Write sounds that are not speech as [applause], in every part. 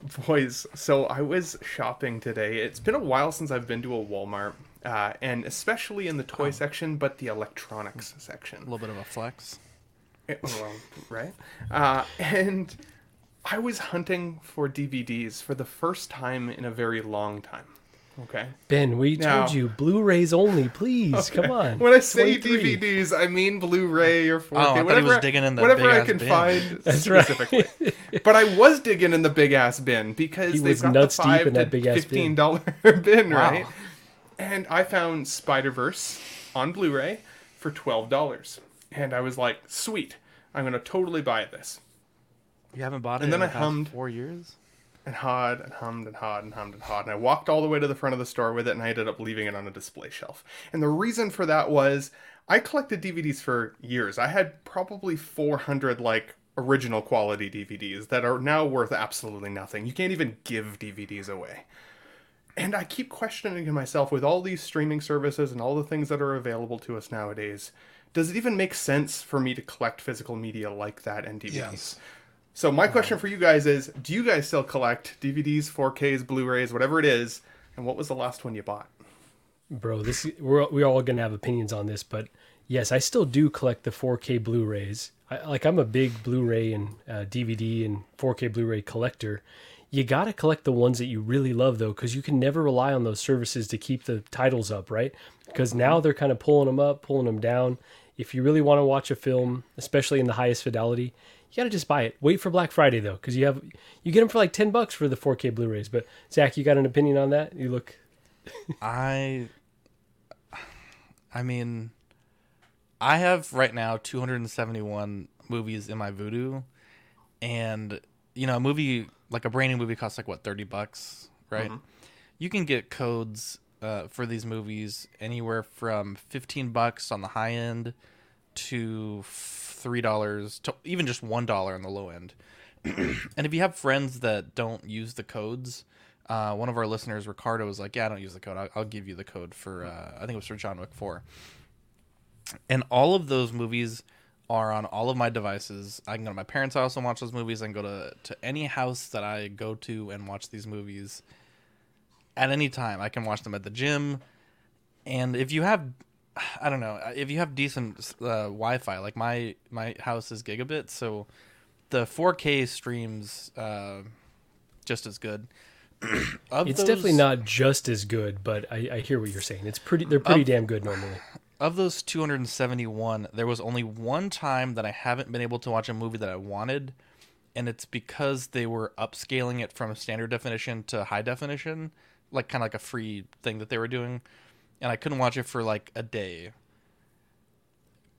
[laughs] Boys, so I was shopping today. It's been a while since I've been to a Walmart, uh, and especially in the toy section, but the electronics section. A little bit of a flex. It- well, right? Uh, and I was hunting for DVDs for the first time in a very long time. Okay. Ben, we Now- told you Blu-rays only, please. Come on. When I say 23. DVDs, I mean Blu-ray or 4K. Oh, I thought he whatever, was digging in the whatever I big-ass can bin. find [laughs] That's right. specifically. but I was digging in the big ass bin because He they've was got nuts the deep five in to that big-ass bin. fifteen dollar [laughs] bin, Wow. right? And I found Spider Verse on Blu-ray for twelve dollars, and I was like, "Sweet, I'm gonna totally buy this." You haven't bought it And in then the I past hummed. four years? And hawed and hummed and hawed and hummed and hawed. And I walked all the way to the front of the store with it and I ended up leaving it on a display shelf. And the reason for that was I collected DVDs for years. I had probably 400 like original quality DVDs that are now worth absolutely nothing. You can't even give DVDs away. And I keep questioning myself with all these streaming services and all the things that are available to us nowadays, does it even make sense for me to collect physical media like that and DVDs? Yes. So my question for you guys is, do you guys still collect DVDs, 4Ks, Blu-rays, whatever it is? And what was the last one you bought? Bro, this we're we're all gonna have opinions on this, but yes, I still do collect the 4K Blu-rays. I, like I'm a big Blu-ray and uh, DVD and 4K Blu-ray collector. You gotta collect the ones that you really love though, because you can never rely on those services to keep the titles up, right? Because now they're kind of pulling them up, pulling them down. If you really want to watch a film, especially in the highest fidelity, you gotta just buy it. Wait for Black Friday though, because you have you get them for like ten bucks for the 4K Blu-rays. But Zach, you got an opinion on that? You look [laughs] I I mean I have right now 271 movies in my Vudu and you know a movie like a brand new movie costs like what 30 bucks, right? You can get codes uh, for these movies anywhere from 15 bucks on the high end to $3 to even just $1 on the low end. [clears throat] and if you have friends that don't use the codes, uh, one of our listeners, Ricardo, was like, "Yeah, I don't use the code. I'll, I'll give you the code for. Uh, I think it was for John Wick Four. And all of those movies are on all of my devices. I can go to my parents' house and watch those movies. I can go to to any house that I go to and watch these movies at any time. I can watch them at the gym. And if you have, [sighs] I don't know, if you have decent uh, Wi-Fi, like my my house is gigabit, so the 4K streams uh, just as good. [clears throat] Of It's those- definitely not just as good, but I, I hear what you're saying. It's pretty. They're pretty damn good normally. [sighs] Of those 271, there was only one time that I haven't been able to watch a movie that I wanted, and it's because they were upscaling it from standard definition to high definition, like kind of like a free thing that they were doing, and I couldn't watch it for like a day.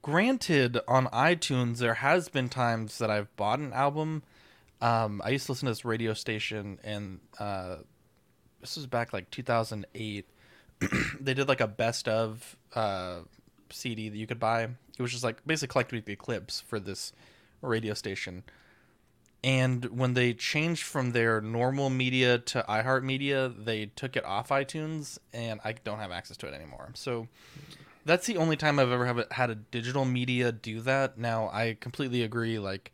Granted, on iTunes, there has been times that I've bought an album. Um, I used to listen to this radio station, and uh, this was back like 2008 [clears throat] they did like a best of uh, CD that you could buy. It was just like basically collect weekly clips for this radio station. And when they changed from their normal media to iHeartMedia, they took it off iTunes, and I don't have access to it anymore. So that's the only time I've ever have had a digital media do that. Now I completely agree. Like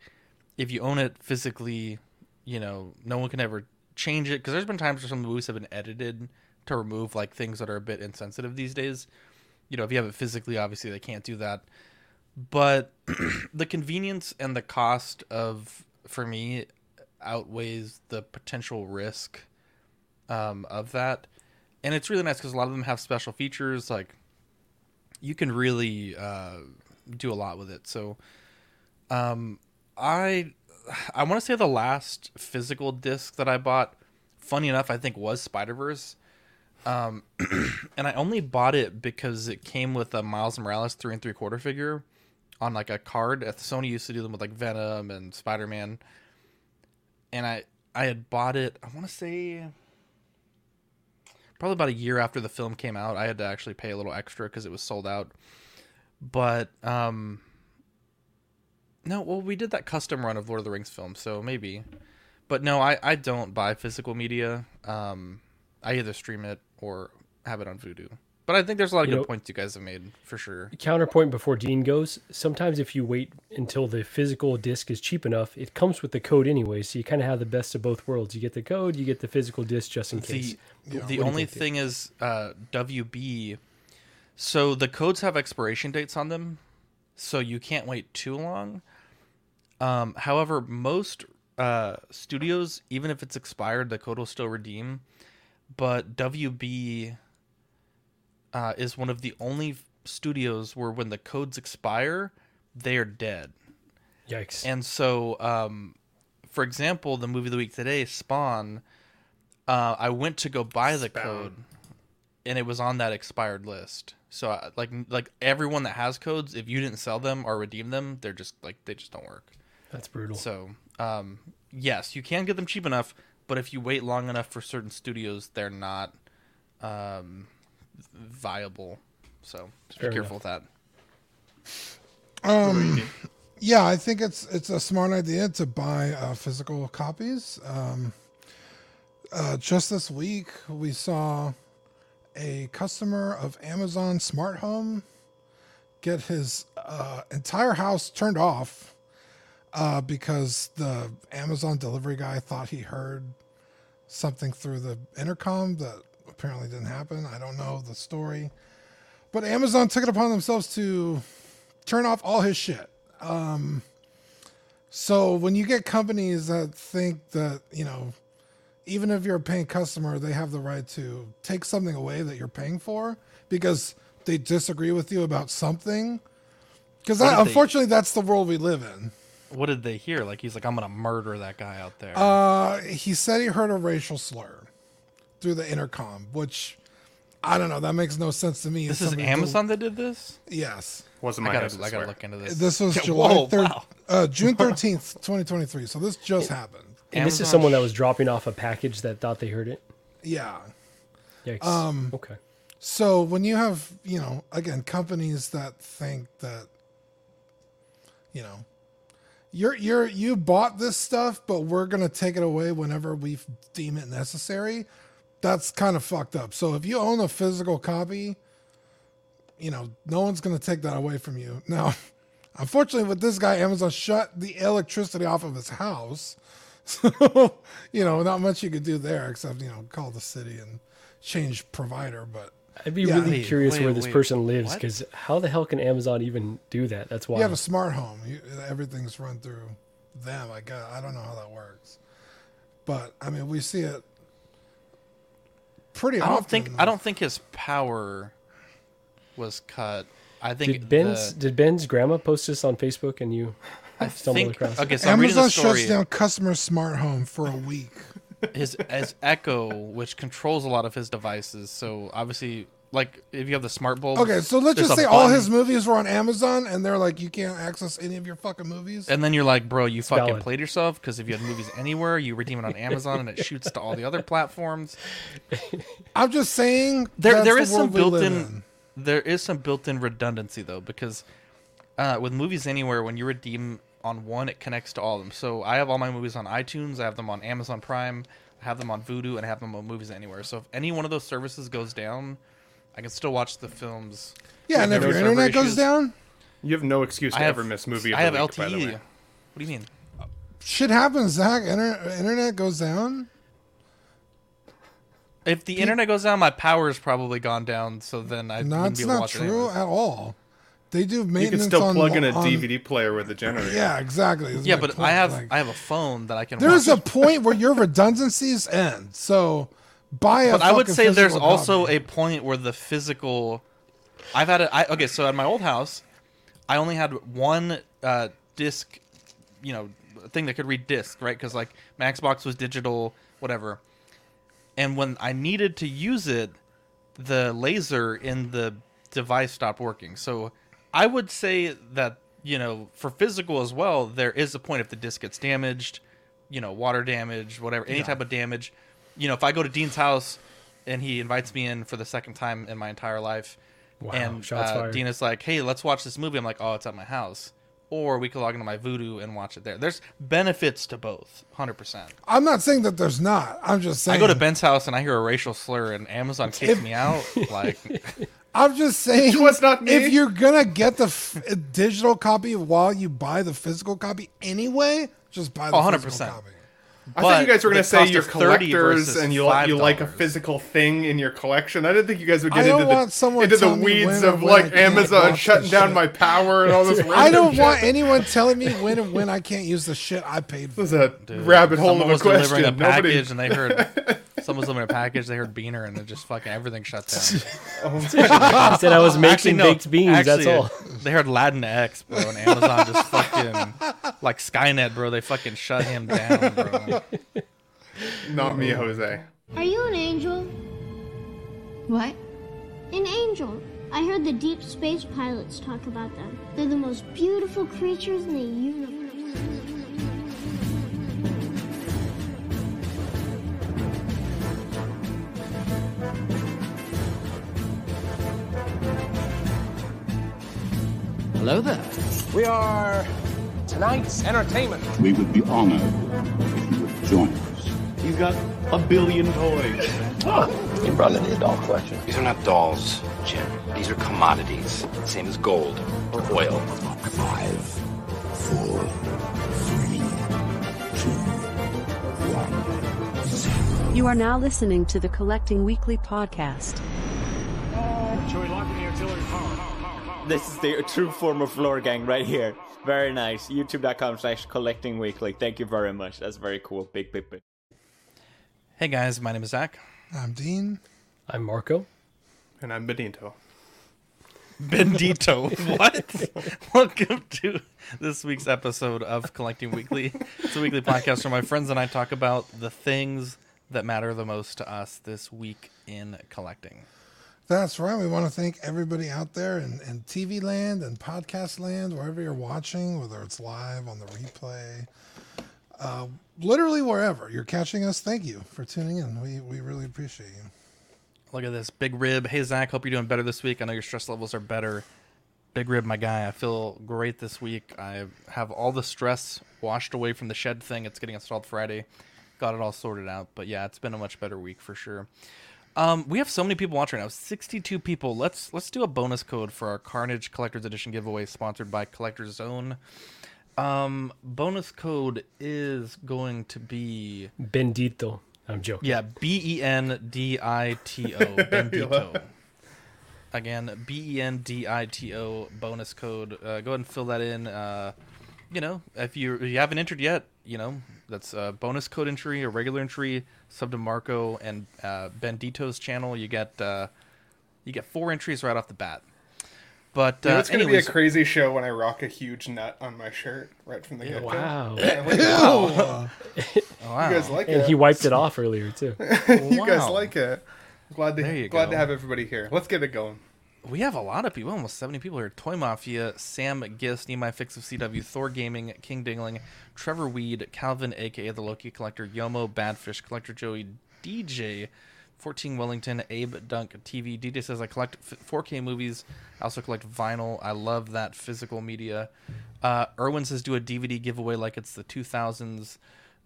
if you own it physically, you know, no one can ever change it because there's been times where some movies have been edited to remove like things that are a bit insensitive these days. You know, if you have it physically, obviously they can't do that. But [clears throat] the convenience and the cost of for me outweighs the potential risk um, of that. And it's really nice because a lot of them have special features. Like you can really uh, do a lot with it. So um, I I want to say the last physical disc that I bought, funny enough, I think was Spider Verse. Um, [clears throat] and I only bought it because it came with a Miles Morales three and three quarter figure on like a card. At Sony used to do them with like Venom and Spider Man. And I I had bought it. I want to say probably about a year after the film came out. I had to actually pay a little extra because it was sold out. But um, no, well, we did that custom run of Lord of the Rings film, so maybe. But no, I, I don't buy physical media. Um, I either stream it or have it on Vudu. But I think there's a lot of You good know- points you guys have made for sure. Counterpoint before Dean goes. Sometimes if you wait until the physical disc is cheap enough, it comes with the code anyway, so you kind of have the best of both worlds. You get the code, you get the physical disc just in case. The What the only think, Dave? thing is uh, WB. So the codes have expiration dates on them, so you can't wait too long. Um, however, most uh, studios, even if it's expired, the code will still redeem. But WB uh, is one of the only studios where when the codes expire, they are dead. Yikes. And so, um, for example, the movie of the week today, Spawn, uh, I went to go buy the Spawn. code, and it was on that expired list. So, I, like, like everyone that has codes, if you didn't sell them or redeem them, they're just like they just don't work. That's brutal. So, um, yes, you can get them cheap enough, but if you wait long enough for certain studios, they're not um, viable. So, just Fair be careful with that. Um, yeah, I think it's it's a smart idea to buy uh, physical copies. Um, uh, just this week, we saw a customer of Amazon Smart Home get his uh, entire house turned off uh, because the Amazon delivery guy thought he heard something through the intercom that apparently didn't happen. I don't know the story. But Amazon took it upon themselves to turn off all his shit. Um, so when you get companies that think that, you know, even if you're a paying customer, they have the right to take something away that you're paying for because they disagree with you about something. Because What did they- unfortunately, that's the world we live in. What did they hear? Like he's like, I'm gonna murder that guy out there. Uh, he said he heard a racial slur through the intercom, which I don't know. That makes no sense to me. this is Somebody del- Amazon that did this. yes. Wasn't I my gotta, house, I I gotta look into this. This was [laughs] July whoa, third, wow. uh, June [laughs] thirteenth, twenty twenty three. So this just happened. and this is Amazon someone that was dropping off a package that thought they heard it. Yeah. Yikes. Um, okay. So when you have, you know, again, companies that think that, you know, you're you're you bought this stuff, but we're gonna take it away whenever we deem it necessary. That's kind of fucked up. So if you own a physical copy, you know, no one's gonna take that away from you. [laughs] Now, unfortunately, with this guy, Amazon shut the electricity off of his house. [laughs] So, you know, not much you could do there except, you know, call the city and change provider. But I'd be yeah. really Wait, curious wait, where this wait, person lives because how the hell can Amazon even do that? That's why. you have a smart home. You, everything's run through them. I guess I don't know how that works, but I mean, we see it pretty I don't think I don't think his power was cut. I think Did Ben's the- did Ben's grandma post this on Facebook and you I [laughs] stumbled think across it? okay. So I'm reading Amazon the story. shuts down customer smart home for a week. his his Echo, which controls a lot of his devices. So obviously, like if you have the smart bulb. Okay, so let's just say all his movies were on Amazon, and they're like, you can't access any of your fucking movies. And then you're like, bro, you fucking valid. played yourself because if you had movies anywhere, you redeem it on [laughs] Amazon and it shoots to all the other platforms. [laughs] I'm just saying There, that's there the is some world we live built-in, there is some built-in redundancy though because uh, with movies anywhere, when you redeem on one, it connects to all of them. So I have all my movies on iTunes, I have them on Amazon Prime, I have them on Vudu, and I have them on Movies Anywhere. So if any one of those services goes down, I can still watch the films. Yeah, and if No your server internet goes issues. down, You have no excuse to I have ever miss movie of I the have week, by the LTE. way. What do you mean? shit happens. Zach, Inter- internet goes down. If the internet goes down, my power's probably gone down. So then I No, wouldn't it's be able to not watch it true anyways. at all. They do You maintenance can still on, plug in a on- DVD player with a generator. Yeah, exactly. It's Yeah, my but point, I have like- I have a phone that I can. There's watch a point where your redundancies end. So buy a. but I would say there's physical also a point where the physical. I've had it. Okay, so at my old house, I only had one uh, disc, you know, thing that could read disc, right? Because like my Xbox was digital, whatever. And when I needed to use it, the laser in the device stopped working. So I would say that you know for physical as well, there is a point if the disc gets damaged, you know, water damage, whatever, any type of damage. You know, if I go to Dean's house and he invites me in for the second time in my entire life, Wow, and shots uh, fired. Dean is like, "Hey, let's watch this movie." I'm like, "Oh, it's at my house." Or we could log into my Vudu and watch it there. There's benefits to both, hundred percent. I'm not saying that there's not. I'm just saying. I go to Ben's house and I hear a racial slur, and Amazon kicks If- me out. [laughs] Like, I'm just saying. It not me. If you're gonna get the f- digital copy while you buy the physical copy anyway, just buy the Oh, 100%. physical copy. I thought you guys were going to say cost you're collectors and you like you like a physical thing in your collection. I didn't think you guys would I get don't into the someone into the weeds of and when I like Amazon shutting down shit. my power and all this. [laughs] I don't shit. want anyone telling me when and when I can't use the shit I paid for. This is a rabbit hole of a question. a Nobody. package and they heard [laughs] someone was delivering a package. They heard Beaner and it just fucking everything shut down. [laughs] He said I was making Actually, no, baked beans. that's all. [laughs] They heard Latin X, bro, and Amazon just fucking like Skynet, bro. They fucking shut him down, bro. Not me, Jose. Are you an angel? What? An angel. I heard the deep space pilots talk about them. They're the most beautiful creatures in the universe. Hello there. We are tonight's entertainment. We would be honored if you would join us. He's got a billion toys. Oh, you brought in the doll collection. These are not dolls, Jim. These are commodities. Same as gold or oil. Five, four, You are now listening to the Collecting Weekly podcast. This is the true form of floor gang right here. Very nice. YouTube.com slash collecting weekly. Thank you very much. That's very cool. Big, big, big. Hey guys, my name is Zach. I'm Dean. I'm Marco. And I'm Benito. Bendito. [laughs] what? Welcome to this week's episode of Collecting Weekly. It's a weekly podcast where my friends and I talk about the things that matter the most to us this week in collecting. That's right. We want to thank everybody out there in, in TV land and podcast land, wherever you're watching, whether it's live on the replay, uh, literally wherever you're catching us. Thank you for tuning in. We, we really appreciate you. Look at this big rib. Hey Zach, hope you're doing better this week. I know your stress levels are better. Big rib, my guy. I feel great this week. I have all the stress washed away from the shed thing. It's getting installed Friday. Got it all sorted out. But yeah, it's been a much better week for sure. Um, we have so many people watching right now. 62 people. Let's let's do a bonus code for our Carnage Collector's Edition giveaway sponsored by Collector's Zone. Um, bonus code is going to be Bendito. I'm joking. yeah, B E N D I T O. [laughs] Bendito. Again, B E N D I T O bonus code. Uh, go ahead and fill that in. Uh, you know, if you if you haven't entered yet, you know that's a bonus code entry, a regular entry, sub to Marco and uh, Bendito's channel. You get uh, you get four entries right off the bat. But You know, uh, it's going to be a crazy show when I rock a huge nut on my shirt right from the get go. Wow. [laughs] [laughs] oh, [laughs] wow. You guys like And it? he wiped it off earlier too. you guys like it? Glad to glad go. to have everybody here. Let's get it going. We have a lot of people, almost 70 people here. Toy Mafia, Sam Gist, Need My Fix of CW, Thor Gaming, King Dingling, Trevor Weed, Calvin, aka The Loki Collector, Yomo, Badfish, Collector Joey, DJ, 14 Wellington, Abe Dunk TV. DJ says, I collect 4K movies. I also collect vinyl. I love that physical media. Uh, Erwin says, do a DVD giveaway like it's the 2000s.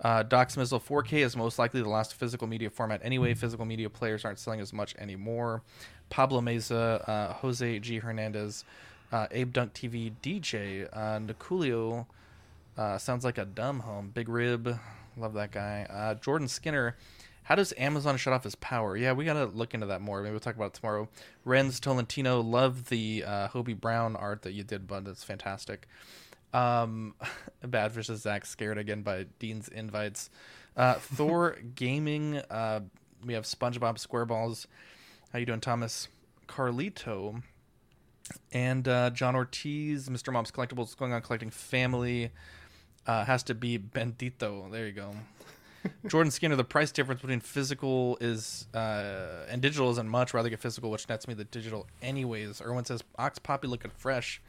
Uh, Doc Smizzle 4K is most likely the last physical media format anyway. Physical media players aren't selling as much anymore. Pablo Meza, uh, Jose G. Hernandez, uh, Abe Dunk TV, DJ, uh, Niculio, uh, sounds like a dumb home. Big Rib, love that guy. Uh, Jordan Skinner, how does Amazon shut off his power? Yeah, we gotta look into that more. Maybe we'll talk about it tomorrow. Renz Tolentino, love the uh, Hobie Brown art that you did, bud. That's fantastic. Um, [laughs] Badfish is Zach scared again by Dean's invites. Uh, Thor [laughs] Gaming. We have SpongeBob SquareBalls. How you doing, Thomas? Carlito and uh, John Ortiz, Mr. Mom's Collectibles, going on collecting family. Uh, has to be Bendito. There you go. [laughs] Jordan Skinner, the price difference between physical is uh, and digital isn't much. Rather get physical, which nets me the digital anyways. Erwin says Ox Poppy looking fresh.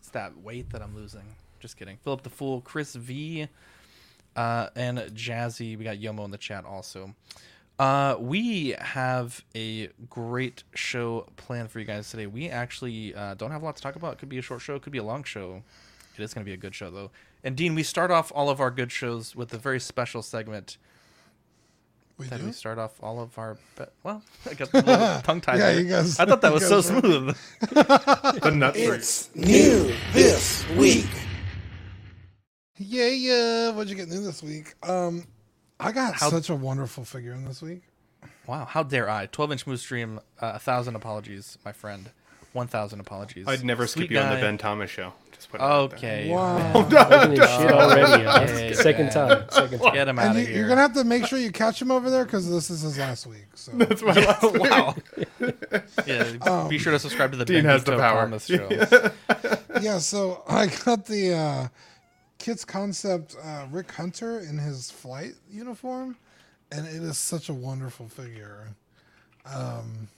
It's that weight that I'm losing. Just kidding. Philip the Fool, Chris V, uh, and Jazzy. We got Yomo in the chat also. Uh, we have a great show planned for you guys today. We actually uh, don't have a lot to talk about. It could be a short show, it could be a long show. It is going to be a good show, though. And Dean, we start off all of our good shows with a very special segment We that do? we start off all of our. Be- well, [laughs] I got [laughs] the tongue tied. Yeah, there. you guys- I thought that was [laughs] so smooth. The nuts. It's new this week. Yeah, yeah. What'd you get new this week? Um, I got How- such a wonderful figure in this week. Wow, how dare I? 12 inch moose stream, uh, a thousand apologies, my friend. 1,000 apologies. I'd never Sweet skip you on the. Ben Thomas show. Just put it out there. Okay. Wow. Opening his [laughs] shit already. huh? Okay, Second Ben. [laughs] time. Second time. Get him out And of you, here. you're gonna have to make sure you catch him over there because this is his last week. So [laughs] That's my last week. wow. yeah, be sure to subscribe to the Dean Ben has the power. Thomas show. yeah, so I got the uh, Kitz Concept uh, Rick Hunter in his flight uniform, and it is such a wonderful figure. Um,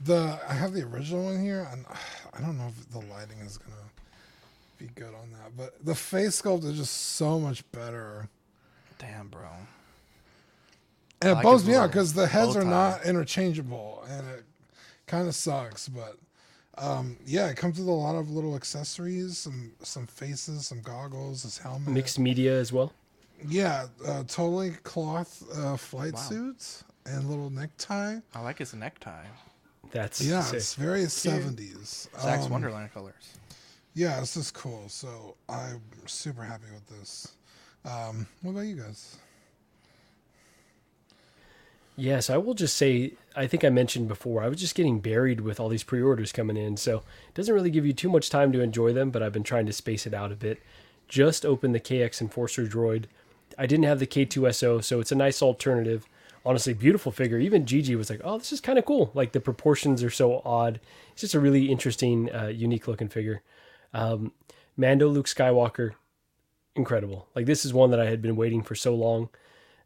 the I have the original one here, and [sighs] I don't know if the lighting is gonna be good on that, but the face sculpt is just so much better. Damn, bro. And it like blows me out because the heads are not interchangeable, and it kind of sucks. But um, yeah, it comes with a lot of little accessories, some some faces, some goggles, his helmet. Mixed media as well. Yeah, uh, totally cloth uh, flight suits and little necktie. I like his necktie. That's Yeah, sick. it's very seventies. Zach's Wonderland colors. Yeah, this is cool. So I'm super happy with this. Um, what about you guys? Yes, I will just say, I think I mentioned before, I was just getting buried with all these pre orders coming in. So it doesn't really give you too much time to enjoy them, but I've been trying to space it out a bit. Just opened the KX Enforcer droid. I didn't have the K2SO, so it's a nice alternative. Honestly, beautiful figure. Even Gigi was like, oh, this is kind of cool. Like the proportions are so odd. It's just a really interesting, uh, unique looking figure. Um, Mando Luke Skywalker, incredible. Like this is one that I had been waiting for so long.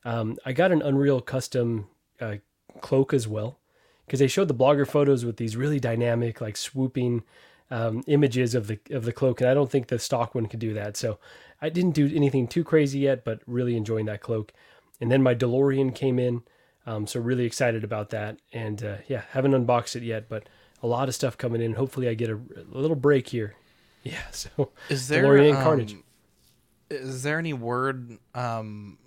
Um, I got an Unreal custom uh, cloak as well because they showed the blogger photos with these really dynamic, like swooping um, images of the of the cloak, and I don't think the stock one could do that. So I didn't do anything too crazy yet, but really enjoying that cloak. And then my DeLorean came in, um, so really excited about that. And uh, yeah, haven't unboxed it yet, but a lot of stuff coming in. Hopefully, I get a, a little break here. [laughs] Yeah, so Is there DeLorean um, Carnage? Is there any word um,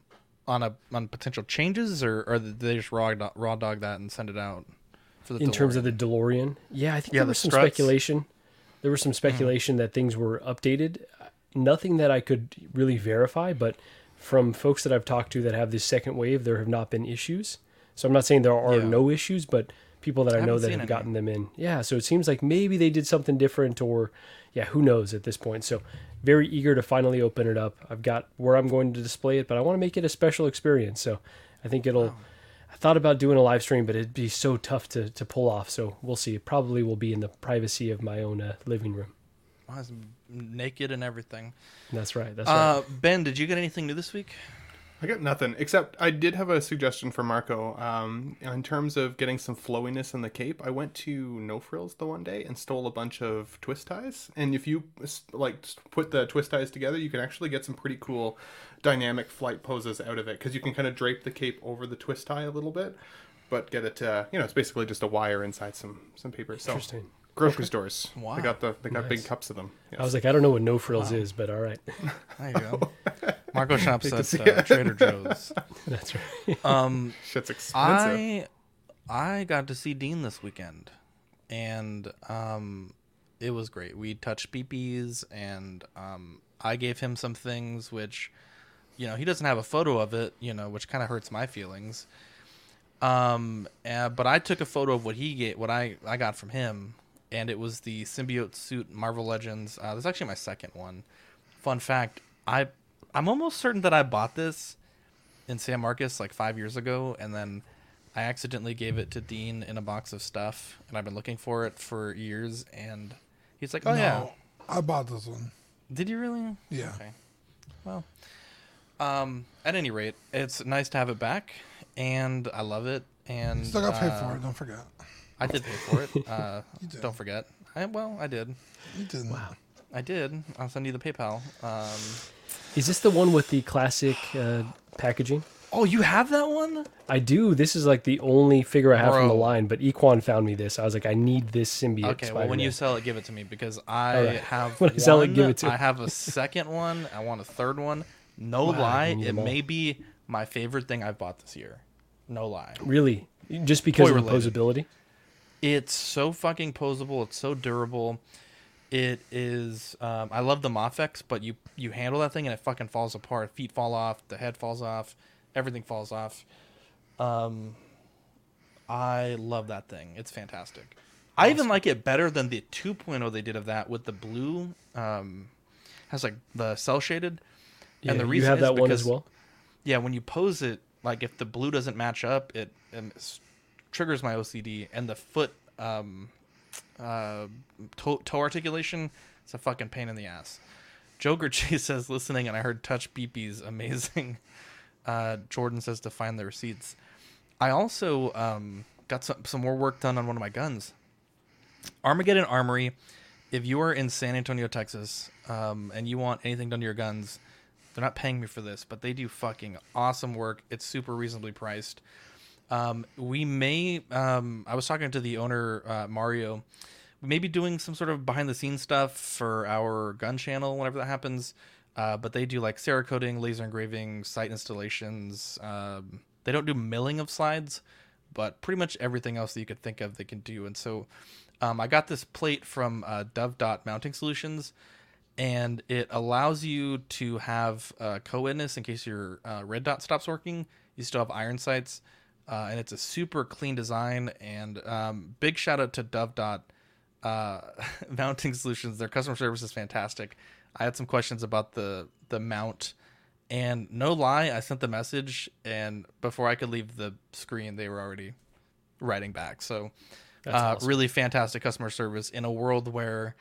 on a on potential changes, or or did they just raw do- raw dog that and send it out for the in terms of the DeLorean. Yeah, I think Yeah, there the was some struts. speculation. There was some mm-hmm. speculation that things were updated. Nothing that I could really verify, but from folks that I've talked to that have this second wave, there have not been issues. So I'm not saying there are Yeah. no issues, but people that I I, know that have any. gotten them in. Yeah, so it seems like maybe they did something different or yeah, who knows at this point. So very eager to finally open it up. I've got where I'm going to display it, but I want to make it a special experience. So I think it'll I thought about doing a live stream, but it'd be so tough to, to pull off. So we'll see. It probably will be in the privacy of my own uh, living room. Wow, naked and everything. That's right. That's Uh, right. ben, did you get anything new this week? I got nothing except I did have a suggestion for Marco. Um, in terms of getting some flowiness in the cape, I went to No Frills the one day and stole a bunch of twist ties. And if you like put the twist ties together, you can actually get some pretty cool dynamic flight poses out of it because you can kind of drape the cape over the twist tie a little bit, but get it. You know, it's basically just a wire inside some some paper. So Interesting. Grocery stores, Wow. they got the they got big cups of them. I was like, I don't know what no frills is, but all right. [laughs] There you go. [laughs] Marco shops Hate at uh. [laughs] Trader Joe's. That's right. Um, Shit's expensive. I I got to see Dean this weekend, and um, it was great. We touched peepees, and um, I gave him some things which, you know, he doesn't have a photo of it, you know, which kind of hurts my feelings. Um, uh, but I took a photo of what he get, what I I got from him, and it was the symbiote suit Marvel Legends. Uh, this is actually my second one. Fun fact: I I'm almost certain that I bought this in San Marcos like five years ago, and then I accidentally gave it to Dean in a box of stuff, and I've been looking for it for years. And he's like, "Oh yeah, I bought this one. did you really?" Yeah. Okay. Well, um, at any rate, it's nice to have it back, and I love it. And Still got paid uh, for it. Don't forget. I did pay for it. [laughs] Uh, You did. don't forget. I, well, I did. You didn't. Wow. I did. I'll send you the PayPal. Um, Is this the one with the classic uh, packaging? oh, you have that one? I do. This is like the only figure I have from the line, but Equan found me this. I was like, I need this symbiote. Okay, well, when you sell it, give it to me because I Alright. have [laughs] When I sell it, give it to I have a second one. I want a third one. No Wow, lie, it may be my favorite thing I've bought this year. No lie. Really, just because Toy of the related. posability. It's so fucking posable. It's so durable. It is. Um, I love the Mafex, but you you handle that thing and it fucking falls apart. Feet fall off. The head falls off. Everything falls off. Um, I love that thing. It's fantastic. I even like it better than the 2.0 they did of that with the blue. Um, has like the cell shaded. Yeah, and the you have is that one as well? Yeah, when you pose it, like if the blue doesn't match up, it, s- triggers my OCD, and the foot um, uh, toe, toe articulation. It's a fucking pain in the ass. Joker G [laughs] says listening, and I heard touch beepies amazing. [laughs] Uh, Jordan says to find the receipts. I also um, got some some more work done on one of my guns. Armageddon Armory. If you are in San Antonio, Texas, um, and you want anything done to your guns, they're not paying me for this, but they do fucking awesome work. It's super reasonably priced. Um, we may. Um, I was talking to the owner, uh, Mario. We may be doing some sort of behind the scenes stuff for our gun channel whenever that happens. Uh, but they do like Cerakoting, laser engraving, sight installations. Um, they don't do milling of slides, but pretty much everything else that you could think of they can do. And so um, I got this plate from uh, Dove Dot Mounting Solutions, and it allows you to have uh, co-witness in case your uh, red dot stops working. You still have iron sights, uh, and it's a super clean design. And um, big shout out to Dove Dot uh, [laughs] Mounting Solutions. Their customer service is fantastic. I had some questions about the the mount, and no lie, I sent the message, and before I could leave the screen, they were already writing back. So, uh, awesome. really fantastic customer service in a world where,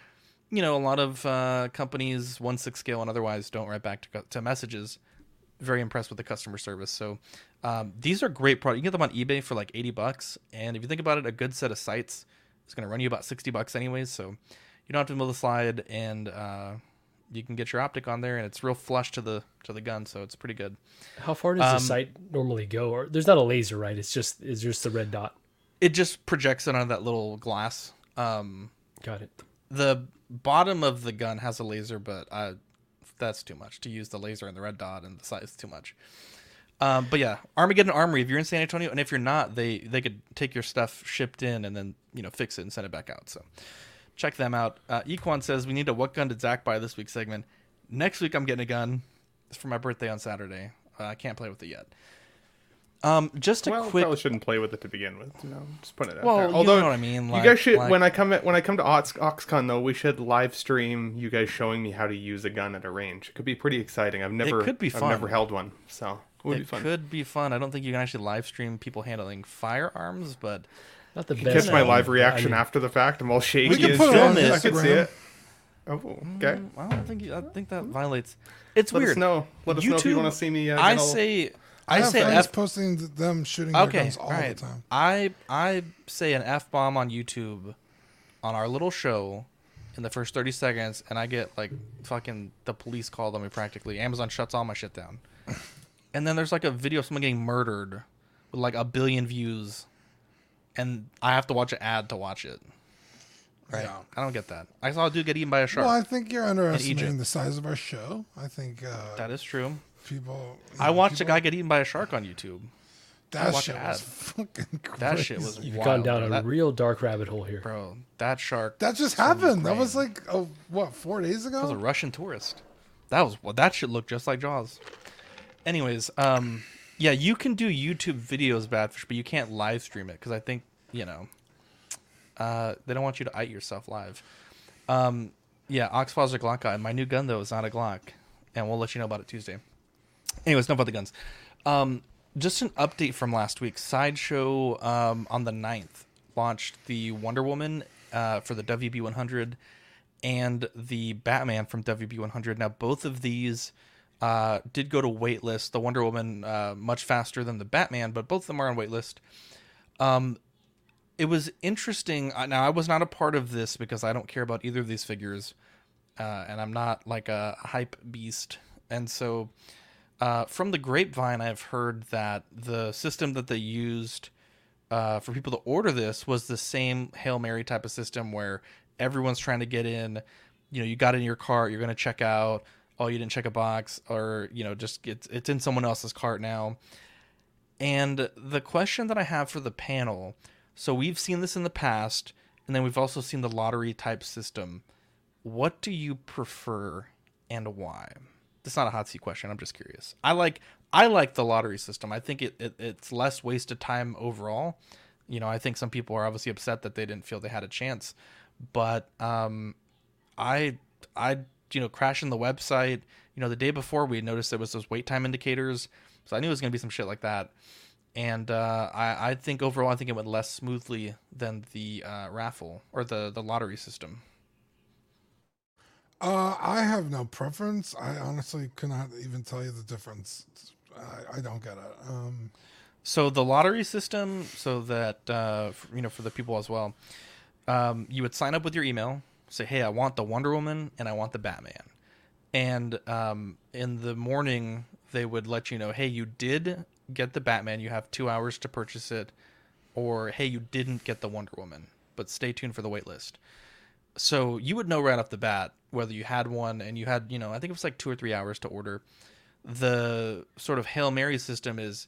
you know, a lot of uh, companies, one six scale and otherwise, don't write back to, to messages. Very impressed with the customer service. So, um, these are great products. You can get them on eBay for like eighty bucks, and if you think about it, a good set of sights is going to run you about sixty bucks anyways. So, you don't have to mill the slide, and uh, you can get your optic on there, and it's real flush to the to the gun, so it's pretty good. How far does Um, the sight normally go? Or there's not a laser, right? It's just it's just the red dot. It just projects it on that little glass. Um, Got it. the bottom of the gun has a laser, but uh, that's too much to use the laser and the red dot and the sight is too much. Um, but yeah, Armageddon Armory. If you're in San Antonio, and if you're not, they they could take your stuff shipped in and then you know fix it and send it back out. So check them out. Uh, Equan says we need a "What gun did Zach buy this week?" segment. Next week I'm getting a gun. It's for my birthday on Saturday. Uh, I can't play with it yet. Um, just a well, quick. probably shouldn't play with it to begin with. You know, just put it out Well, there. you Although know what I mean, you guys should like- when I come at, when I come to Ox, OxCon though, we should live stream you guys showing me how to use a gun at a range. It could be pretty exciting. I've never It could be fun. I've never held one, so would it be fun. could be fun. I don't think you can actually live stream people handling firearms, but Not the You best. catch my live reaction I mean, after the fact. I'm all shaky. We can put it shit. on I can see it. Oh, okay. I don't think I think that violates. It's weird. Let weird. us know. Let us know if you want to see me. Uh, I say I, I have say F. posting them shooting their guns all right. the time. I I say an f bomb on YouTube, on our little show, in the first thirty seconds, and I get like fucking the police called on me practically. Amazon shuts all my shit down, and then there's like a video of someone getting murdered, with like a billion views, and I have to watch an ad to watch it. Right? Yeah. I don't get that. I saw a dude get eaten by a shark. Well, I think you're underestimating Egypt. the size of our show. I think uh, that is true. people. I know, watched a guy get eaten by a shark on YouTube. That shit was fucking crazy. That shit was You've wild, gone down bro. a That- real dark rabbit hole here. bro. That shark. That just from happened. That was like, oh, what, four days ago. That was a? Russian tourist. That was well, that should look just like Jaws. Anyways, um, yeah, you can do YouTube videos, Badfish, but you can't live stream it because I think you know, uh, they don't want you to ite yourself live. Um, yeah, Oxfalls are Glock guy. My new gun though is not a Glock, and we'll let you know about it Tuesday. Anyways, enough about the guns. Um, just an update from last week. Sideshow um, on the 9th launched the Wonder Woman uh, for the WB100 and the Batman from WB100. Now, both of these uh, did go to waitlist. The Wonder Woman uh, much faster than the Batman, but both of them are on waitlist. Um, it was interesting. Now, I was not a part of this because I don't care about either of these figures, uh, and I'm not like a hype beast. And so, uh, from the grapevine, I've heard that the system that they used uh, for people to order this was the same Hail Mary type of system where everyone's trying to get in. You know, you got in your cart, you're going to check out. Oh you didn't check a box or you know just it's it's in someone else's cart now. And the question that I have for the panel, so we've seen this in the past, and then we've also seen the lottery type system. What do you prefer and why? That's not a hot seat question. I'm just curious. I like I like the lottery system. I think it, it it's less wasted time overall. You know, I think some people are obviously upset that they didn't feel they had a chance, but um, I I you know crashing the website. You know, the day before we noticed there was those wait time indicators, so I knew it was gonna be some shit like that. And uh, I I think overall I think it went less smoothly than the uh, raffle or the the lottery system. Uh, I have no preference. I honestly cannot even tell you the difference. I, I don't get it. Um, so the lottery system, so that uh, for, you know, for the people as well, um, you would sign up with your email, say, "Hey, I want the Wonder Woman and I want the Batman," and um, in the morning they would let you know, "Hey, you did get the Batman. You have two hours to purchase it," or "Hey, you didn't get the Wonder Woman, but stay tuned for the wait list." So you would know right off the bat whether you had one, and you had, you know, I think it was like two or three hours to order. The sort of hail mary system is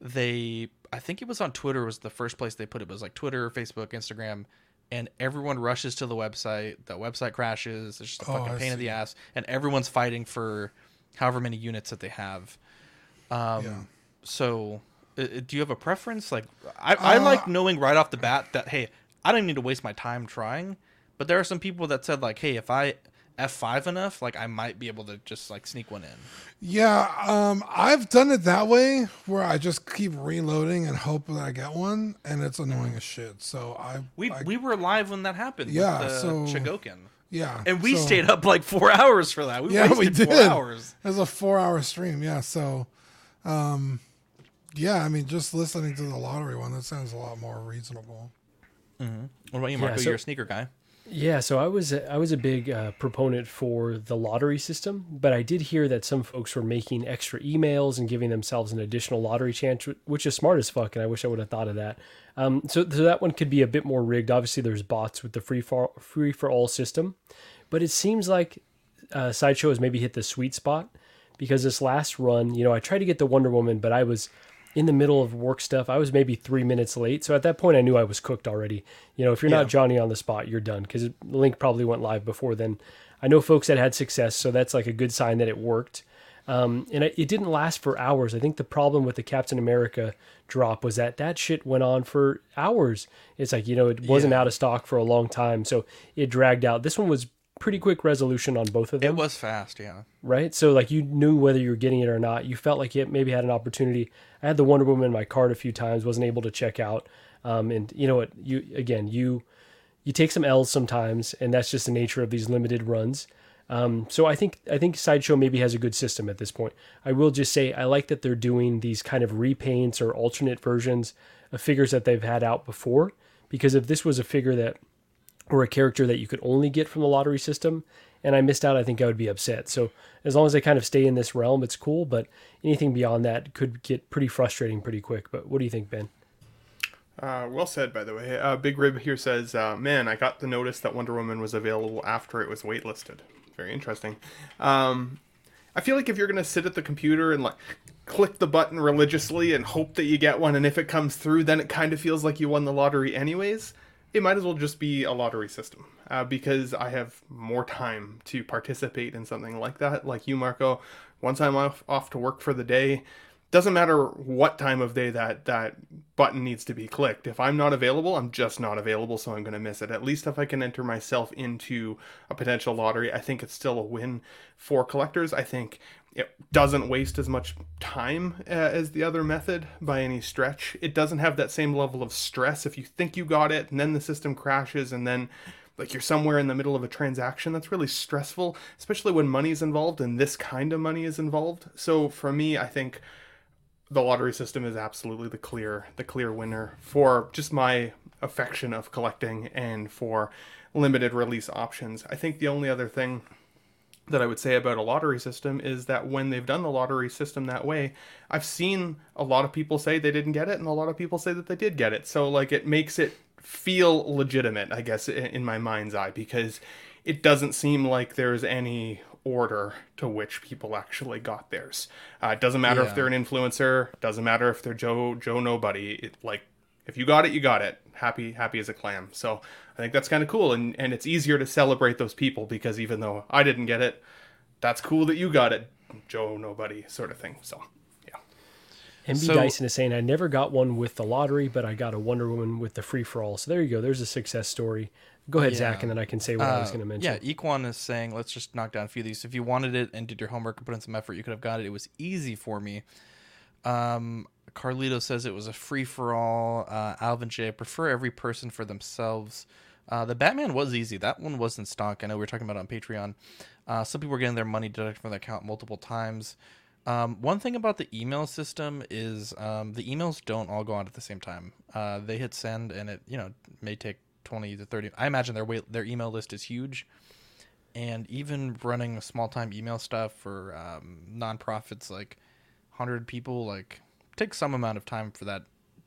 they I think it was on Twitter was the first place they put it, it was like Twitter, Facebook, Instagram, and everyone rushes to the website. The website crashes. It's just a Oh, fucking I pain in see. the ass, and everyone's fighting for however many units that they have. Um, Yeah. So, uh, uh, do you have a preference? Like, I, I like knowing right off the bat that hey, I don't need to waste my time trying. But there are some people that said like, hey, if I F five enough, like I might be able to just like sneak one in. yeah, um, I've done it that way where I just keep reloading and hope that I get one, and it's annoying as shit. So I, We I we were live when that happened. Yeah, with the so- Shigoken. yeah, and we so- stayed up like four [laughs] hours for that. We yeah, we did. four hours. It was a four-hour stream. Yeah, so, um, yeah, I mean, just listening to the lottery one, that sounds a lot more reasonable. What about you, Yeah, Marco? so- You're a sneaker guy. Yeah, so I was I was a big uh, proponent for the lottery system, but I did hear that some folks were making extra emails and giving themselves an additional lottery chance, which is smart as fuck, and I wish I would have thought of that. Um, so, so that one could be a bit more rigged. Obviously, there's bots with the free for free for all system, but it seems like uh, Sideshow has maybe hit the sweet spot because this last run, you know, I tried to get the Wonder Woman, but I was in the middle of work stuff. I was maybe three minutes late. So at that point, I knew I was cooked already. You know, if you're not Johnny on the spot, you're done because Link probably went live before then. I know folks that had success, so that's like a good sign that it worked. Um, and it, it didn't last for hours. I think the problem with the Captain America drop was that that shit went on for hours. It's like, you know, it wasn't out of stock for a long time. So it dragged out. This one was pretty quick resolution on both of them It was fast, yeah. right? So like you knew whether you were getting it or not. You felt like it maybe had an opportunity. I had the Wonder Woman in my cart a few times, wasn't able to check out. Um, and you know what? You again, you you take some L's sometimes, and that's just the nature of these limited runs. Um, so I think I think Sideshow maybe has a good system at this point. I will just say I like that they're doing these kind of repaints or alternate versions of figures that they've had out before. Because if this was a figure that or a character that you could only get from the lottery system and I missed out, I think I would be upset. So as long as I kind of stay in this realm, it's cool. But anything beyond that could get pretty frustrating pretty quick. But what do you think, Ben? Uh, well said, by the way. Uh, Big Rib here says, uh, "Man, I got the notice that Wonder Woman was available after it was waitlisted. Very interesting. Um, I feel like if you're gonna sit at the computer and like click the button religiously and hope that you get one, and if it comes through, then it kind of feels like you won the lottery anyways. It might as well just be a lottery system uh, because I have more time to participate in something like that. Like you, Marco, once I'm off off to work for the day, doesn't matter what time of day that that button needs to be clicked. If i'm not available i'm just not available so i'm going to miss it. At least if i can enter myself into a potential lottery i think it's still a win for collectors. I think it doesn't waste as much time uh, as the other method by any stretch. It doesn't have that same level of stress. If you think you got it and then the system crashes and then like you're somewhere in the middle of a transaction that's really stressful especially when money's involved and this kind of money is involved. So for me i think the lottery system is absolutely the clear the clear winner for just my affection of collecting and for limited release options. I think the only other thing that I would say about a lottery system is that when they've done the lottery system that way, I've seen a lot of people say they didn't get it and a lot of people say that they did get it. So like it makes it feel legitimate, I guess in my mind's eye because it doesn't seem like there's any order to which people actually got theirs. Uh, it doesn't matter Yeah. if they're an influencer. Doesn't matter if they're Joe Joe Nobody. It like if you got it, you got it. Happy happy as a clam. So I think that's kind of cool, and and it's easier to celebrate those people because even though I didn't get it, that's cool that you got it, Joe Nobody sort of thing. So yeah. MB So- Dyson is saying, I never got one with the lottery, but I got a Wonder Woman with the free for all. So there you go. There's a success story. Go ahead, Zach, and then I can say what I was Uh, going to mention. Yeah, Equan is saying, let's just knock down a few of these. If you wanted it and did your homework and put in some effort, you could have got it. It was easy for me. Um, Carlito says it was a free for all. Uh, Alvin J, I prefer every person for themselves. Uh, the Batman was easy. That one was in stock. I know we were talking about it on Patreon. Uh, some people were getting their money deducted from their account multiple times. Um, one thing about the email system is um, the emails don't all go out at the same time. Uh, they hit send, and it you know may take twenty to thirty. I imagine their wait, their email list is huge, and even running small time email stuff for um, nonprofits like hundred people like takes some amount of time for that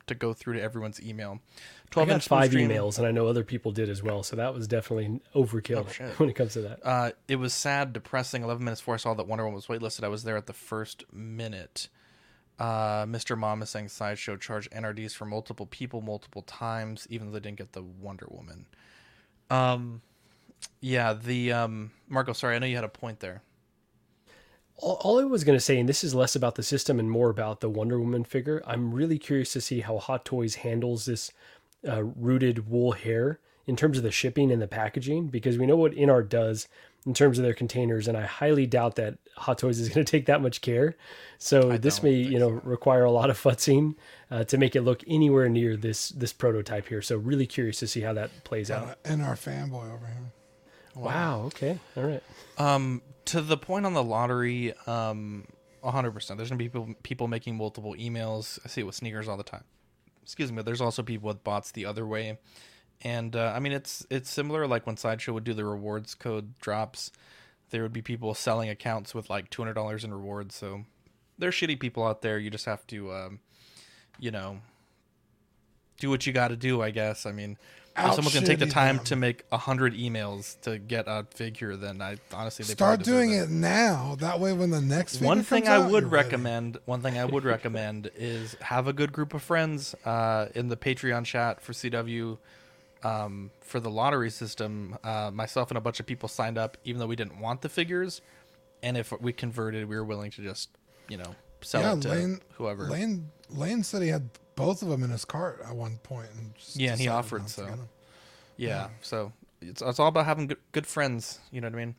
to go through to everyone's email. I got five Bluestream- emails, and I know other people did as well. So that was definitely overkill Oh, [laughs] when it comes to that. Uh, it was sad, depressing. Eleven minutes before I saw that Wonder Woman was waitlisted, I was there at the first minute. Uh, Mr. Is saying Sideshow charged NRDs for multiple people multiple times, even though they didn't get the Wonder Woman. Um, yeah, the um, Marco. Sorry, I know you had a point there. All, all I was going to say, and this is less about the system and more about the Wonder Woman figure, I'm really curious to see how Hot Toys handles this uh, rooted wool hair in terms of the shipping and the packaging, because we know what Inart does in terms of their containers, and I highly doubt that Hot Toys is [laughs] going to take that much care. So this may, you know, require a lot of futzing uh, to make it look anywhere near this this prototype here. So really curious to see how that plays out. And our fanboy over here. Wow. Okay. All right. Um, to the point on the lottery, um, hundred percent. There's gonna be people people making multiple emails. I see it with sneakers all the time. Excuse me. but There's also people with bots the other way, and uh, I mean it's it's similar. Like when Sideshow would do the rewards code drops, there would be people selling accounts with like two hundred dollars in rewards. So there's shitty people out there. You just have to, um, you know, do what you got to do. I guess. I mean. If someone's gonna take the time them. to make a hundred emails to get a figure, then I honestly they Start doing it now. That way, when the next figure one thing I out, would you're ready. recommend, one thing I would [laughs] recommend is have a good group of friends uh, in the Patreon chat for CW um, for the lottery system. Uh, myself and a bunch of people signed up, even though we didn't want the figures, and if we converted, we were willing to just, you know, sell yeah, it to Lane, whoever. Lane, Lane said he had both of them in his cart at one point, and yeah, and he offered so. 'em. Yeah, so it's it's all about having good good friends. You know what I mean?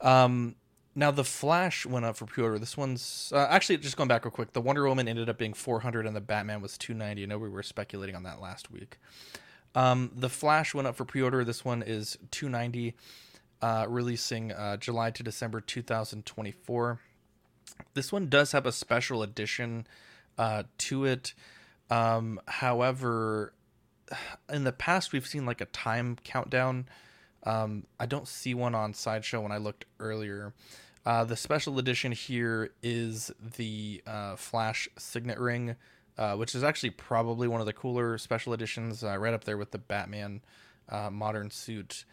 Um, now the Flash went up for pre-order. This one's uh, actually just going back real quick. The Wonder Woman ended up being 400, and the Batman was 290. I know we were speculating on that last week. Um, the Flash went up for pre-order. This one is 290, uh, releasing uh, July to December 2024. This one does have a special edition uh, to it. Um, however, in the past we've seen like a time countdown. Um, I don't see one on Sideshow when I looked earlier. Uh, the special edition here is the uh, Flash Signet Ring, uh, which is actually probably one of the cooler special editions, uh, right up there with the Batman uh, modern suit.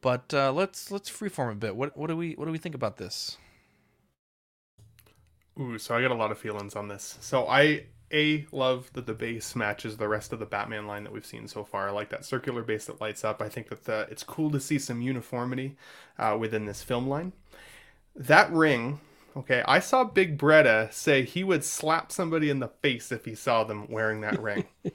But uh, let's let's freeform a bit. What what do we what do we think about this? Ooh, so I got a lot of feelings on this. So I a love that the base matches the rest of the Batman line that we've seen so far. I like that circular base that lights up. I think that the, it's cool to see some uniformity uh, within this film line. That ring, okay, I saw Big Bretta say he would slap somebody in the face if he saw them wearing that ring. [laughs]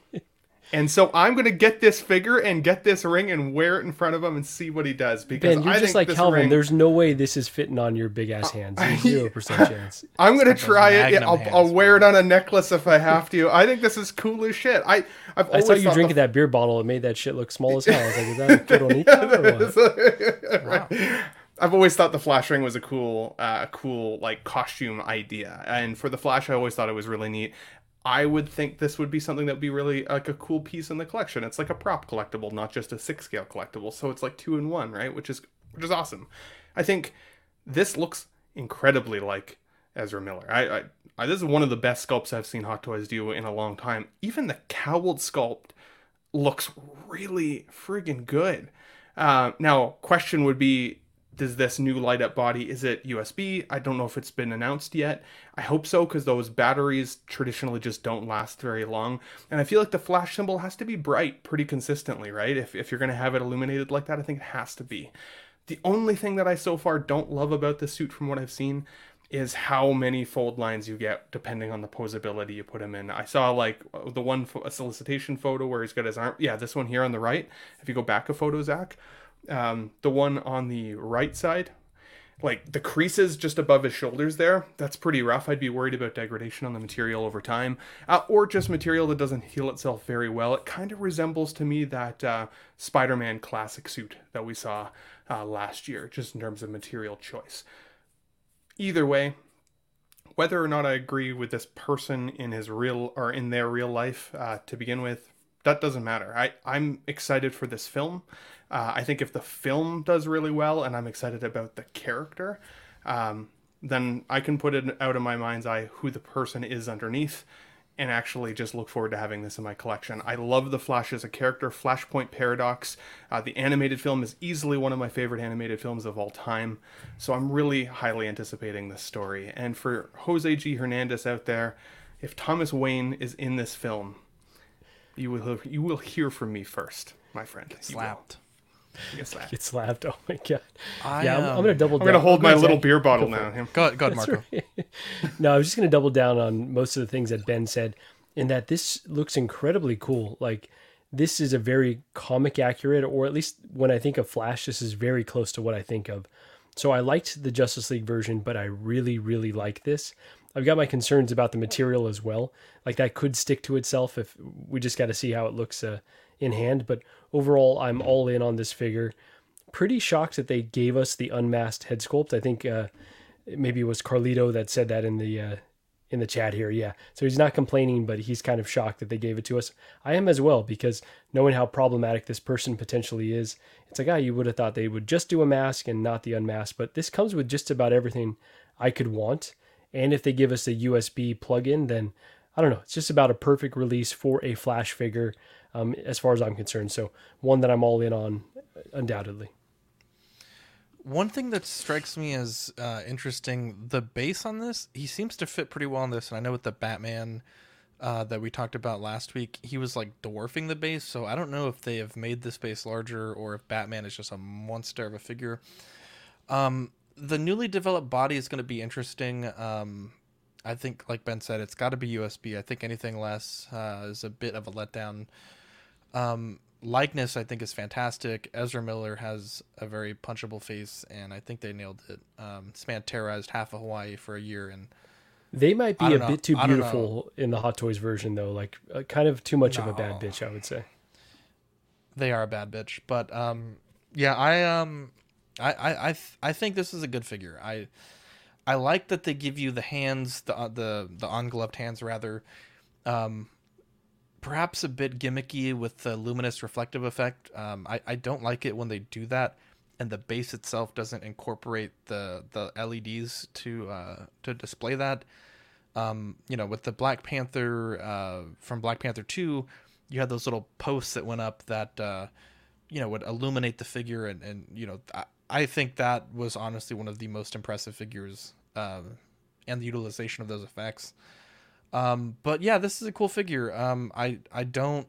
And so I'm gonna get this figure and get this ring and wear it in front of him and see what he does because Ben, you're I just think like this Calvin. ring, There's no way this is fitting on your big ass uh, hands. [laughs] Zero percent chance. [laughs] I'm got those try it. I'll, hands, I'll wear it on a necklace if I have to. I think this is cool as shit. I I've I saw you drinking the- that beer bottle. It made that shit look small as hell. I was like, is that a Coronita or what? Right. I've always thought the flash ring was a cool, uh, cool like costume idea, and for the flash, I always thought it was really neat. I would think this would be something that would be really like a cool piece in the collection. It's like a prop collectible, not just a six scale collectible. So it's like two in one, right? Which is which is awesome. I think this looks incredibly like Ezra Miller. I, I, I this is one of the best sculpts I've seen Hot Toys do in a long time. Even the cowled sculpt looks really friggin' good. Uh, now, question would be, does this new light up body is it usb i don't know if it's been announced yet i hope so because those batteries traditionally just don't last very long and i feel like the flash symbol has to be bright pretty consistently right if, if you're going to have it illuminated like that i think it has to be the only thing that i so far don't love about this suit from what i've seen is how many fold lines you get depending on the posability you put him in. I saw like uh, the one fo- solicitation photo where he's got his arm. Yeah, this one here on the right. If you go back a photo, Zach, um, the one on the right side, like the creases just above his shoulders there, that's pretty rough. I'd be worried about degradation on the material over time, uh, or just material that doesn't heal itself very well. It kind of resembles to me that uh, Spider Man classic suit that we saw uh, last year, just in terms of material choice either way, whether or not I agree with this person in his real or in their real life uh, to begin with, that doesn't matter. I, I'm excited for this film. Uh, I think if the film does really well and I'm excited about the character, um, then I can put it out of my mind's eye who the person is underneath and actually just look forward to having this in my collection. I love the Flash as a character. Flashpoint Paradox, uh, the animated film, is easily one of my favorite animated films of all time. So I'm really highly anticipating this story. And for Jose G. Hernandez out there, if Thomas Wayne is in this film, you will you will hear from me first, my friend. Get slapped. Get slapped. Get slapped. [laughs] Oh my god. I, yeah, I'm, I'm um, gonna double. I'm gonna down. hold Go my little beer bottle Go now. it. Him. Go, go ahead, Marco. right. [laughs] no, I was just going to double down on most of the things that Ben said in that this looks incredibly cool. Like this is a very comic accurate, or at least when I think of Flash, this is very close to what I think of. So I liked the Justice League version, but I really, really like this. I've got my concerns about the material as well. Like that could stick to itself if we just got to see how it looks uh, in hand. But overall, I'm all in on this figure. Pretty shocked that they gave us the unmasked head sculpt. I think uh, maybe it was Carlito that said that in the uh, in the chat here. Yeah, so he's not complaining, but he's kind of shocked that they gave it to us. I am as well because knowing how problematic this person potentially is, it's like ah, you would have thought they would just do a mask and not the unmasked. But this comes with just about everything I could want. And if they give us a USB plug-in, then I don't know. It's just about a perfect release for a Flash figure, um, as far as I'm concerned. So one that I'm all in on, undoubtedly. One thing that strikes me as uh, interesting, the base on this, he seems to fit pretty well in this. And I know with the Batman uh, that we talked about last week, he was like dwarfing the base. So I don't know if they have made this base larger or if Batman is just a monster of a figure. Um, the newly developed body is going to be interesting. Um, I think, like Ben said, it's got to be USB. I think anything less uh, is a bit of a letdown. Um, likeness, I think, is fantastic. Ezra Miller has a very punchable face, and I think they nailed it. Um, this man terrorized half of Hawaii for a year, and They might be a know. bit too I don't know. beautiful in the Hot Toys version, though. Like, uh, kind of too much of a bad bitch, I would say. they are a bad bitch. But um, yeah, I um, I I I, th- I think this is a good figure. I I like that they give you the hands, the uh, the the ungloved hands rather. Um, perhaps a bit gimmicky with the luminous reflective effect. Um, I I don't like it when they do that, and the base itself doesn't incorporate the the LEDs to uh to display that. Um, you know, with the Black Panther uh, from Black Panther Two, you had those little posts that went up that uh, you know would illuminate the figure, and and you know I, I think that was honestly one of the most impressive figures, um, and the utilization of those effects. Um, but yeah, this is a cool figure. Um, I I don't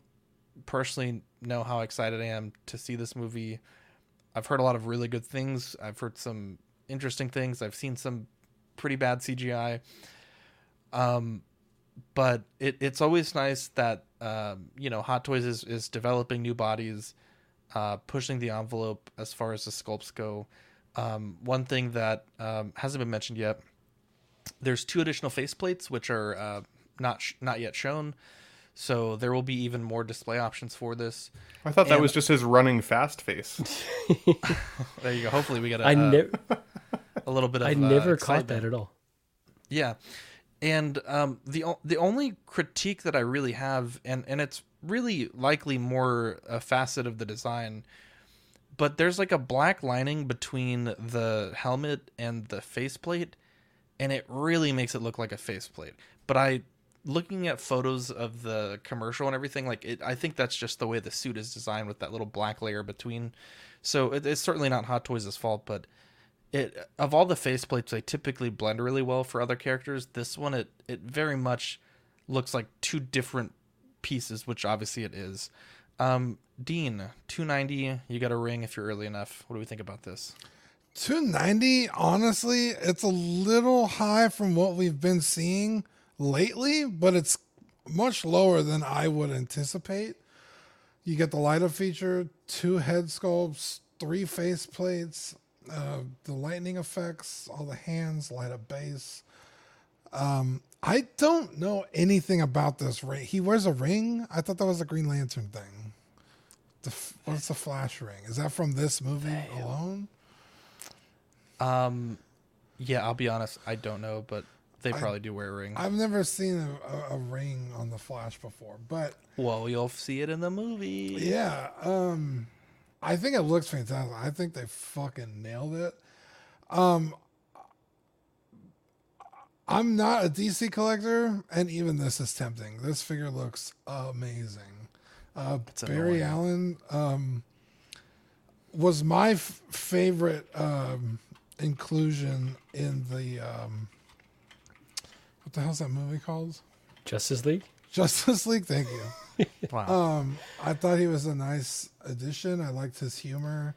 personally know how excited I am to see this movie. I've heard a lot of really good things. I've heard some interesting things. I've seen some pretty bad CGI. Um, but it, it's always nice that um, you know Hot Toys is, is developing new bodies, uh, pushing the envelope as far as the sculpts go. Um, one thing that um, hasn't been mentioned yet, there's two additional faceplates which are uh, not sh- not yet shown, so there will be even more display options for this. I thought that And- was just his running fast face. [laughs] There you go. Hopefully we get a, I uh, a little bit of. I uh, never caught that at all. Yeah, and um, the the only critique that I really have, and and it's really likely more a facet of the design, but there's like a black lining between the helmet and the faceplate, and it really makes it look like a faceplate. But I, looking at photos of the commercial and everything, like it, I think that's just the way the suit is designed with that little black layer between. So it, it's certainly not Hot Toys' fault, but it of all the faceplates they typically blend really well for other characters. This one it it very much looks like two different pieces, which obviously it is. Um, Dean, two ninety. You got a ring if you're early enough. What do we think about this? 290 honestly it's a little high from what we've been seeing lately but it's much lower than i would anticipate. You get the light up feature two head sculpts three face plates uh, the lightning effects all the hands light up base. Um, i don't know anything about this ring. He wears a ring? I thought that was a green lantern thing. The, f- what's the flash ring? Is that from this movie alone? Um, yeah, I'll be honest, I don't know, but they I- probably do wear a ring. I've never seen a, a, a ring on the Flash before, but well, you'll see it in the movie. yeah, um, I think it looks fantastic. I think they fucking nailed it. Um, I'm not a DC collector, and even this is tempting. This figure looks amazing. Uh, Barry annoying. Allen um, was my f- favorite um, inclusion in the um, what the hell's that movie called? Justice League. Justice League. Thank you. [laughs] Wow. Um, I thought he was a nice addition. I liked his humor.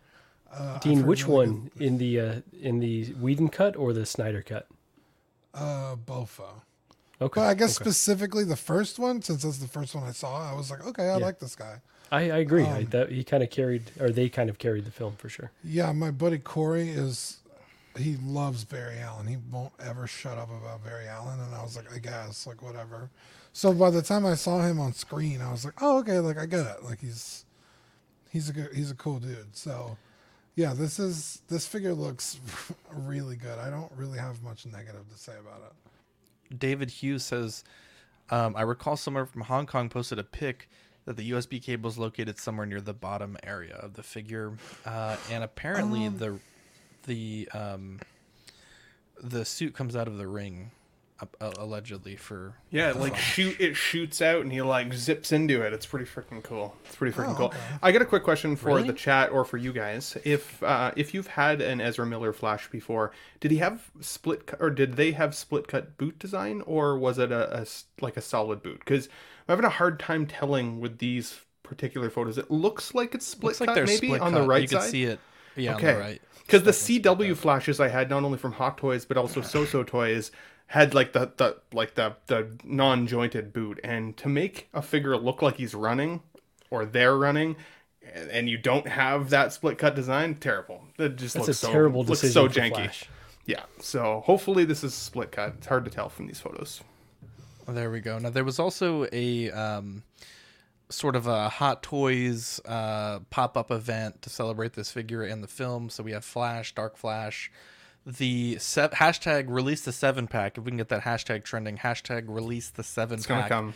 Uh, Dean, which really one in the uh, in the Whedon cut or the Snyder cut? good- Uh, Bofa. Okay, But I guess okay. specifically the first one, since that's the first one I saw, I was like, okay, I Yeah. like this guy. I, I agree. I, Um, that he kind of carried, or they kind of carried the film for sure. Yeah, my buddy Corey is he loves Barry Allen. He won't ever shut up about Barry Allen, and I was like, I guess, like whatever. So by the time I saw him on screen, I was like, oh, okay, like I get it. Like he's he's a good, he's a cool dude. So yeah, this is this figure looks [laughs] really good. I don't really have much negative to say about it. David Hughes says, um, I recall someone from Hong Kong posted a pic that the USB cable is located somewhere near the bottom area of the figure, uh, and apparently Um. the the um, the suit comes out of the ring, uh, allegedly for Yeah, like shoot it shoots out and he like zips into it. It's pretty freaking cool. It's pretty freaking Oh, cool. okay. I got a quick question for Really? the chat or for you guys. If uh, if you've had an Ezra Miller Flash before, did he have split cut or did they have split cut boot design or was it a, a like a solid boot? Because I'm having a hard time telling with these particular photos. It looks like it's split Looks cut they're maybe split on the cut. right You side. can see it. Yeah, okay. right. Because the CW flashes I had not only from Hot Toys but also [sighs] So-So Toys had like the, the like the the non-jointed boot, and to make a figure look like he's running or they're running, and you don't have that split cut design, terrible. It just That's looks so, terrible looks so janky. Flash. Yeah. So hopefully this is split cut. It's hard to tell from these photos. There we go. Now there was also a um, sort of a Hot Toys uh, pop-up event to celebrate this figure in the film. So we have Flash, Dark Flash, the se- hashtag release the seven pack. If we can get that hashtag trending, hashtag release the seven It's gonna pack. come.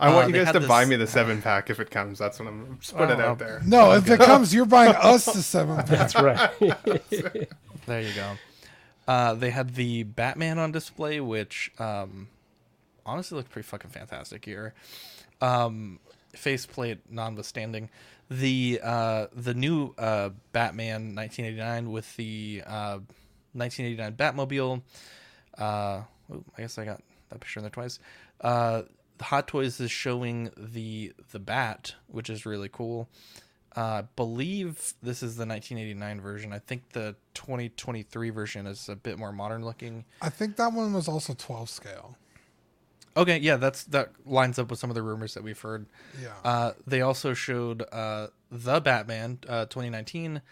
I Uh, want you guys had to buy me the seven pack if it comes. That's what I'm just put it out there. No, if it comes, you're buying [laughs] us the seven. pack. That's right. There you go. Uh, they had the Batman on display, which um, honestly looked pretty fucking fantastic here. Um, faceplate notwithstanding, the uh, the new uh, Batman 1989 with the uh, 1989 Batmobile. Uh, ooh, I guess I got that picture in there twice. Uh, Hot Toys is showing the the Bat, which is really cool. Uh, I believe this is the 1989 version. I think the 2023 version is a bit more modern looking. I think that one was also 12 scale. Okay, yeah, that's that lines up with some of the rumors that we've heard. Yeah. Uh, they also showed uh, the Batman uh, 2019.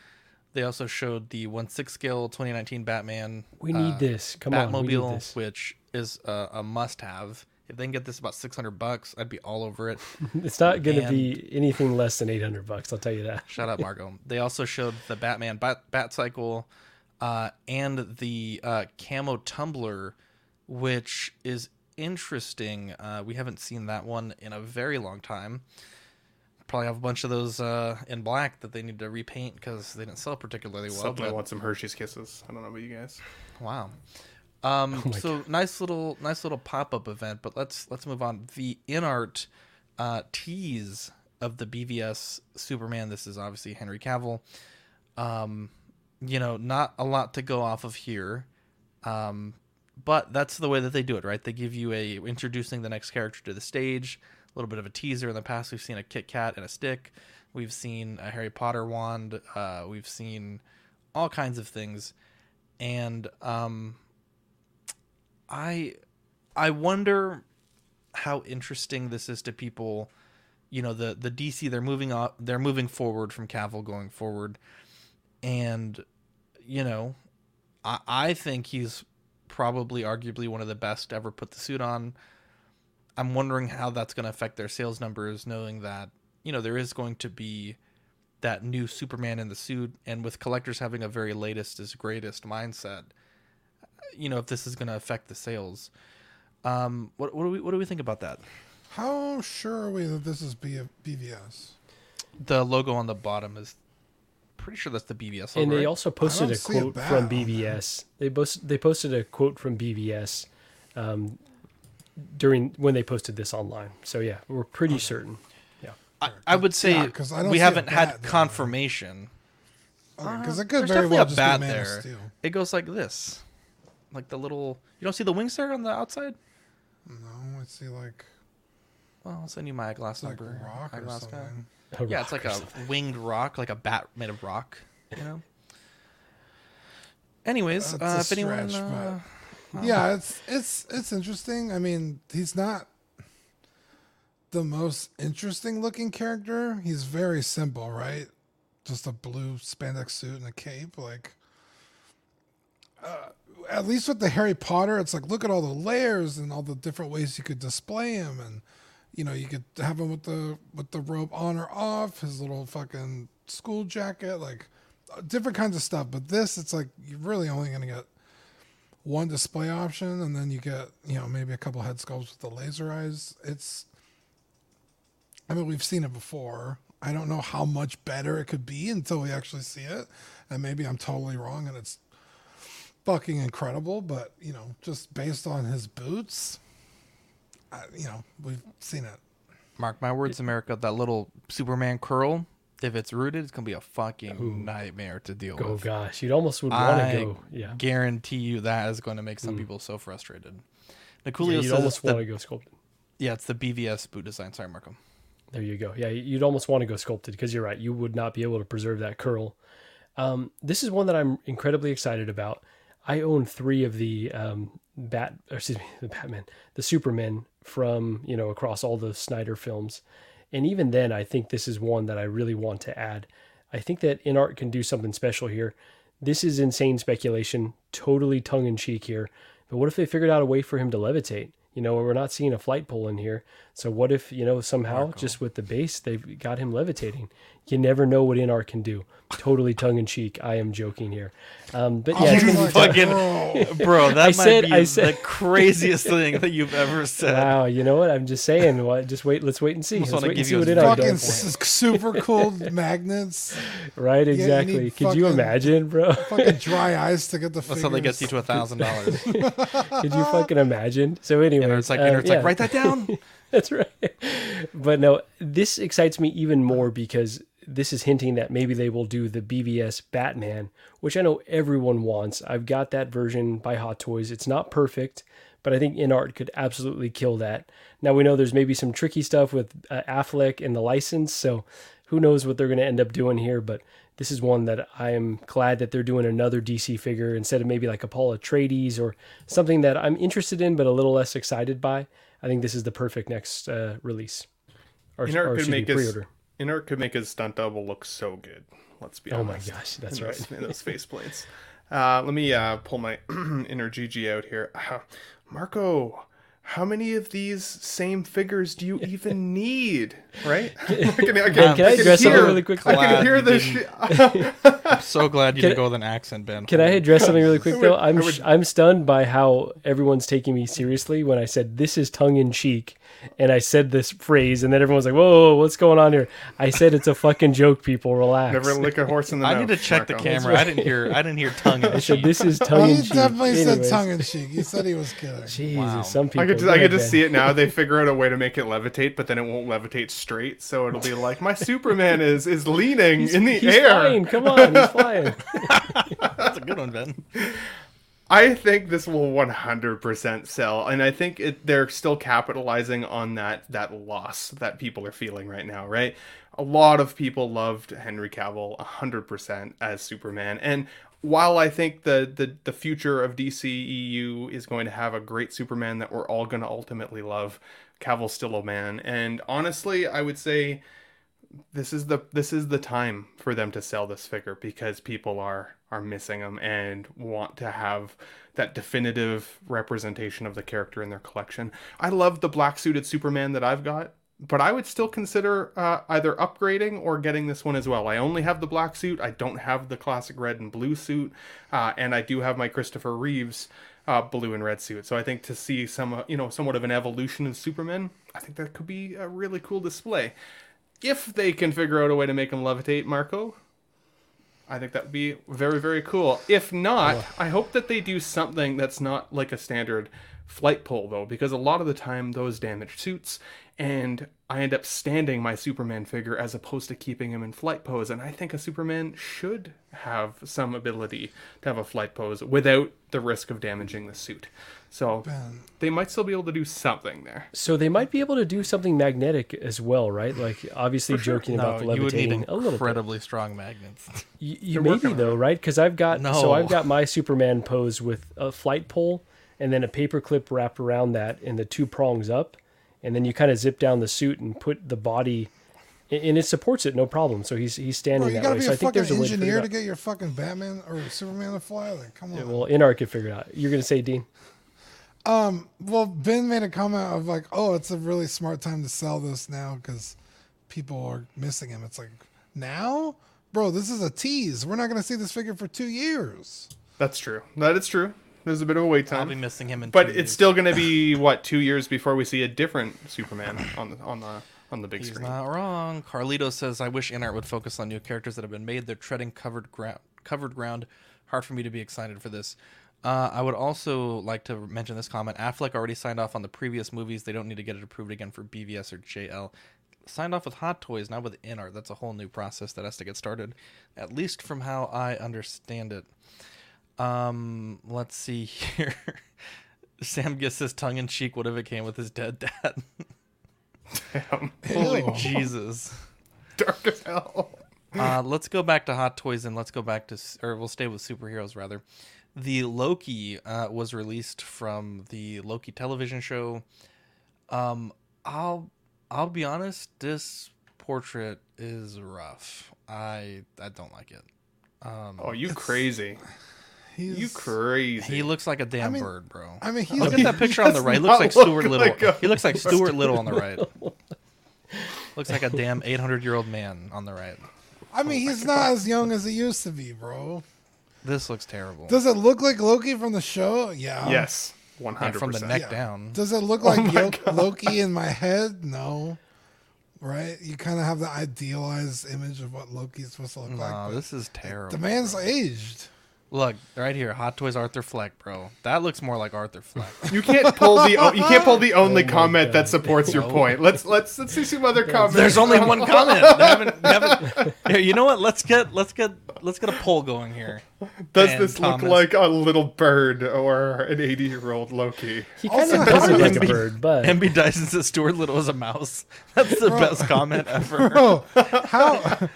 They also showed the 1 6 scale 2019 Batman. We need uh, this. Come on, we need Batmobile, this. which is a, a must have. If they can get this about 600 bucks, I'd be all over it. [laughs] It's not going to be anything less than 800 bucks. I'll tell you that. Shut up, Margot. [laughs] they also showed the Batman Bat, Bat Cycle uh, and the uh, Camo Tumbler, which is interesting. Uh, we haven't seen that one in a very long time. Probably have a bunch of those uh, in black that they need to repaint because they didn't sell particularly well. Something I but- want some Hershey's Kisses. I don't know about you guys. Wow. Um, [laughs] Oh my so nice little nice little pop up event, but let's let's move on. The InArt uh, tease of the BVS Superman. This is obviously Henry Cavill. Um, you know, not a lot to go off of here. Um, but that's the way that they do it, right? They give you a introducing the next character to the stage, a little bit of a teaser. In the past, we've seen a Kit Kat and a stick. We've seen a Harry Potter wand. Uh, we've seen all kinds of things, and um, I I wonder how interesting this is to people. You know, the the DC they're moving up, they're moving forward from Cavill going forward, and you know, I I think he's probably arguably one of the best ever put the suit on. I'm wondering how that's going to affect their sales numbers, knowing that you know there is going to be that new Superman in the suit, and with collectors having a very latest is greatest mindset, you know if this is going to affect the sales. Um, what what do we what do we think about that? How sure are we that this is B- BVS? The logo on the bottom is pretty sure that's the BVS logo. And they right? also posted a see a quote from on there. BVS. They post, they posted a quote from BVS um, during when they posted this online. So yeah, we're pretty certain. Yeah. I, I would say Yeah, 'cause I we haven't had there. confirmation. Because Uh, it could there's very definitely well a just bat be Man there. of Steel. It goes like this, like the little. You don't see the wings there on the outside. No, I see like Well, I'll send you my eyeglass like number. rock or eyeglass guy. Something. A Yeah, it's like a something. winged rock, like a bat made of rock. You know. [laughs] Anyways, uh, a if anyone, stretch, uh, Yeah, it's it's it's interesting. I mean, he's not the most interesting looking character. He's very simple, right? Just a blue spandex suit and a cape. Like, uh, at least with the Harry Potter, it's like look at all the layers and all the different ways you could display him, and you know you could have him with the with the robe on or off, his little fucking school jacket, like uh, different kinds of stuff. But this, it's like you're really only gonna get one display option, and then you get you know maybe a couple head sculpts with the laser eyes. It's, I mean, we've seen it before. I don't know how much better it could be until we actually see it, and maybe I'm totally wrong, and it's fucking incredible. But you know, just based on his boots, I, you know, we've seen it. mark my words, America. That little Superman curl, if it's rooted, it's gonna be a fucking nightmare to deal Oh with. Oh gosh, you'd almost would want to go. Yeah. guarantee you that is going to make some people so frustrated. Nicolio yeah you'd says almost it's want the, to go sculpted. yeah, it's the BVS boot design. Sorry, Markham. There you go. Yeah, you'd almost want to go sculpted because you're right. You would not be able to preserve that curl. Um, this is one that I'm incredibly excited about. I own three of the um, Bat, or excuse me, the Batman, the Superman from you know across all the Snyder films, and even then, I think this is one that I really want to add. I think that InArt can do something special here. This is insane speculation, totally tongue in cheek here. But what if they figured out a way for him to levitate? You know, we're not seeing a flight pole in here. So what if, you know, somehow just with the base, they've got him levitating? You never know what InArt can do. Totally tongue in cheek. I am joking here. Um, but yeah, it's gonna fucking [laughs] [laughs] bro, that I might said- be I said- the craziest thing that you've ever said. Wow, you know what? I'm just saying. What? Just wait. Let's wait and see. Almost Let's wanna wait and give see you what a InArt Fucking does. super cool [laughs] magnets. Right? you Exactly. need Could you imagine, bro? Fucking dry eyes to get the. That's how they get you to a thousand dollars. Could you fucking imagine? So anyway, And it's like, and it's like, write that down. That's right. But no, this excites me even more because this is hinting that maybe they will do the BVS Batman, which I know everyone wants. I've got that version by Hot Toys. It's not perfect, but I think InArt could absolutely kill that. Now we know there's maybe some tricky stuff with uh, Affleck and the license, so who knows what they're going to end up doing here, but this is one that I am glad that they're doing another DC figure instead of maybe like a Paul Atreides or something that I'm interested in but a little less excited by. I think this is the perfect next uh, release. Or, or Inart could excuse make pre-order. Inart could make his stunt double look so good. Let's be Oh my gosh, that's in [laughs] right. Those, in those [laughs] face plates. Uh, let me uh, pull my [clears throat] inner GG out here. Uh, Marco, how many of these same figures do you even [laughs] need? Right? I can, I can, Ben, can I can address something hear- really quickly? I can Glad hear you the didn't- shit. I'm so glad you Can- didn't go with an accent, Ben. Can I address something really quick though? I'm would- sh- I'm stunned by how everyone's taking me seriously when I said this is tongue in cheek, and I said this phrase, and then everyone's like, "Whoa, whoa, whoa, what's going on here?" I said it's a fucking joke. People, relax. Never lick a horse in the I need to check the Marco. camera. I didn't hear. I didn't hear tongue. In [laughs] I said cheek. this is [laughs] tongue He cheek. definitely said tongue in cheek. He said he was kidding. Jesus, Wow. some people. I could, Go I could just see it now. They figure out a way to make it levitate, but then it won't levitate straight straight, so it'll be like my [laughs] Superman is is leaning He's, in the he's air. flying. Come on, he's flying. That's a good one, Ben. I think this will 100% sell, and I think it, they're still capitalizing on that that loss that people are feeling right now. Right, a lot of people loved Henry Cavill 100% as Superman, and while I think the, the the future of DCEU is going to have a great Superman that we're all going to ultimately love, Cavill's still a man, and honestly, I would say this is the this is the time for them to sell this figure because people are are missing them and want to have that definitive representation of the character in their collection. I love the black suited Superman that I've got, but I would still consider uh, either upgrading or getting this one as well. I only have the black suit. I don't have the classic red and blue suit, uh, and I do have my Christopher Reeves uh, blue and red suit. So I think to see some you know somewhat of an evolution of Superman, I think that could be a really cool display if they can figure out a way to make him levitate, Marco, I think that would be very, very cool. If not, oh. I hope that they do something that's not like a standard flight pole, though, because a lot of the time those damage suits, and I end up standing my Superman figure as opposed to keeping him in flight pose. And I think a Superman should have some ability to have a flight pose without the risk of damaging the suit. So they might still be able to do something there. So they might be able to do something magnetic as well, right? Like obviously joking about the No, you would need levitating a little bit. incredibly strong magnets. You, you maybe though, right? Because I've got so I've got my Superman pose with a flight pole and then a paper clip wrapped around that and the two prongs up, and then you kind of zip down the suit and put the body, and and it supports it no problem. So he's he's standing Bro, you that gotta way. be So a I think fucking there's a way to engineer to get your fucking Batman or Superman to fly. Like, come on. Yeah, well, InArt could figure it out. You're gonna say Dean? Um, well, Ben made a comment of like, "Oh, it's a really smart time to sell this now because people are missing him." It's like, now, bro, this is a tease. We're not gonna see this figure for two years. That's true. That is true. There's a bit of a wait time. I'll be missing him in but it's years. still going to be what two years before we see a different Superman on the on the on the big He's screen. not wrong. Carlito says, "I wish InArt would focus on new characters that have been made. They're treading covered ground. Covered ground. Hard for me to be excited for this." Uh, I would also like to mention this comment. Affleck already signed off on the previous movies. They don't need to get it approved again for BVS or JL. Signed off with Hot Toys, not with InArt. That's a whole new process that has to get started, at least from how I understand it. Um, let's see here. [laughs] Sam gets his tongue in cheek. What if it came with his dead dad? Damn. [laughs] Holy Ew. Jesus. Dark as hell. Uh, let's go back to Hot Toys and let's go back to, or we'll stay with superheroes rather. The Loki uh, was released from the Loki television show. Um, I'll I'll be honest, this portrait is rough. I I don't like it. Um, Oh, you crazy. He's, You crazy. he looks like a damn mean- bird, bro. I mean, he's Look at that picture [laughs] on the right. He looks like Stuart Little. like he looks like Stuart Little on the right. [laughs] looks like a damn 800 year old man on the right. I mean, oh he's not as young as he used to be, bro. This looks terrible. Does it look like Loki from the show? Yeah. yes, one Yeah, hundred from the neck Yeah. down. Does it look like Oh Yo- Loki in my head? No. Right? You kind of have the idealized image of what Loki's supposed to look like. No, but this is terrible. the man's aged. Look right here, Hot Toys Arthur Fleck, bro. That looks more like Arthur Fleck. [laughs] You can't pull the o- you can't pull the oh only Oh comment God. that supports your point. Let's let's let's see some other comments. There's only one [laughs] comment. They haven't, they haven't- Here, you know what? Let's get let's get let's get a poll going here. Does Fan this look comments. like a little bird or an 80 year old Loki? He kind Also, of does look like a bird, but MB Dyson says Stuart Little is a mouse. [laughs] That's the best comment ever. Bro, how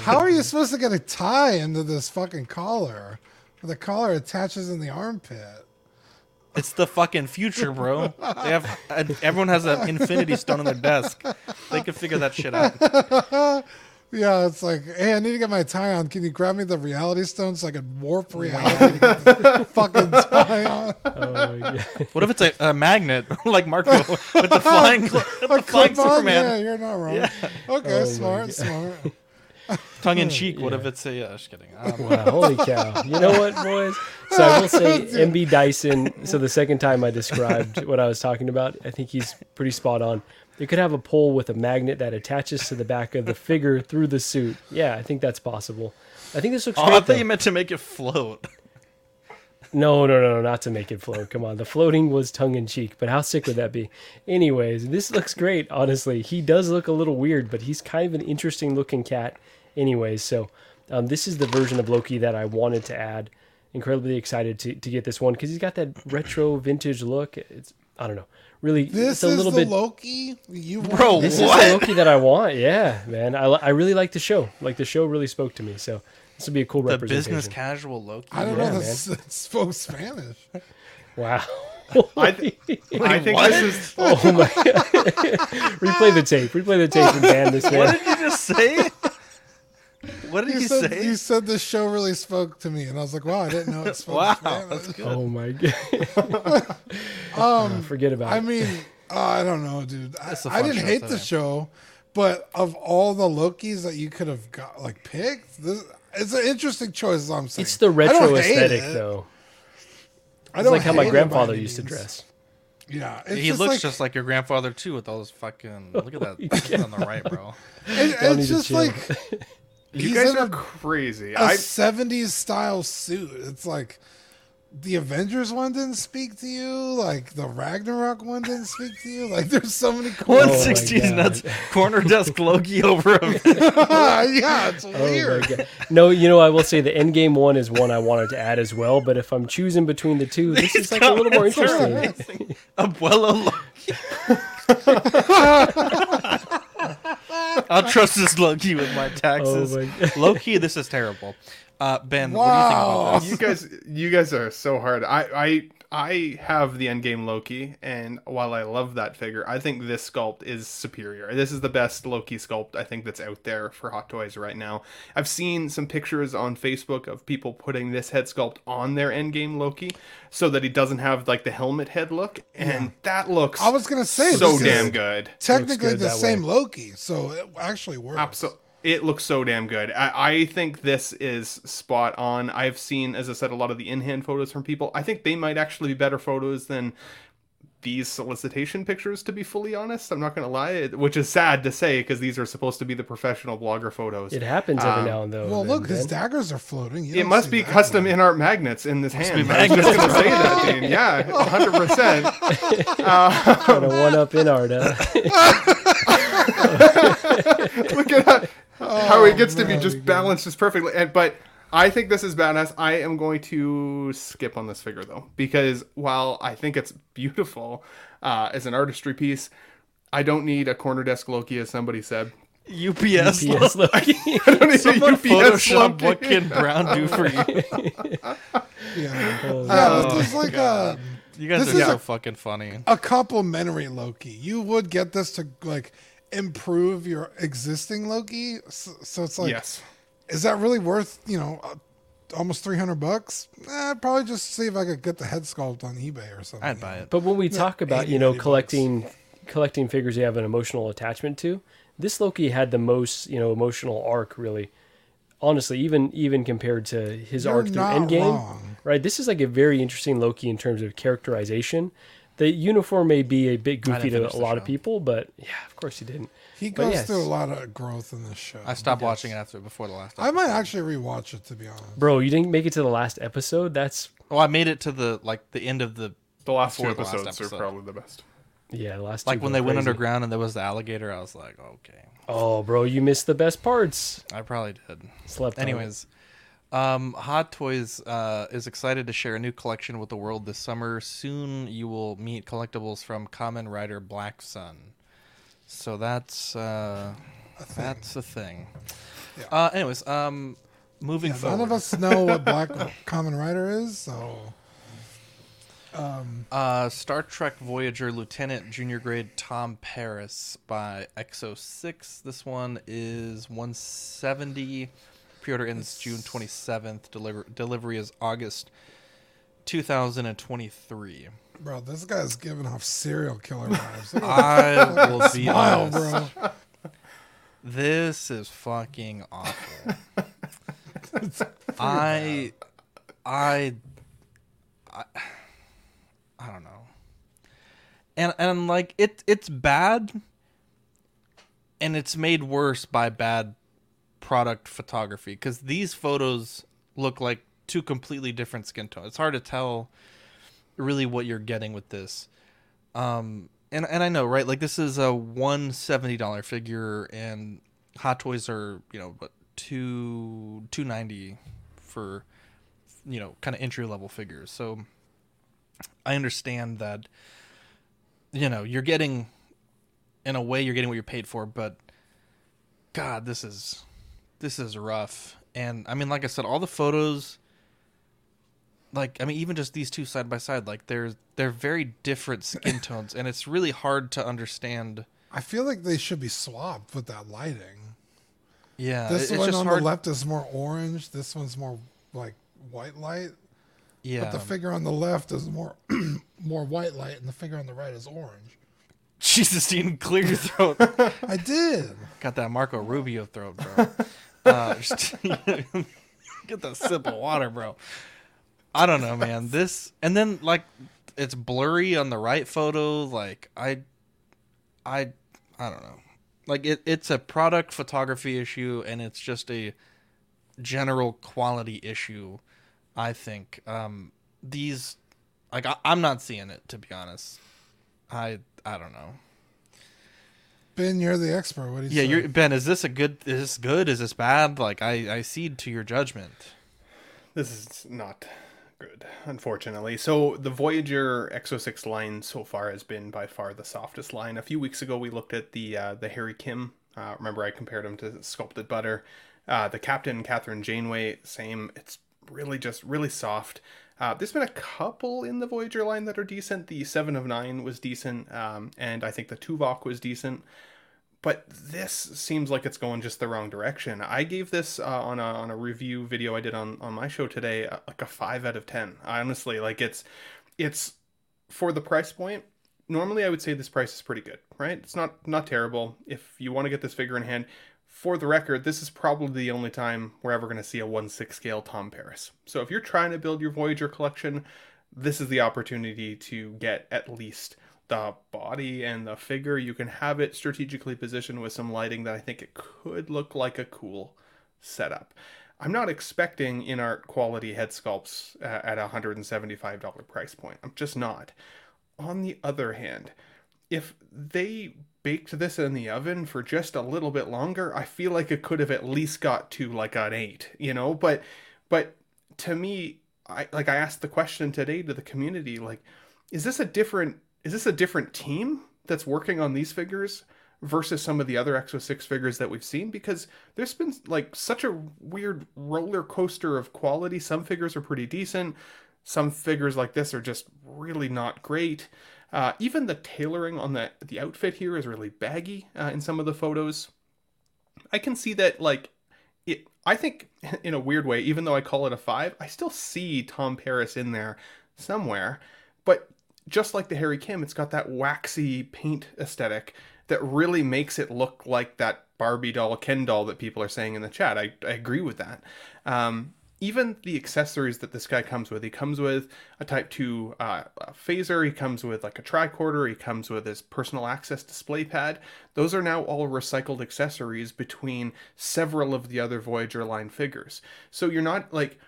how are you supposed to get a tie into this fucking collar? The collar attaches in the armpit. It's the fucking future, bro. They have everyone has an Infinity Stone on their desk. They can figure that shit out. [laughs] Yeah, it's like, hey, I need to get my tie on. Can you grab me the reality stone so I can warp reality to get this [laughs] fucking tie on? oh, yeah. What if it's a, a magnet [laughs] like Marco with the flying, with the flying clip on? Superman? Yeah, you're not wrong. Yeah. Okay, Oh smart, smart. [laughs] Tongue in cheek. What Yeah. if it's a? Uh, just kidding. Um, Wow, holy cow. You know what, boys? So I will say [laughs] MB Dyson. So the second time I described what I was talking about, I think he's pretty spot on. You could have a pole with a magnet that attaches to the back of the figure through the suit. Yeah, I think that's possible. I think this looks oh, I thought though. you meant to make it float. No, no, no, no, not to make it float. Come on, the floating was tongue in cheek, but how sick would that be? Anyways, this looks great. Honestly, he does look a little weird, but he's kind of an interesting looking cat. Anyways, so um, this is the version of Loki that I wanted to add. Incredibly excited to, to get this one because he's got that retro vintage look. It's I don't know, really. This it's a is little the bit. Loki you Bro, this What? is the Loki that I want. Yeah, man. I, I really like the show. Like the show really spoke to me. So this would be a cool representation. The representation. business casual Loki. I don't Yeah, know. man. This it spoke Spanish. [laughs] Wow. [laughs] I, th- I think what? this is. [laughs] Oh my god. Replay the tape. Replay the tape and ban this What man. did you just say? What did You you, said say? you said this show really spoke to me, and I was like, wow, I didn't know it spoke Wow, Spanish. that's good. Oh my god. um, forget about I it. mean, uh, I don't know, dude. I, It's a I fun didn't show hate today. the show, but of all the Lokis that you could have got like picked, this, it's an interesting choice. Is what I'm saying it's the retro aesthetic it. though. I It's don't like how my hate it by grandfather used to dress. Yeah, it's he just looks like, just like your grandfather too, with all those fucking. [laughs] Look at that That's on the right, bro. it- it's just like [laughs] You guys are a- crazy. a I 70s style suit. It's like the Avengers one didn't speak to you, like the Ragnarok one didn't speak to you. Like there's so many cool Oh One my sixties God. nuts corner desk [laughs] Loki over a [laughs] yeah, it's Oh my weird. God. No, you know, I will say the Endgame one is one I wanted to add as well. But if I'm choosing between the two, this [laughs] is like a little more interesting. Abuelo Loki. I'll trust this Loki with my taxes. Oh my Loki, this is terrible. Uh, ben, what do you think about this? you guys you guys are so hard. I I I have the endgame Loki, and while I love that figure, I think this sculpt is superior. This is the best Loki sculpt I think that's out there for Hot Toys right now. I've seen some pictures on Facebook of people putting this head sculpt on their endgame Loki so that he doesn't have like the helmet head look, and that looks I was gonna say so damn good. Technically good the same way. Loki, so it actually works. Absolutely. It looks so damn good. I, I think this is spot on. I've seen, as I said, a lot of the in-hand photos from people. I think they might actually be better photos than these solicitation pictures, to be fully honest. I'm not going to lie, it- which is sad to say because these are supposed to be the professional blogger photos. It happens every Um, now and then. Well, then, look, his daggers are floating. You It must be custom one. InArt magnets in this hand. I was magnets. just going to say that, Dean. Yeah, 100%. Trying to one up InArt. Uh, [laughs] Look at how, how he gets to be just balanced just perfectly. And, but I think this is badass. I am going to skip on this figure though, because while I think it's beautiful uh, as an artistry piece, I don't need a corner desk Loki, as somebody said. UPS. PS Loki. [laughs] I don't need a Someone UPS Photoshop Loki. what can Brown do for you? [laughs] Yeah, [laughs] Oh, yeah this is like a You guys This are so a- fucking funny. a complimentary Loki. You would get this to like improve your existing Loki. So, so it's like, Yes. is that really worth you know uh, almost three hundred bucks? Eh, I'd probably just see if I could get the head sculpt on eBay or something. I'd buy it. But when we talk about you know 90 bucks. collecting collecting figures you have an emotional attachment to, this Loki had the most you know emotional arc really. Honestly, even even compared to his You're arc through Endgame, wrong. right? This is like a very interesting Loki in terms of characterization. The uniform may be a bit goofy to a the lot of people, but yeah, of course he didn't. He But goes yes. through a lot of growth in this show. I stopped watching it after before the last. Episode. I might actually rewatch it to be honest. Bro, you didn't make it to the last episode. That's Well, I made it to the like the end of the The last two Before the last episodes episode. are probably the best. yeah, the last like when were they went underground and there was the alligator. I was like, okay, Oh, bro, you missed the best parts. I probably did. Slept. on. Anyways, um, Hot Toys uh, is excited to share a new collection with the world this summer. Soon you will meet collectibles from Kamen Rider Black Sun. So that's uh, that's a thing. Uh, anyways, um, moving Yeah, forward. none of us know what [laughs] Black Kamen Rider is, so Uh, Star Trek Voyager Lieutenant Junior Grade Tom Paris by Exo6. This one is 170. Pre-order ends June 27th. Deliver- delivery is August 2023. bro, this guy's giving off serial killer vibes. [laughs] I will be Smile, honest. bro. This is fucking awful. [laughs] I, I, I, I don't know. And and like it, it's bad, and it's made worse by bad product photography because these photos look like two completely different skin tones. It's hard to tell really what you're getting with this. Um, and and I know, right? Like this is a one seventy dollar figure, and Hot Toys are you know what two two ninety for you know kind of entry level figures. So I understand that you know you're getting in a way you're getting what you're paid for, but God, this is this is rough. And I mean, like I said, all the photos like I mean, even just these two side by side, like they're they're very different skin [laughs] tones, and it's really hard to understand. I feel like they should be swapped with that lighting. Yeah, this it's one just on hard. the left is more orange. This one's more like white light. Yeah, But the figure on the left is more [clears throat] more white light, and the figure on the right is orange. [laughs] Jesus, Dean, clear your throat. [laughs] I did. Got that Marco Rubio throat, bro. [laughs] uh, get that sip of water, bro. I don't know, man. This and then like it's blurry on the right photo. Like I, I, I don't know. Like it, it's a product photography issue, and it's just a general quality issue. I think um, these, like I, I'm not seeing it to be honest. I I don't know. Ben, you're the expert. What do you think? Yeah, say? you're Ben. Is this a good? Is this good? Is this bad? Like I, I cede to your judgment. This is not good, unfortunately. So the Voyager Exo6 line so far has been by far the softest line. A few weeks ago, we looked at the uh, the Harry Kim. Uh, remember, I compared him to Sculpted Butter. Uh, the Captain Catherine Janeway, same. It's really just really soft. Uh, there's been a couple in the Voyager line that are decent. The Seven of Nine was decent, um, and I think the Tuvok was decent but this seems like it's going just the wrong direction. I gave this uh, on a on a review video I did on on my show today uh, like a five out of ten. Honestly, like it's it's for the price point. Normally, I would say this price is pretty good, right? It's not not terrible. If you want to get this figure in hand, for the record, this is probably the only time we're ever going to see a one six scale Tom Paris. So if you're trying to build your Voyager collection, this is the opportunity to get at least the body and the figure. You can have it strategically positioned with some lighting that I think it could look like a cool setup. I'm not expecting InArt quality head sculpts uh, at a $175 price point. I'm just not. On the other hand, if they baked this in the oven for just a little bit longer, I feel like it could have at least got to like an 8, you know, but but to me I like I asked the question today to the community like is this a different is this a different team that's working on these figures versus some of the other Exo 6 figures that we've seen? Because there's been like such a weird roller coaster of quality. Some figures are pretty decent, some figures like this are just really not great. Uh, even the tailoring on the the outfit here is really baggy uh, in some of the photos. I can see that like it. I think [laughs] in a weird way, even though I call it a five, I still see Tom Paris in there somewhere. But just like the Harry Kim, it's got that waxy paint aesthetic that really makes it look like that Barbie doll, Ken doll that people are saying in the chat. I, I agree with that. Um, even the accessories that this guy comes with, he comes with a Type 2 uh, phaser, he comes with like a tricorder, he comes with his personal access display pad. Those are now all recycled accessories between several of the other Voyager line figures. So you're not like,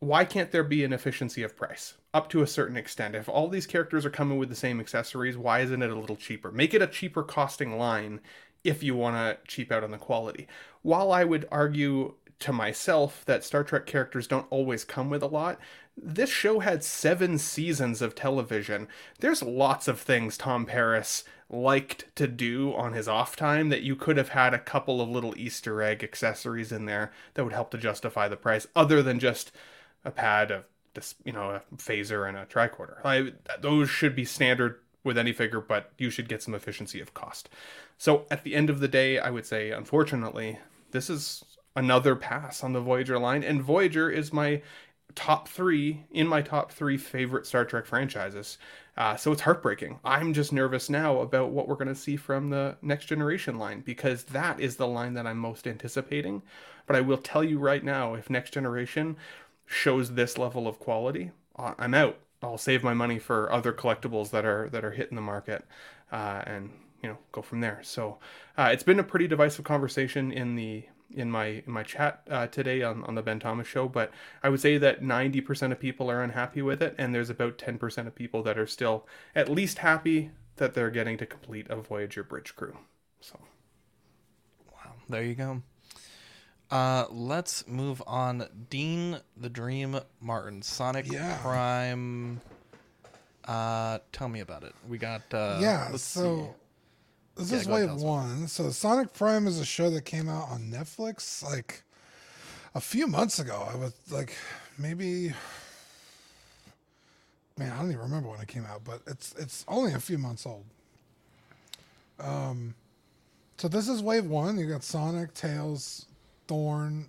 why can't there be an efficiency of price up to a certain extent if all these characters are coming with the same accessories why isn't it a little cheaper make it a cheaper costing line if you want to cheap out on the quality while i would argue to myself that star trek characters don't always come with a lot this show had seven seasons of television there's lots of things tom paris liked to do on his off time that you could have had a couple of little easter egg accessories in there that would help to justify the price other than just a pad of this, you know, a phaser and a tricorder. I, those should be standard with any figure, but you should get some efficiency of cost. So at the end of the day, I would say, unfortunately, this is another pass on the Voyager line, and Voyager is my top three in my top three favorite Star Trek franchises. Uh, so it's heartbreaking. I'm just nervous now about what we're going to see from the next generation line because that is the line that I'm most anticipating. But I will tell you right now, if next generation shows this level of quality, I'm out. I'll save my money for other collectibles that are that are hitting the market, uh, and you know go from there. So uh, it's been a pretty divisive conversation in the in my in my chat uh, today on, on the Ben Thomas show, but I would say that 90% of people are unhappy with it, and there's about 10% of people that are still at least happy that they're getting to complete a Voyager bridge crew. So, wow, there you go. Uh, let's move on. Dean the Dream Martin, Sonic Yeah. Prime. Uh, tell me about it. We got uh, yeah, let's so see. This Yeah, is wave one. So Sonic Prime is a show that came out on Netflix like a few months ago. I was like maybe man, I don't even remember when it came out, but it's it's only a few months old. Um so this is wave one. You got Sonic, Tails, Thorn,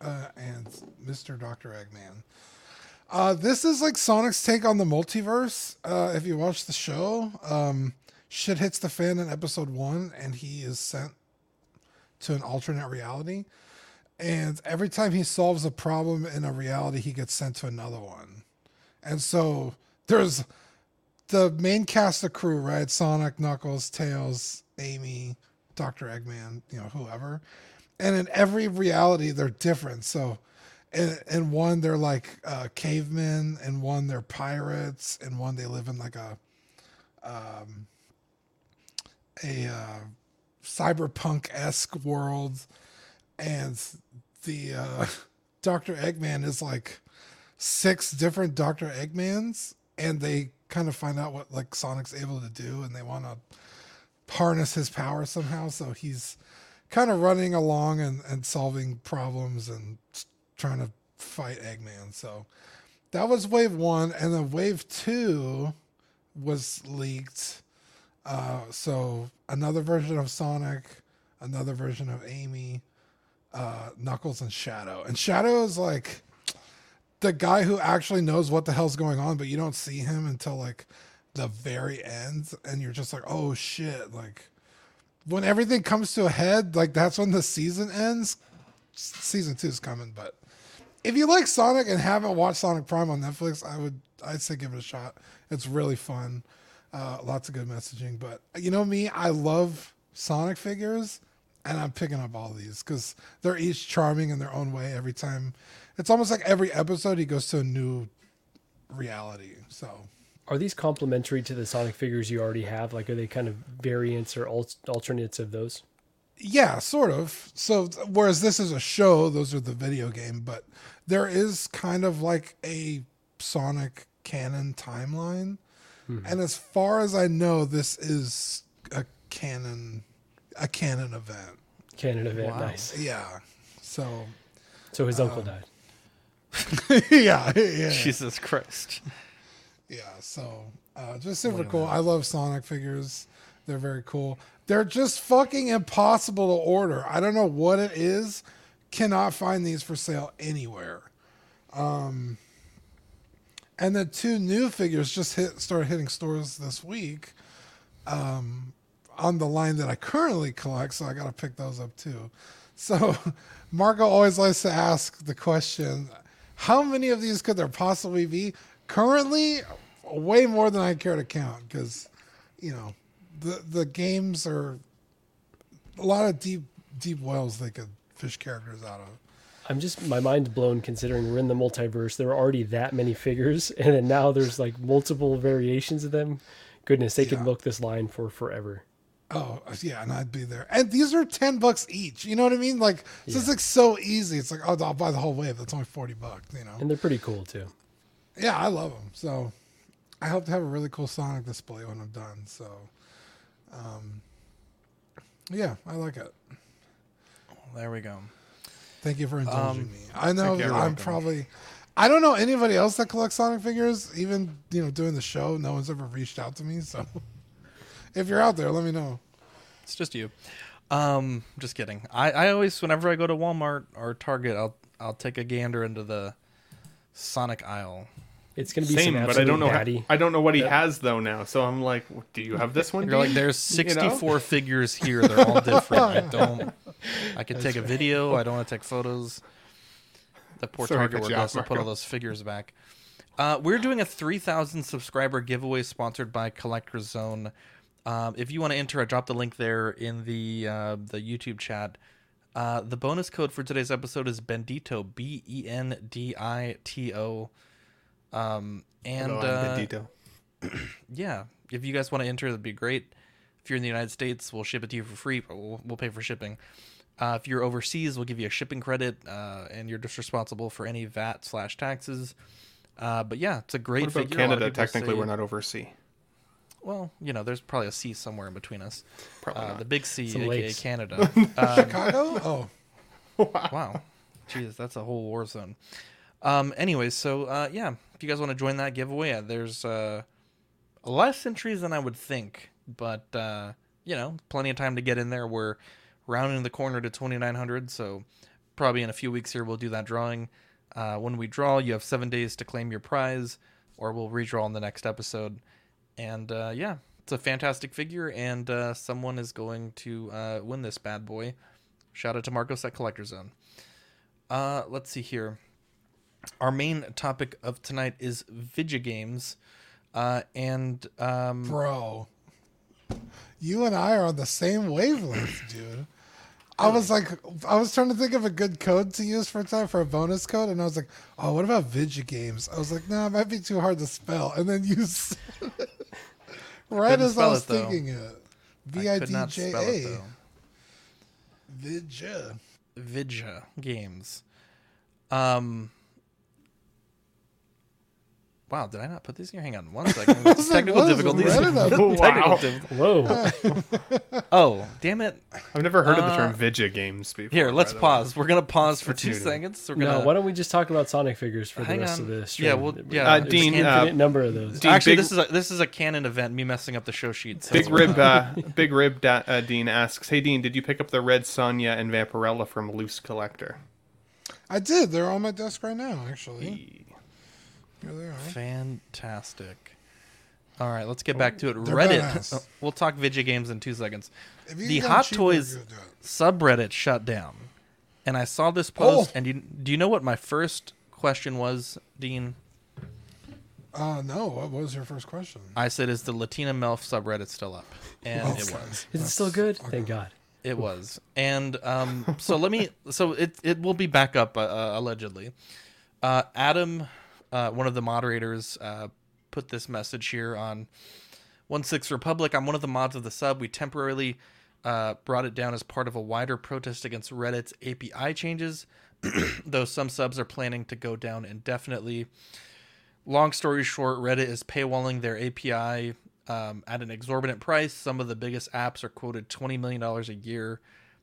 uh, and Mr. Dr. Eggman. Uh, this is like Sonic's take on the multiverse. Uh, if you watch the show, um, shit hits the fan in episode one, and he is sent to an alternate reality. And every time he solves a problem in a reality, he gets sent to another one. And so there's the main cast of crew, right? Sonic, Knuckles, Tails, Amy, Dr. Eggman, you know, whoever. And in every reality, they're different. So in, in one, they're like uh, cavemen. and one, they're pirates. and one, they live in like a um, a uh, cyberpunk esque world. And the uh, [laughs] Dr. Eggman is like six different Dr. Eggmans, and they kind of find out what like Sonic's able to do, and they want to harness his power somehow. So he's kind of running along and, and solving problems and trying to fight Eggman. So that was wave one, and then wave two was leaked. Uh, so another version of Sonic, another version of Amy, uh, Knuckles, and Shadow. And Shadow is like the guy who actually knows what the hell's going on, but you don't see him until like the very end, and you're just like, oh shit! Like when everything comes to a head, like that's when the season ends. Season two is coming, but if you like Sonic and haven't watched Sonic Prime on Netflix, I would I'd say give it a shot. It's really fun. Uh, lots of good messaging, but you know me, I love Sonic figures, and I'm picking up all these because they're each charming in their own way. Every time, it's almost like every episode he goes to a new reality. So Are these complementary to the Sonic figures you already have? Like, are they kind of variants or al- alternates of those? Yeah, sort of. So whereas this is a show, those are the video game, but there is kind of like a Sonic canon timeline. And as far as I know, this is a canon a canon event. Canon event, Wow. nice. Yeah. So So his uncle died. [laughs] yeah, [laughs] yeah. Jesus Christ. Yeah, so uh, just super cool. I love Sonic figures. They're very cool. They're just fucking impossible to order. I don't know what it is. Cannot find these for sale anywhere. Um, and then two new figures just hit started hitting stores this week. Um, on the line that I currently collect, so I got to pick those up too. So [laughs] Marco always likes to ask the question, how many of these could there possibly be? Currently, way more than I care to count because, you know, the the games are a lot of deep deep wells they could fish characters out of. I'm just my mind's blown considering we're in the multiverse. There are already that many figures, [laughs] and then now there's like multiple variations of them. Goodness, they could Yeah. milk this line for forever. Oh yeah, and I'd be there. And these are ten bucks each. You know what I mean? Like this is like so easy. It's like oh, I'll buy the whole wave. That's only forty bucks. You know? And they're pretty cool too. Yeah, I love them. So I hope to have a really cool Sonic display when I'm done. So, um, yeah, I like it. There we go. Thank you for indulging Um, me. I know I'm welcome. probably. I don't know anybody else that collects Sonic figures. Even you know, doing the show, no one's ever reached out to me. So, [laughs] if you're out there, let me know. It's just you. Um, just kidding. I, I always, whenever I go to Walmart or Target, I'll I'll take a gander into the Sonic aisle. It's gonna be Same, some but I don't know. How, I don't know what he has though now. So I'm like, do you have this one? You're like, Dean?" there's [laughs] You know? 64 figures here. They're all [laughs] different. I don't. I could take a video. I don't want to [laughs] take photos. The poor Sorry Target cut worker you has off, to put all those figures back. Uh, we're doing a 3,000 subscriber giveaway sponsored by Collector's Zone. Um, if you want to enter, I dropped the link there in the uh, the YouTube chat. Uh, the bonus code for today's episode is Bendito, B E N D I T O. Um, and Hello, uh, Bendito. [clears throat] yeah, if you guys want to enter, that'd be great. If you're in the United States, we'll ship it to you for free, we'll, we'll pay for shipping. Uh, if you're overseas, we'll give you a shipping credit, uh, and you're just responsible for any VAT slash taxes. Uh, but yeah, it's a great What about figure. A lot of Canada? Technically, say- we're not overseas. Well, you know, there's probably a sea somewhere in between us. Probably uh, not. the big sea, Some aka lakes. Canada. [laughs] Um, Chicago? Oh, [laughs] wow. Jeez, that's a whole war zone. Um, anyways, so uh, yeah, if you guys want to join that giveaway, uh, there's uh, less entries than I would think, but uh, you know, plenty of time to get in there. We're rounding the corner to 2,900, so probably in a few weeks here we'll do that drawing. Uh, when we draw, you have seven days to claim your prize, or we'll redraw in the next episode. And uh, yeah, it's a fantastic figure, and uh, someone is going to uh, win this bad boy. Shout out to Marcos at Collector Zone. Uh, let's see here. Our main topic of tonight is video games, uh, and um, bro. You and I are on the same wavelength, dude. I was like, I was trying to think of a good code to use for time for a bonus code, and I was like, oh, what about Vidya games? I was like, no, it might be too hard to spell. And then you said [laughs] it right as I was it, thinking it. V I D J A. Vidya. Vidja games. Um. Wow, did I not put these in here? Hang on one [laughs] second. I was like, Technical what is difficulties. Reddit? [laughs] Technical Wow. diff- Whoa. [laughs] Oh, damn it. I've never heard of the Uh, term Vidya games before. Here, let's by the way. pause. We're gonna pause for two new to me. seconds. We're No, gonna. why don't we just talk about Sonic figures for Hang the rest on. of the Yeah, well, yeah. Uh, an Dean, infinite uh, number of those. Dean, Actually, big- this is a this is a canon event. Me messing up the show sheet. So Big Rib, uh, Big Rib da- uh, Dean asks, "Hey Dean, did you pick up the Red Sonja and Vampirella from Loose Collector?" I did. They're on my desk right now, actually. Here they are. Fantastic. All right, let's get back to it. They're Reddit. badass. [laughs] we'll talk video games in two seconds. If you The get Hot cheaper, Toys you do it. subreddit shut down, and I saw this post. Oh. And you, do you know what my first question was, Dean? Uh, no. What was your first question? I said, "Is the Latina Melf subreddit still up?" And it Okay. was. Is it still good? Thank God. It was, and um, so let me. So it it will be back up uh, uh, allegedly. Uh, Adam, uh, one of the moderators, uh, put this message here on One Six Republic. I'm one of the mods of the sub. We temporarily uh, brought it down as part of a wider protest against Reddit's API changes, [clears throat] though some subs are planning to go down indefinitely. Long story short, Reddit is paywalling their API um, at an exorbitant price. Some of the biggest apps are quoted $20 million a year,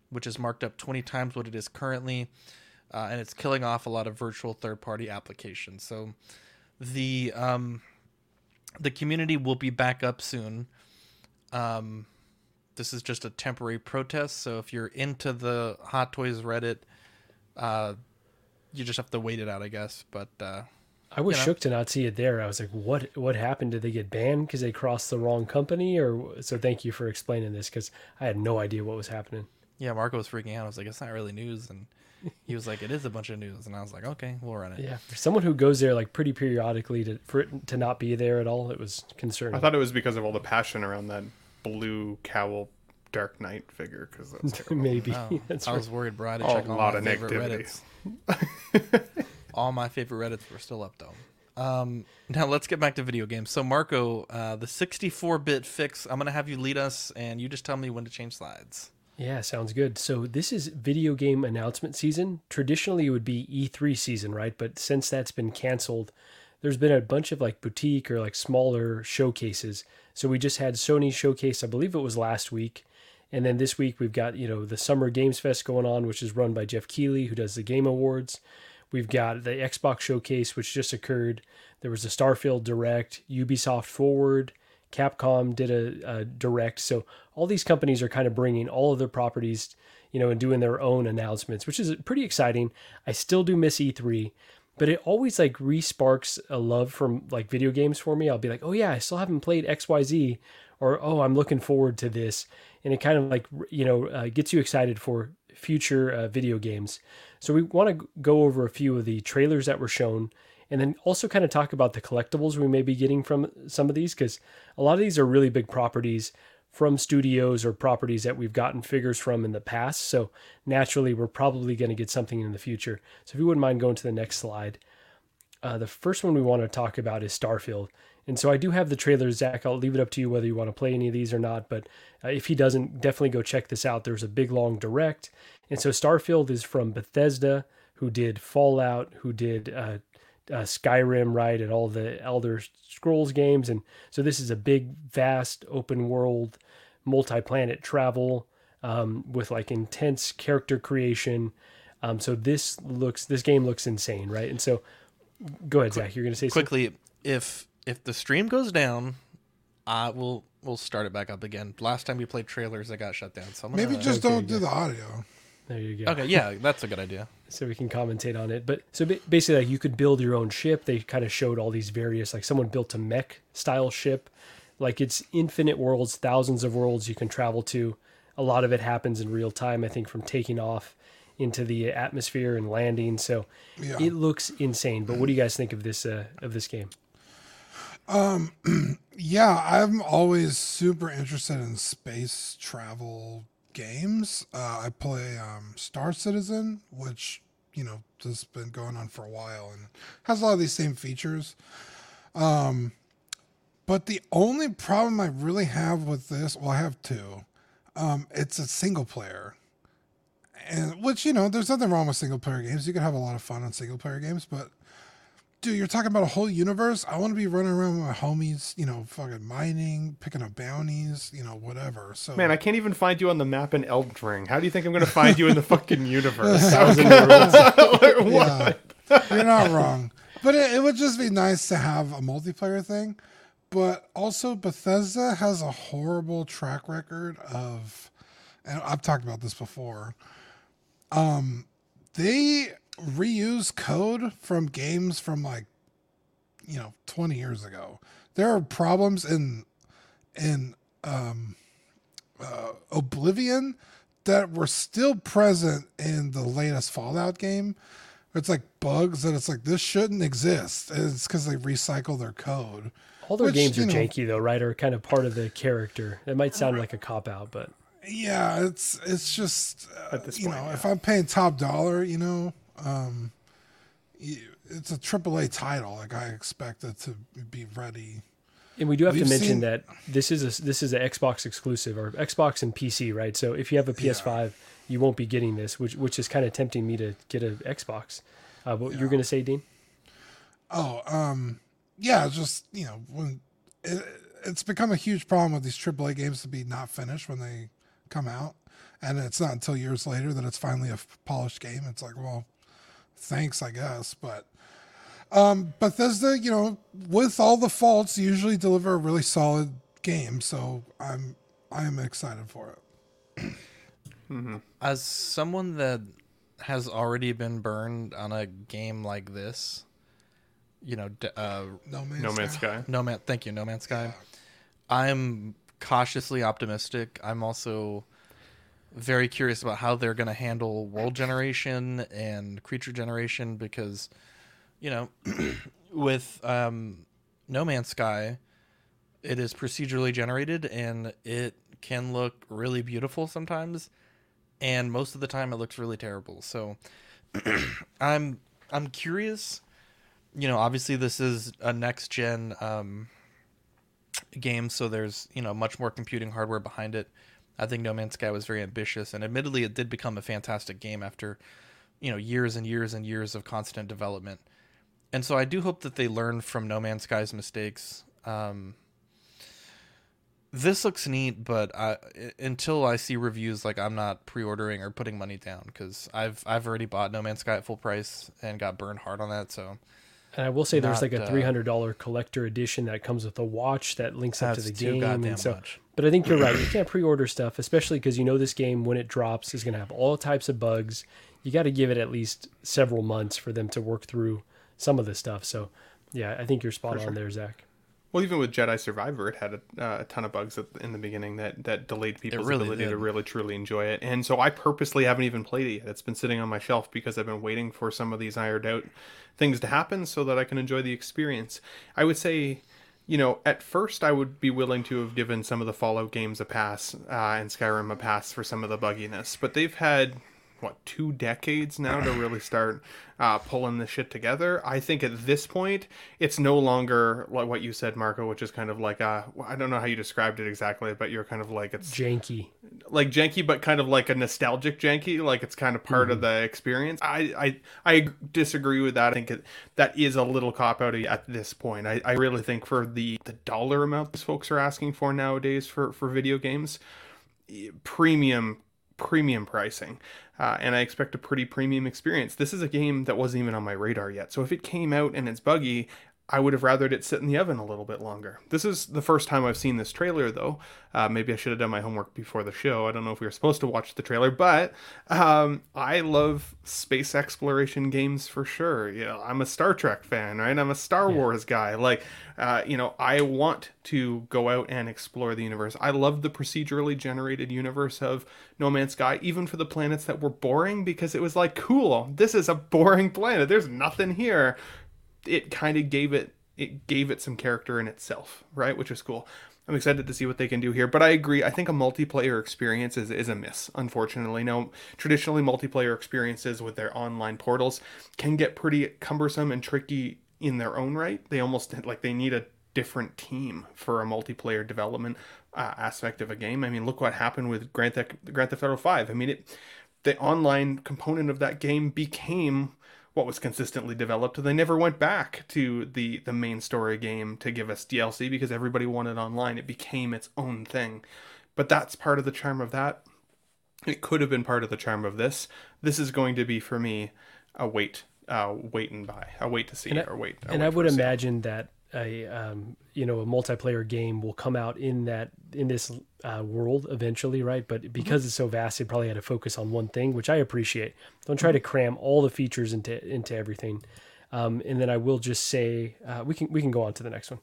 which is marked up 20 times what it is currently. Uh, and it's killing off a lot of virtual third party applications. So the um, the community will be back up soon. Um, this is just a temporary protest. So if you're into the Hot Toys Reddit, uh, you just have to wait it out, I guess. But uh, I was you know. shook to not see it there. I was like, "What? What happened? Did they get banned because they crossed the wrong company?" Or so. Thank you for explaining this because I had no idea what was happening. Yeah, Marco was freaking out. I was like, it's not really news. And he was like, it is a bunch of news. And I was like, okay, we'll run it. Yeah, for someone who goes there like pretty periodically to for it to not be there at all, it was concerning. I thought it was because of all the passion around that blue cowl Dark Knight figure. Because that's. [laughs] Maybe Oh, [laughs] that's I right. was worried, bro. I had to Oh, check a lot my of favorite negativity. Reddits. [laughs] all my favorite Reddits were still up, though. Um, now let's get back to video games. So, Marco, uh, the 64 bit fix, I'm going to have you lead us and you just tell me when to change slides. Yeah, sounds good. So this is video game announcement season. Traditionally, it would be E3 season, right? But since that's been canceled, there's been a bunch of like boutique or like smaller showcases. So we just had Sony showcase, I believe it was last week. And then this week we've got, you know, the Summer Games Fest going on, which is run by Geoff Keighley, who does the Game Awards. We've got the Xbox showcase, which just occurred. There was a Starfield Direct, Ubisoft Forward, Capcom did a, a direct. So all these companies are kind of bringing all of their properties, you know, and doing their own announcements, which is pretty exciting. I still do miss E3, but it always like resparks a love from like video games for me. I'll be like, oh yeah, I still haven't played X Y Z, or oh, I'm looking forward to this, and it kind of like you know uh, gets you excited for future uh, video games. So we want to go over a few of the trailers that were shown and then also kind of talk about the collectibles we may be getting from some of these because a lot of these are really big properties from studios or properties that we've gotten figures from in the past. So naturally, we're probably going to get something in the future. So if you wouldn't mind going to the next slide. Uh, the first one we want to talk about is Starfield. And so I do have the trailer, Zach. I'll leave it up to you whether you want to play any of these or not. But uh, if he doesn't, definitely go check this out. There's a big long direct. And so Starfield is from Bethesda, who did Fallout, who did uh, uh, Skyrim, right, and all the Elder Scrolls games. And so this is a big, vast, open world, multi planet travel um, with like intense character creation. Um, so this looks, this game looks insane, right? And so go ahead, Zach. You're going to say quickly something? if if the stream goes down, uh, we'll we'll start it back up again. Last time we played trailers, I got shut down. So maybe gonna, just don't do the audio. There you go. Okay, yeah, that's a good idea. [laughs] so we can commentate on it. But so basically, like you could build your own ship. They kind of showed all these various, like someone built a mech style ship. Like it's infinite worlds, thousands of worlds you can travel to. A lot of it happens in real time. I think from taking off into the atmosphere and landing. So yeah. it looks insane. But what do you guys think of this uh, of this game? Um, [clears throat] yeah, I'm always super interested in space travel games. Uh, I play um, Star Citizen, which you know has been going on for a while and has a lot of these same features. Um, but the only problem I really have with this, well, I have two. Um, it's a single player, and which you know, there's nothing wrong with single player games. You can have a lot of fun on single player games, but dude, you're talking about a whole universe. I want to be running around with my homies, you know, fucking mining, picking up bounties, you know, whatever. So man, I can't even find you on the map in Elden Ring. How do you think I'm going to find you in the fucking universe? [laughs] [laughs] yeah, you're not wrong. But it, it would just be nice to have a multiplayer thing. But also, Bethesda has a horrible track record of, and I've talked about this before. Um, they reuse code from games from like you know 20 years ago. There are problems in in um uh, oblivion that were still present in the latest fallout game. It's like bugs that it's like this shouldn't exist. And it's because they recycle their code all their which, games are know, janky though right or kind of part of the character. It might sound like a cop out but yeah it's it's just uh, you point, know yeah. if i'm paying top dollar you know um, it's a AAA title. Like I expect it to be ready. And we do have We've to mention seen... that this is a this is an Xbox exclusive or Xbox and PC, right? So if you have a PS5, yeah. you won't be getting this, which which is kind of tempting me to get an Xbox. Uh, what yeah. you're going to say, Dean? Oh, um, yeah, just you know when it, it's become a huge problem with these AAA games to be not finished when they come out, and it's not until years later that it's finally a polished game. It's like, well, thanks, I guess. But um, Bethesda, you know, with all the faults, usually deliver a really solid game. So I'm I'm excited for it. mm-hmm. As someone that has already been burned on a game like this, you know, uh, No Man's, no Man's Sky. Sky. No Man, thank you, No Man's Sky. Yeah. I'm cautiously optimistic. I'm also very curious about how they're going to handle world generation and creature generation because, you know, [clears throat] with um, No Man's Sky, it is procedurally generated and it can look really beautiful sometimes, and most of the time it looks really terrible. So, [clears throat] I'm I'm curious. You know, obviously this is a next gen um, game, so there's you know much more computing hardware behind it I think No Man's Sky was very ambitious, and admittedly, it did become a fantastic game after, you know, years and years and years of constant development. And so I do hope that they learn from No Man's Sky's mistakes. Um, this looks neat, but I, until I see reviews, like I'm not pre-ordering or putting money down because I've I've already bought No Man's Sky at full price and got burned hard on that. So and I will say there's like a uh, three hundred dollar collector edition that comes with a watch that links up to the game. And so, much. But I think you're right. You can't pre-order stuff, especially because you know this game when it drops is going to have all types of bugs. You got to give it at least several months for them to work through some of the stuff. So, yeah, I think you're spot on there, Zach. Well, even with Jedi Survivor, it had a, uh, a ton of bugs in the beginning that, that delayed people's really ability did. to really truly enjoy it. And so I purposely haven't even played it yet. It's been sitting on my shelf because I've been waiting for some of these ironed out things to happen so that I can enjoy the experience. I would say you know, at first I would be willing to have given some of the Fallout games a pass uh, and Skyrim a pass for some of the bugginess, but they've had what two decades now to really start uh, pulling this shit together. I think at this point, it's no longer like what you said, Marco, which is kind of like a I don't know how you described it exactly, but you're kind of like it's janky, like janky, but kind of like a nostalgic janky, like it's kind of part mm-hmm. of the experience. I I I disagree with that. I think it, that is a little cop out at this point. I, I really think for the the dollar amount these folks are asking for nowadays for for video games, premium premium pricing uh, and I expect a pretty premium experience. This is a game that wasn't even on my radar yet. So if it came out and it's buggy, I would have rathered it sit in the oven a little bit longer. This is the first time I've seen this trailer, though. Uh, maybe I should have done my homework before the show. I don't know if we were supposed to watch the trailer, but um, I love space exploration games for sure. You know, I'm a Star Trek fan, right? I'm a Star yeah. Wars guy. Like, uh, you know, I want to go out and explore the universe. I love the procedurally generated universe of No Man's Sky, even for the planets that were boring, because it was like, cool, this is a boring planet. There's nothing here it kind of gave it it gave it some character in itself, right? Which is cool. I'm excited to see what they can do here. But I agree. I think a multiplayer experience is, is a miss, unfortunately. Now, traditionally, multiplayer experiences with their online portals can get pretty cumbersome and tricky in their own right. They almost like they need a different team for a multiplayer development uh, aspect of a game. I mean, look what happened with Grand Theft, Grand Theft Auto 5. I mean, it the online component of that game became what was consistently developed. They never went back to the the main story game to give us DLC because everybody wanted online. It became its own thing. But that's part of the charm of that. It could have been part of the charm of this. This is going to be for me a wait, uh, wait and buy, a wait to see, and or wait. And wait I would imagine that a um, you know a multiplayer game will come out in that in this uh, world eventually, right? But mm-hmm. because mm-hmm. it's so vast, it probably had to focus on one thing, which I appreciate. Don't try mm-hmm. to cram all the features into into everything. Um, and then I will just say uh, we can we can go on to the next one.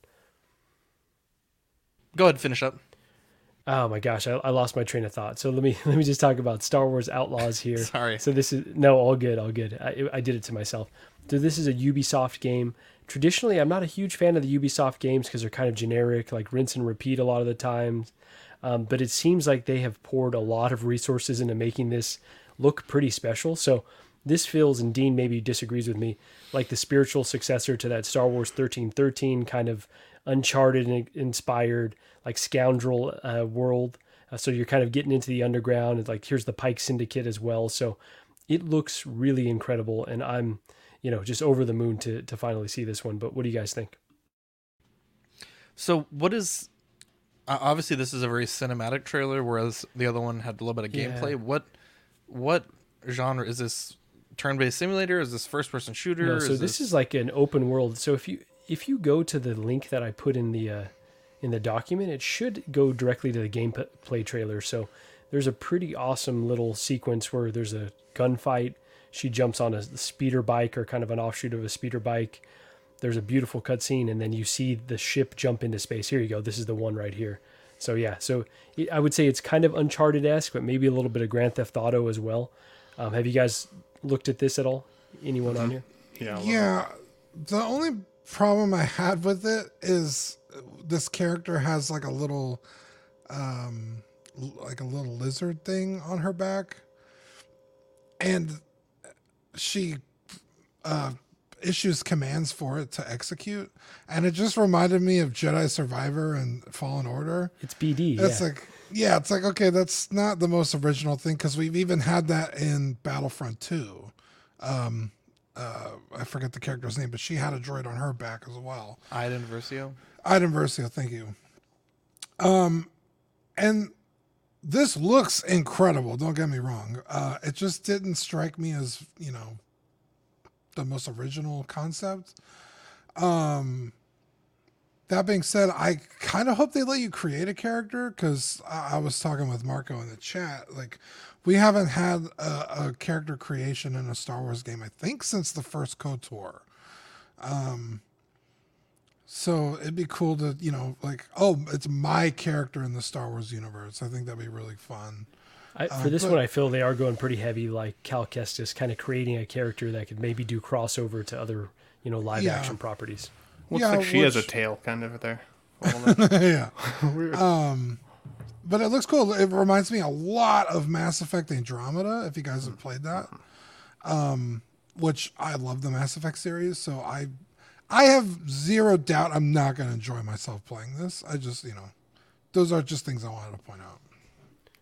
Go ahead, finish up. Oh my gosh, I, I lost my train of thought. So let me [laughs] let me just talk about Star Wars Outlaws [laughs] here. Sorry. So this is no, all good, all good. I, I did it to myself. So this is a Ubisoft game traditionally I'm not a huge fan of the Ubisoft games because they're kind of generic, like rinse and repeat a lot of the times. Um, but it seems like they have poured a lot of resources into making this look pretty special. So this feels, and Dean maybe disagrees with me, like the spiritual successor to that Star Wars 1313 kind of Uncharted inspired, like scoundrel uh, world. Uh, so you're kind of getting into the underground. And like here's the Pike Syndicate as well. So it looks really incredible, and I'm you know, just over the moon to to finally see this one. But what do you guys think? So, what is obviously this is a very cinematic trailer, whereas the other one had a little bit of gameplay. Yeah. What what genre is this? Turn-based simulator? Is this first-person shooter? No, so is this, this is like an open world. So if you if you go to the link that I put in the uh, in the document, it should go directly to the gameplay trailer. So there's a pretty awesome little sequence where there's a gunfight she jumps on a speeder bike or kind of an offshoot of a speeder bike. There's a beautiful cutscene, and then you see the ship jump into space. Here you go. This is the one right here. So yeah, so I would say it's kind of Uncharted esque, but maybe a little bit of Grand Theft Auto as well. Um, have you guys looked at this at all? Anyone on here? Yeah. Yeah. The only problem I had with it is this character has like a little, um, like a little lizard thing on her back, and she uh, issues commands for it to execute, and it just reminded me of Jedi Survivor and Fallen Order. It's BD. It's yeah. like yeah, it's like okay, that's not the most original thing because we've even had that in Battlefront Two. Um, uh, I forget the character's name, but she had a droid on her back as well. Iden Versio. Iden Versio, thank you. Um, and this looks incredible. Don't get me wrong. Uh, it just didn't strike me as you know the most original concept. Um, that being said, I kind of hope they let you create a character because I-, I, was talking with Marco in the chat. Like, we haven't had a, a, character creation in a Star Wars game, I think, since the first KOTOR. Um, so it'd be cool to, you know, like, oh, it's my character in the Star Wars universe. I think that'd be really fun. I, for um, this but, one, I feel they are going pretty heavy, like Cal Kestis, kind of creating a character that could maybe do crossover to other, you know, live yeah. action properties. Looks Yeah, like she has a tail kind of there. [laughs] [laughs] yeah. [laughs] Weird. Um, but it looks cool. It reminds me a lot of Mass Effect Andromeda. If you guys have played that, um, which I love the Mass Effect series, so I, I have zero doubt I'm not going to enjoy myself playing this. I just, you know, those are just things I wanted to point out.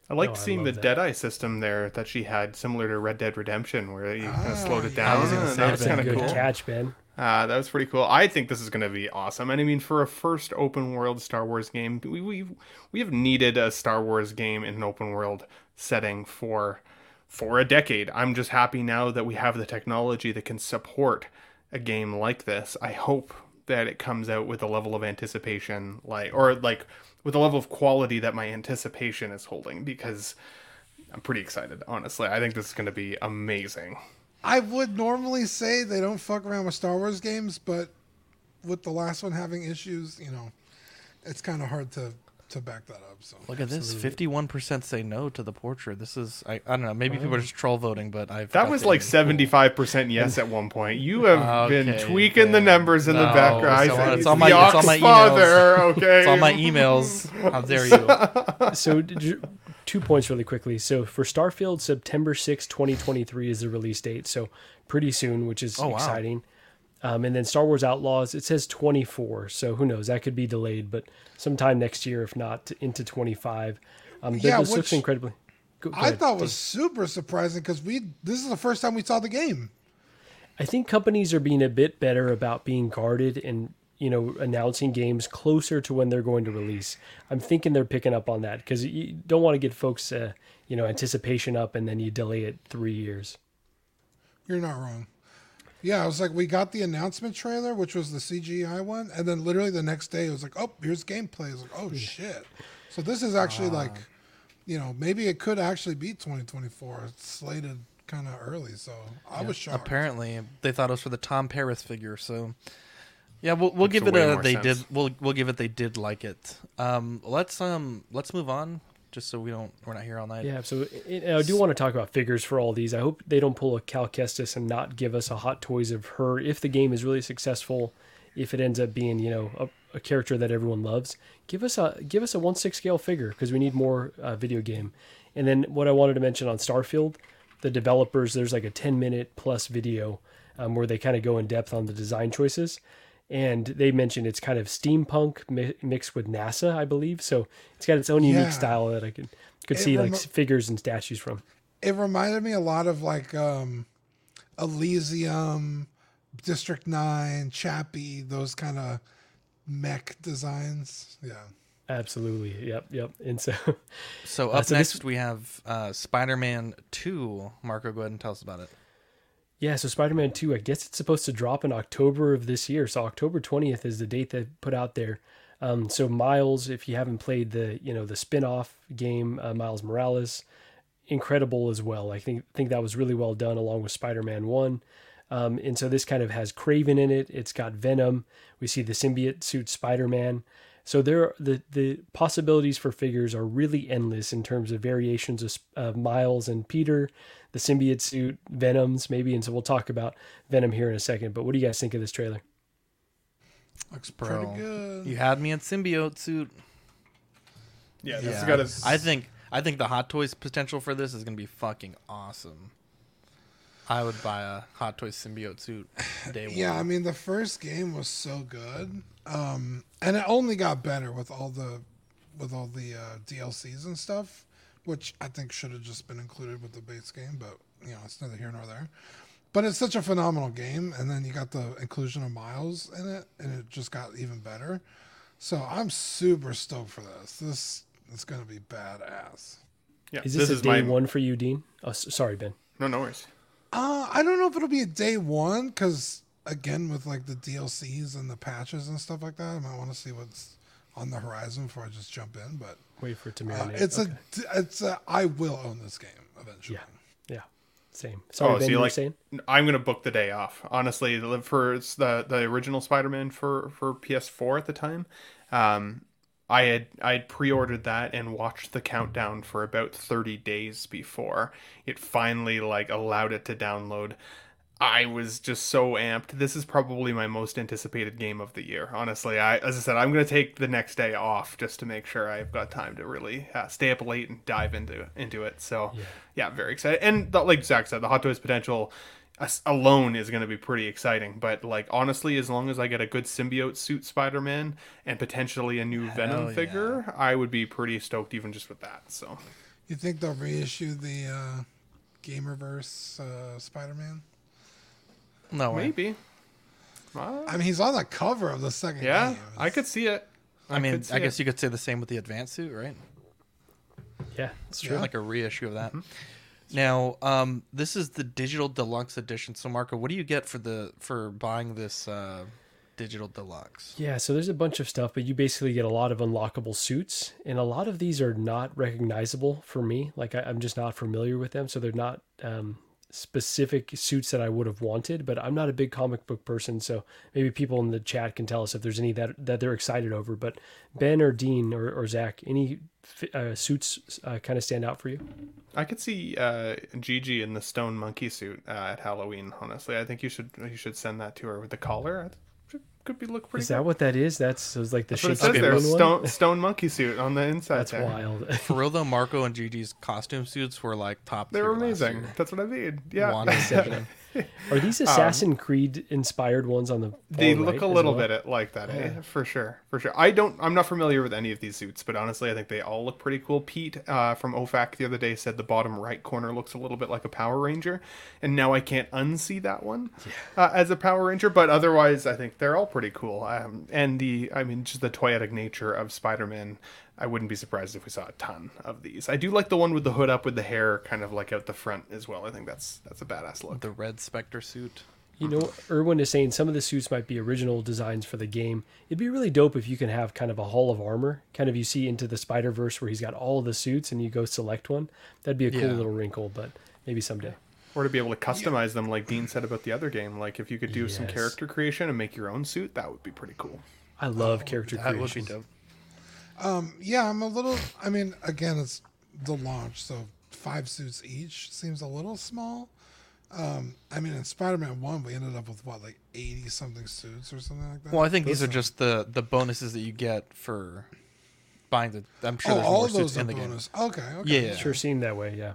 I liked No, I seeing the love that. Deadeye system there that she had, similar to Red Dead Redemption, where you kind of slowed it down. I was gonna and say that was kind of cool. catch, Ben. Uh, that was pretty cool. I think this is going to be awesome. And I mean, for a first open world Star Wars game, we we we have needed a Star Wars game in an open world setting for for a decade. I'm just happy now that we have the technology that can support a game like this. I hope that it comes out with a level of anticipation like or like with a level of quality that my anticipation is holding because I'm pretty excited, honestly. I think this is going to be amazing. I would normally say they don't fuck around with Star Wars games, but with the last one having issues, you know, it's kind of hard to to back that up. So Look at this. Fifty-one percent say no to the portrait. This is I, I don't know. Maybe people are just troll voting, but I've That was like 75% yes at one point. You have [laughs] been Okay, tweaking the numbers in the background. it's I it's on my- it's on my Ox father, emails. okay? [laughs] It's on my emails. How dare you? [laughs] so d- d- two points really quickly. So for Starfield, September sixth, 2023 is the release date. So pretty soon, which is Oh, wow. exciting. Um, and then Star Wars Outlaws, it says 24. So who knows? That could be delayed, but sometime next year, if not into 25. Um, Yeah, this looks incredibly. Go- go I ahead, thought Dave. was super surprising because we this is the first time we saw the game. I think companies are being a bit better about being guarded and you know announcing games closer to when they're going to release. I'm thinking they're picking up on that because you don't want to get folks uh, you know anticipation up and then you delay it three years. You're not wrong. Yeah, I was like, we got the announcement trailer, which was the CGI one, and then literally the next day it was like, oh, here's gameplay. I was like, oh shit. So this is actually like, you know, maybe it could actually be 2024. It's slated kind of early, so I was shocked. Apparently, they thought it was for the Tom Paris figure. So, yeah, we'll we'll Makes give it a they sense. did. We'll we'll give it they did like it. Um, let's um let's move on, just so we don't we're not here all night. Yeah, so I do want to talk about figures for all these. I hope they don't pull a Cal Kestis and not give us a Hot Toys of her if the game is really successful. If it ends up being you know a, a character that everyone loves, give us a give us a one six scale figure because we need more uh, video game. And then what I wanted to mention on Starfield, the developers there's like a ten minute plus video um, where they kind of go in depth on the design choices. And they mentioned it's kind of steampunk mi- mixed with NASA, I believe. So it's got its own unique Yeah. style that I could could It see like figures and statues from. It reminded me a lot of like um, Elysium, District 9, Chappie, those kind of mech designs. Yeah. Absolutely. Yep. Yep. And so, So [laughs] Uh, up so this- next we have uh, Spider-Man Two. Marco, go ahead and tell us about it. Yeah. So Spider-Man Two, I guess it's supposed to drop in October of this year. So October twentieth is the date they put out there. Um, so Miles, if you haven't played the you know the spin-off game, uh, Miles Morales, incredible as well. I think think that was really well done along with Spider-Man One. Um, and so this kind of has Kraven in it. It's got Venom. We see the symbiote suit Spider-Man. So there, the the possibilities for figures are really endless in terms of variations of, of Miles and Peter, the symbiote suit, Venoms maybe, and so we'll talk about Venom here in a second. But what do you guys think of this trailer? Looks Bro, pretty good. you had me at symbiote suit. Yeah, this has Yeah. got a. I think I think the Hot Toys potential for this is gonna be fucking awesome. I would buy a Hot Toys symbiote suit day [sighs] one. Yeah, I mean the first game was so good, um, and it only got better with all the with all the uh, DLCs and stuff, which I think should have just been included with the base game. But you know, it's neither here nor there. But it's such a phenomenal game, and then you got the inclusion of Miles in it, and it just got even better. So I'm super stoked for this. This is gonna be badass. yeah, Is this, is a day my one for you, Dean? Oh, sorry, Ben. No, no worries. Uh, I don't know if it'll be a day one because again, with like the DLCs and the patches and stuff like that, I might want to see what's on the horizon before I just jump in. But Wait for it to uh, it's Okay. a, it's a, I will own this game eventually. yeah, yeah, same. Sorry, oh, Ben. so you you like? saying? I'm gonna book the day off. Honestly, the- for the the original Spider-Man for for PS4 at the time, um, I had I had pre-ordered that and watched the countdown for about 30 days before it finally like allowed it to download. I was just so amped. This is probably my most anticipated game of the year. Honestly, I as I said, I'm going to take the next day off just to make sure I've got time to really uh, stay up late and dive into into it. So, yeah, yeah very excited. And the, like Zach said, the Hot Toys potential alone is going to be pretty exciting. But like honestly, as long as I get a good symbiote suit Spider-Man and potentially a new Venom yeah. figure, I would be pretty stoked even just with that. So, You think they'll reissue the uh, Gamerverse uh, Spider-Man? No way. maybe. Uh, I mean, he's on the cover of the second yeah, game. I could see it. I mean, I guess it. you could say the same with the advanced suit, right? Yeah, it's true. Yeah. Like a reissue of that. Mm-hmm. Now, um, this is the digital deluxe edition. So, Marco, what do you get for the for buying this uh, digital deluxe? Yeah, so there's a bunch of stuff, but you basically get a lot of unlockable suits, and a lot of these are not recognizable for me. Like I, I'm just not familiar with them, so they're not um, specific suits that I would have wanted. But I'm not a big comic book person, so maybe people in the chat can tell us if there's any that that they're excited over. But Ben or Dean or, or Zach, any uh, suits uh, kind of stand out for you? I could see uh, Gigi in the stone monkey suit uh, at Halloween. Honestly, I think you should you should send that to her with the collar. It should- could be look pretty. Is good. that what that is? That's so it's like the That's what it Shakespeare says there. one? Stone stone monkey suit on the inside. That's there. wild. [laughs] For real though, Marco and Gigi's costume suits were like top. They tier were last amazing. year. That's what I mean. Yeah, WandaVision. [laughs] [laughs] Are these Assassin Creed inspired ones on the? they look right a little well? bit like that, eh? For sure, for sure. I don't. I'm not familiar with any of these suits, but honestly, I think they all look pretty cool. Pete uh, from OFAC the other day said the bottom right corner looks a little bit like a Power Ranger, and now I can't unsee that one uh, as a Power Ranger. But otherwise, I think they're all pretty cool. Um, and the, I mean, just the toyetic nature of Spider-Man. I wouldn't be surprised if we saw a ton of these. I do like the one with the hood up with the hair kind of like out the front as well. I think that's that's a badass look. The red Spectre suit. You know, Erwin is saying some of the suits might be original designs for the game. It'd be really dope if you can have kind of a hall of armor, kind of you see into the Spider Verse where he's got all of the suits and you go select one. That'd be a cool Yeah. little wrinkle, but maybe someday. Or to be able to customize them, like Dean said about the other game. Like if you could do some character creation and make your own suit, that would be pretty cool. I love oh, character That would be creation. Dope. Yeah, I'm a little. I mean, again, it's the launch, so five suits each seems a little small. Um, I mean, in Spider-Man One, we ended up with what, like eighty something suits or something like that. Well, I think these are just the the bonuses that you get for buying the. I'm sure Oh, there's all more of suits are in the game. bonus. Okay, okay. Yeah. Sure seemed that way, yeah.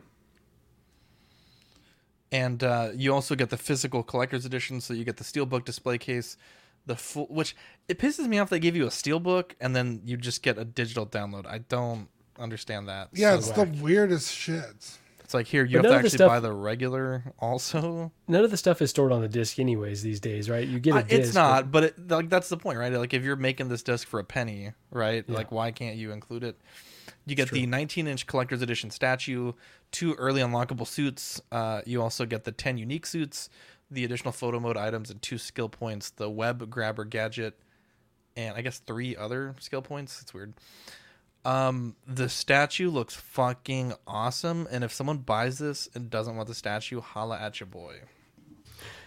and uh, you also get the physical collector's edition so you get the steelbook display case the full which it pisses me off they give you a steelbook and then you just get a digital download i don't understand that Yeah, So it's whack. the weirdest shit. it's like here you But have to none of the actually stuff- buy the regular also None of the stuff is stored on the disc, anyways, these days, right? You get a Uh, disc. it's not but it, like that's the point right like if you're making this disc for a penny right like why can't you include it you get the 19 inch collector's edition statue two early unlockable suits uh, you also get the 10 unique suits the additional photo mode items and two skill points the web grabber gadget and i guess three other skill points it's weird um the statue looks fucking awesome and if someone buys this and doesn't want the statue holla at your boy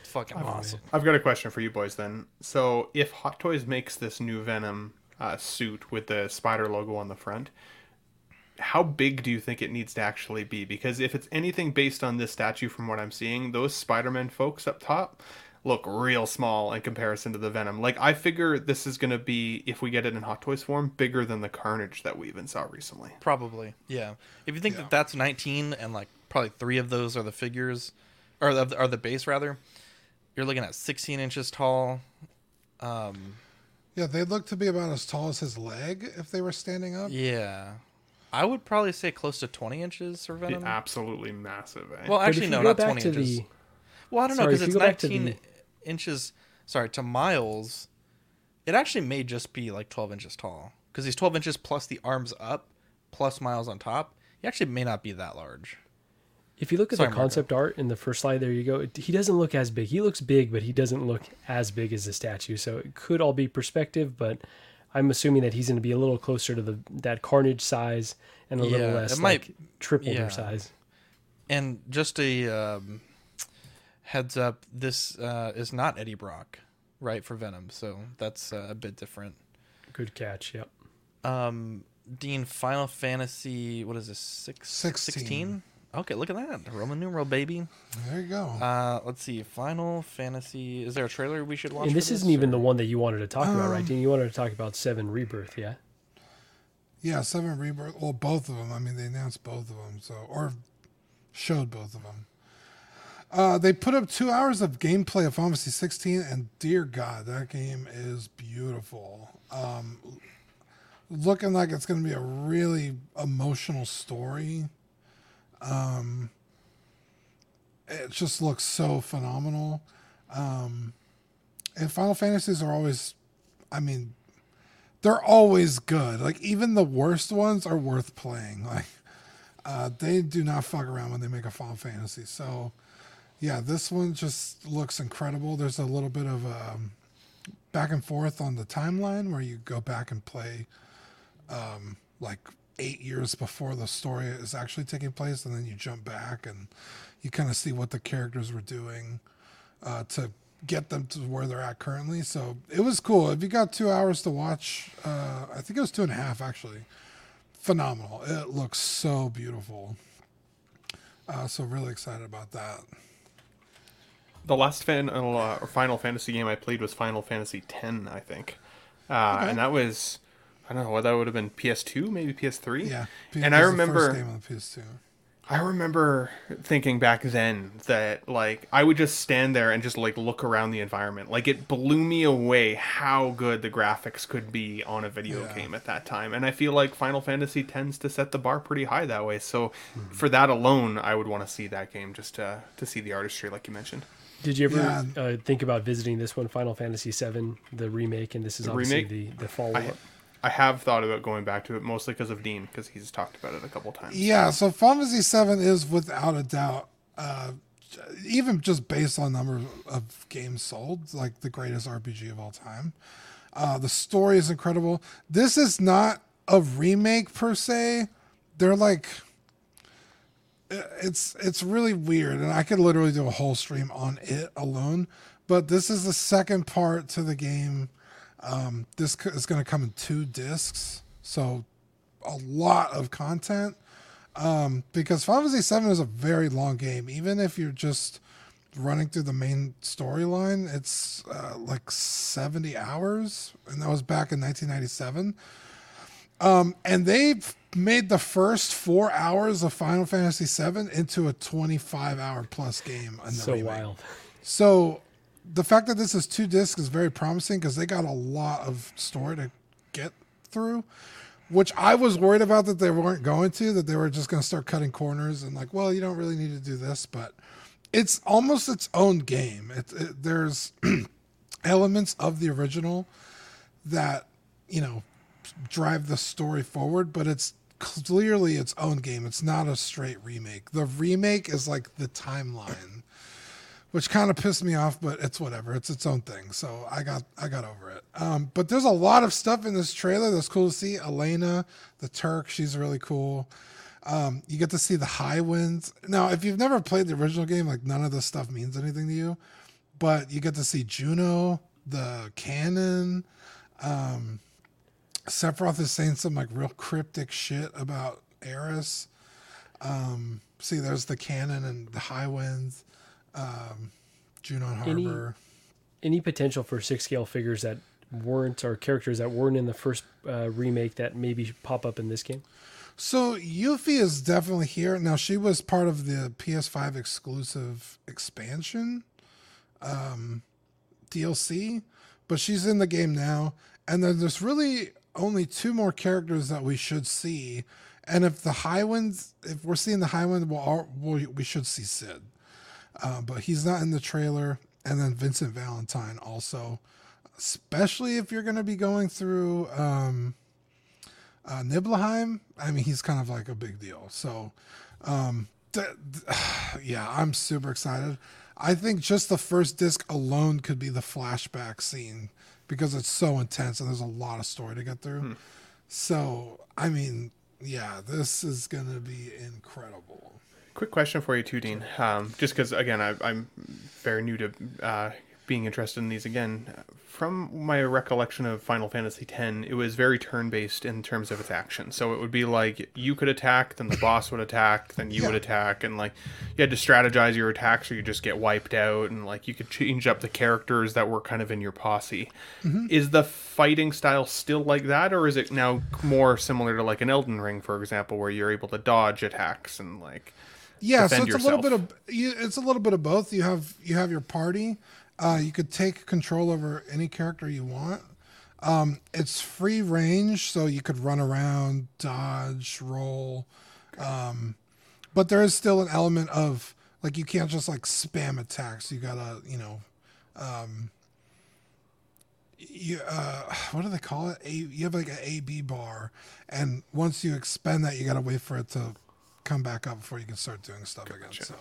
it's fucking awesome I've got a question for you boys then. So if Hot Toys makes this new Venom uh, suit with the spider logo on the front, how big do you think it needs to actually be? Because if it's anything based on this statue from what I'm seeing, those Spider-Man folks up top look real small in comparison to the Venom. Like I figure this is going to be if we get it in Hot Toys form bigger than the Carnage that we even saw recently. Probably, yeah. If you think that that's 19 and like probably three of those are the figures, or the, are the base rather, you're looking at 16 inches tall. Um, Yeah, they look to be about as tall as his leg if they were standing up. yeah, I would probably say close to 20 inches for Be Venom. absolutely massive. Eh? Well, actually, no, not 20 inches. the- Well, I don't know because it's you go back to 19 the- inches. Sorry, to Miles, it actually may just be like 12 inches tall because he's 12 inches plus the arms up, plus Miles on top. He actually may not be that large. If you look at Sorry, the concept art in the first slide, there you go. it- He doesn't look as big. He looks big, but he doesn't look as big as the statue. So it could all be perspective, but I'm assuming that he's going to be a little closer to the that Carnage size and a Yeah, little less it might- like triple yeah. their size. And just a um, heads up, this uh, is not Eddie Brock, right, for Venom. So that's uh, a bit different. Good catch. Yep. Um, Dean, Final Fantasy, what is this, six, 16. 16? Okay, look at that. Roman numeral, baby. There you go. Uh, let's see. Final Fantasy. Is there a trailer we should watch? And this for isn't even the one that you wanted to talk about, right? Um, Dean? You wanted to talk about Seven Rebirth, yeah? Yeah, Seven Rebirth. Well, both of them. I mean, they announced both of them, so or showed both of them. Uh, they put up two hours of gameplay of Final Fantasy 16, and dear God, that game is beautiful. Um, looking like it's going to be a really emotional story. Um, it just looks so phenomenal. Um, and Final Fantasies are always, I mean, they're always good. Like even the worst ones are worth playing. [laughs] Like uh, they do not fuck around when they make a Final Fantasy. So yeah, this one just looks incredible. There's a little bit of um, back and forth on the timeline where you go back and play um, like eight years before the story is actually taking place, and then you jump back and you kind of see what the characters were doing uh, to get them to where they're at currently. So it was cool. If you got two hours to watch, uh, I think it was two and a half actually. Phenomenal. It looks so beautiful. Uh, so really excited about that. The last fan, uh, Final Fantasy game I played was Final Fantasy X, I think, uh, Okay. and that was I don't know what that would have been PS2, maybe PS3. Yeah, and I remember first game on PS2. I remember thinking back then that like I would just stand there and just like look around the environment. Like it blew me away how good the graphics could be on a video Yeah. game at that time. And I feel like Final Fantasy tends to set the bar pretty high that way. So Mm-hmm. for that alone, I would want to see that game just to to see the artistry like you mentioned. Did you ever Yeah. uh, think about visiting this one, Final Fantasy VII, the remake? And this is The obviously remake? the, the follow I, up. I have thought about going back to it mostly because of Dean because he's talked about it a couple times. Yeah, so Final Fantasy Seven is without a doubt, uh, even just based on number of games sold, like the greatest RPG of all time. Uh, the story is incredible. This is not a remake per se. They're like, it's it's really weird, and I could literally do a whole stream on it alone. But this is the second part to the game. Um, this is going to come in two discs, so a lot of content um, because Final Fantasy VII is a very long game. Even if you're just running through the main storyline, it's uh, like 70 hours, and that was back in 1997. Um, and they've made the first four hours of Final Fantasy VII into a 25 hour plus game. So remake. wild. So the fact that this is two discs is very promising because they got a lot of story to get through, which I was worried about that they weren't going to, that they were just going to start cutting corners and like, well, you don't really need to do this, but it's almost its own game. It, it, there's [clears throat] elements of the original that, you know, drive the story forward, but it's clearly its own game. It's not a straight remake. The remake is like the timeline which kind of pissed me off, but it's whatever. It's its own thing. So I got I got over it. Um, but there's a lot of stuff in this trailer that's cool to see. Elena, the Turk, she's really cool. Um, you get to see the high winds. Now, if you've never played the original game, like none of this stuff means anything to you. But you get to see Junon, the cannon. Um, Sephiroth is saying some like real cryptic shit about Aerith. Um, see, there's the cannon and the high winds. Um, Junon and Any- Harbor. Any potential for six scale figures that weren't or characters that weren't in the first uh, remake that maybe pop up in this game? So Yuffie is definitely here. Now she was part of the PS5 exclusive expansion um, DLC, but she's in the game now. And then there's really only two more characters that we should see. And if the high winds, if we're seeing the high wind, we'll, we'll we should see Cid. Uh, but he's not in the trailer. And then Vincent Valentine also, especially if you're going to be going through um, uh, Nibelheim. I mean, he's kind of like a big deal. So, um, [sighs] yeah, I'm super excited. I think just the first disc alone could be the flashback scene because it's so intense and there's a lot of story to get through. So, I mean, yeah, this is going to be incredible. Quick question for you too, Dean. Um, just because again, I, I'm very new to uh, being interested in these again. From my recollection of Final Fantasy X, it was very turn based in terms of its action. So it would be like you could attack, then the boss would attack, then you would attack, and like you had to strategize your attacks or you just get wiped out, and like you could change up the characters that were kind of in your posse. Mhm. Is the fighting style still like that, or is it now more similar to like an Elden Ring, for example, where you're able to dodge attacks and like yeah so it's a little bit of you, it's a little bit of both you have you have your party uh, you could take control over any character you want. Um, it's free range so you could run around dodge roll um, but there is still an element of like you can't just like spam attacks. You gotta you know um, you uh [sighs] what do they call it? A you have like an ATB bar and once you expend that you gotta wait for it to come back up before you can start doing stuff again so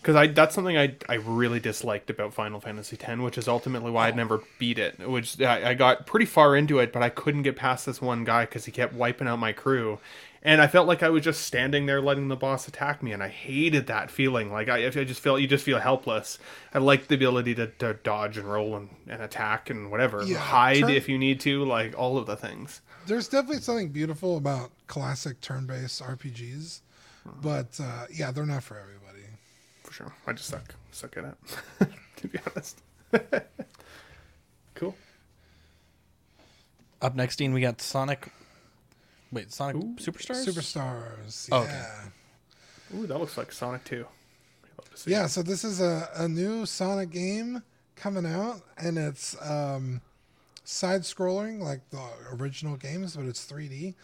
because I that's something I I really disliked about Final Fantasy X, which is ultimately why I'd never beat it. Which I, I got pretty far into it, but I couldn't get past this one guy because he kept wiping out my crew, and I felt like I was just standing there letting the boss attack me, and I hated that feeling. Like I, I just felt you just feel helpless. I like the ability to, to dodge and roll and, and attack and whatever, Yeah, hide turn- if you need to, like all of the things. there's definitely something beautiful about classic turn-based rpgs but uh, yeah they're not for everybody sure, I just suck suck at it. [laughs] to be honest. cool. Up next, Dean, we got Sonic. Wait, Sonic Superstars. superstars Oh, yeah okay. Ooh, that looks like Sonic 2. Yeah, so this is a, a new Sonic game coming out, and it's um, side scrolling like the original games, but it's 3D.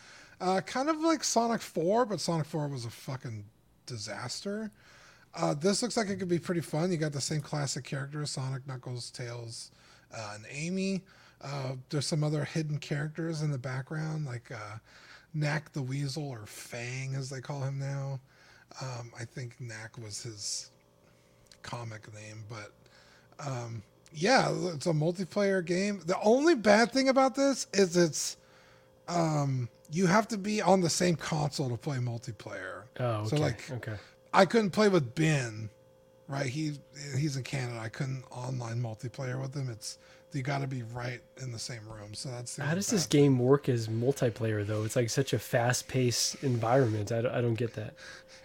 Uh, kind of like Sonic 4, but Sonic 4 was a fucking disaster. Uh, this looks like it could be pretty fun. You got the same classic characters Sonic, Knuckles, Tails, uh, and Amy. Uh, there's some other hidden characters in the background, like uh, Nack the Weasel, or Fang as they call him now. Um, I think Nack was his comic name, but um, yeah, it's a multiplayer game. The only bad thing about this is it's um, you have to be on the same console to play multiplayer. Oh, so okay, like okay. I couldn't play with Ben, right? He he's in Canada. I couldn't online multiplayer with him. It's you got to be right in the same room. So that's the How does bad this game work as multiplayer though? It's like such a fast-paced environment. I don't, I don't get that.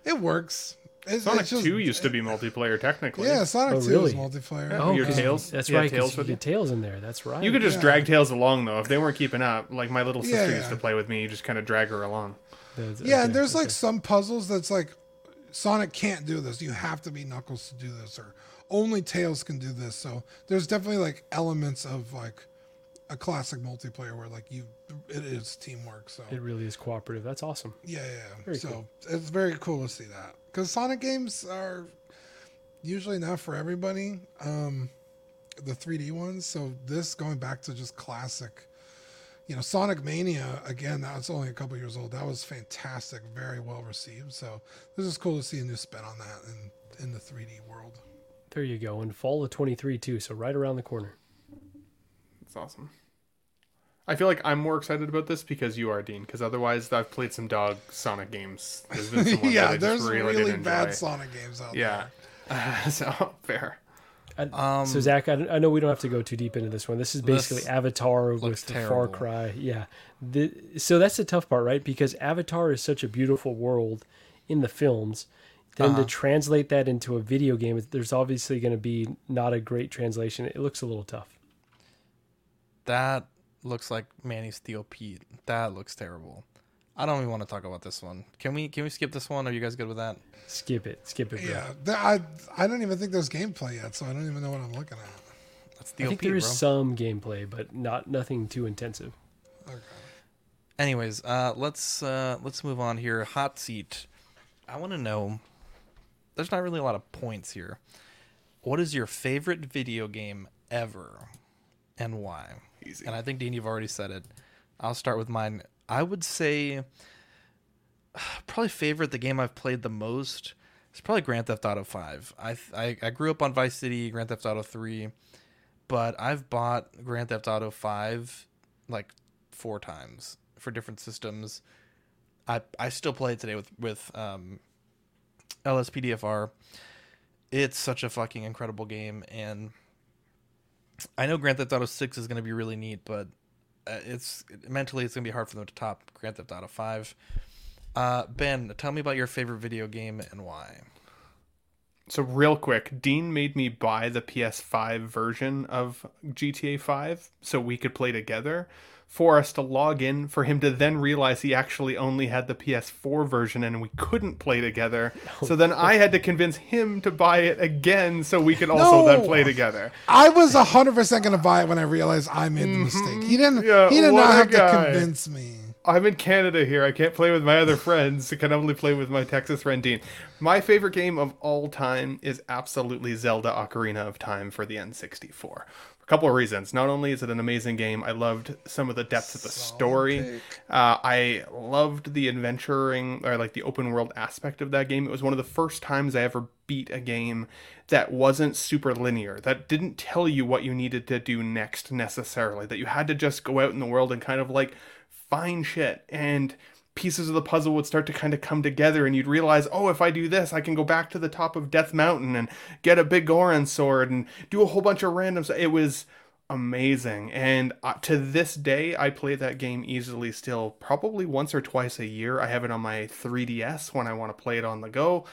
It works. It's, Sonic it's just- 2 used to be multiplayer technically. Yeah, Sonic Oh, 2 really? is multiplayer. Yeah, Oh, your 'cause tails. That's Yeah, right. tails Tails with you you. get tails in there. That's right. You could just Yeah. drag Tails along though. If they weren't keeping up, like my little sister Yeah, used to play with me, you just kind of drag her along. That's- Yeah, okay, and there's like some puzzles that's like Sonic can't do this. You have to be Knuckles to do this, or only Tails can do this. So there's definitely like elements of like a classic multiplayer where like you it is teamwork. So It really is cooperative. That's awesome. yeah, yeah. Very so cool. it's very cool to see that because Sonic games are usually not for everybody. Um, the 3D ones. So this going back to just classic. You know, Sonic Mania again. That was only a couple years old. That was fantastic, very well received. So this is cool to see a new spin on that in in the 3D world. There you go. And fall of 23 too. So right around the corner. It's awesome. I feel like I'm more excited about this because you are Dean. Because otherwise, I've played some dog Sonic games. There's been some [laughs] yeah, that I just there's really, really, bad enjoy. Sonic games out Yeah. there. [laughs] so fair. Um, so Zach, I, I know we don't have to go too deep into this one. This is basically This Avatar with Far. Cry. Yeah. The, so that's the tough part, right? Because Avatar is such a beautiful world in the films. Then Uh-huh. to translate that into a video game, there's obviously going to be not a great translation. It looks a little tough. That looks like Manny Steel Pete. That looks terrible. I don't even want to talk about this one. Can we can we skip this one? Are you guys good with that? Skip it. Skip it, bro. Yeah, th- I I don't even think there's gameplay yet, so I don't even know what I'm looking at. That's I think there is some gameplay, but not nothing too intensive. Okay. Anyways, uh, let's uh, let's move on here. Hot seat. I want to know. There's not really a lot of points here. What is your favorite video game ever, and why? Easy. And I think Dean, you've already said it. I'll start with mine. I would say [sighs] probably favorite the game I've played the most. is probably Grand Theft Auto Five. I I, I grew up on Vice City, Grand Theft Auto Three, but I've bought Grand Theft Auto Five like four times for different systems. I I still play it today with with um, LSPDFR. It's such a fucking incredible game, and I know Grand Theft Auto Six is going to be really neat, but uh, it's mentally it's to be hard for them to top Grand Theft Auto Five. Uh, ben, tell me about your favorite video game and why. So real quick, Dean made me buy the PS5 version of GTA 5 so we could play together for us to log in for him to then realize he actually only had the PS4 version and we couldn't play together. So then I had to convince him to buy it again so we could also No. then play together. I was hundred percent gonna buy it when I realized I made the mistake. He didn't. Mm-hmm. Yeah, he did not have guy. to convince me. I'm in Canada here. I can't play with my other friends. I can only play with my Texas friend Dean. My favorite game of all time is absolutely Zelda Ocarina of Time for the N64. Couple of reasons. Not only is it an amazing game, I loved some of the depth of the story. Uh, I loved the adventuring or like the open world aspect of that game. It was one of the first times I ever beat a game that wasn't super linear, that didn't tell you what you needed to do next necessarily, that you had to just go out in the world and kind of like find shit and pieces of the puzzle would start to kind of come together and you'd realize oh if i do this i can go back to the top of death mountain and get a Biggoron sword and do a whole bunch of random stuff it was amazing and uh, to this day i play that game easily still probably once or twice a year i have it on my 3ds when i want to play it on the go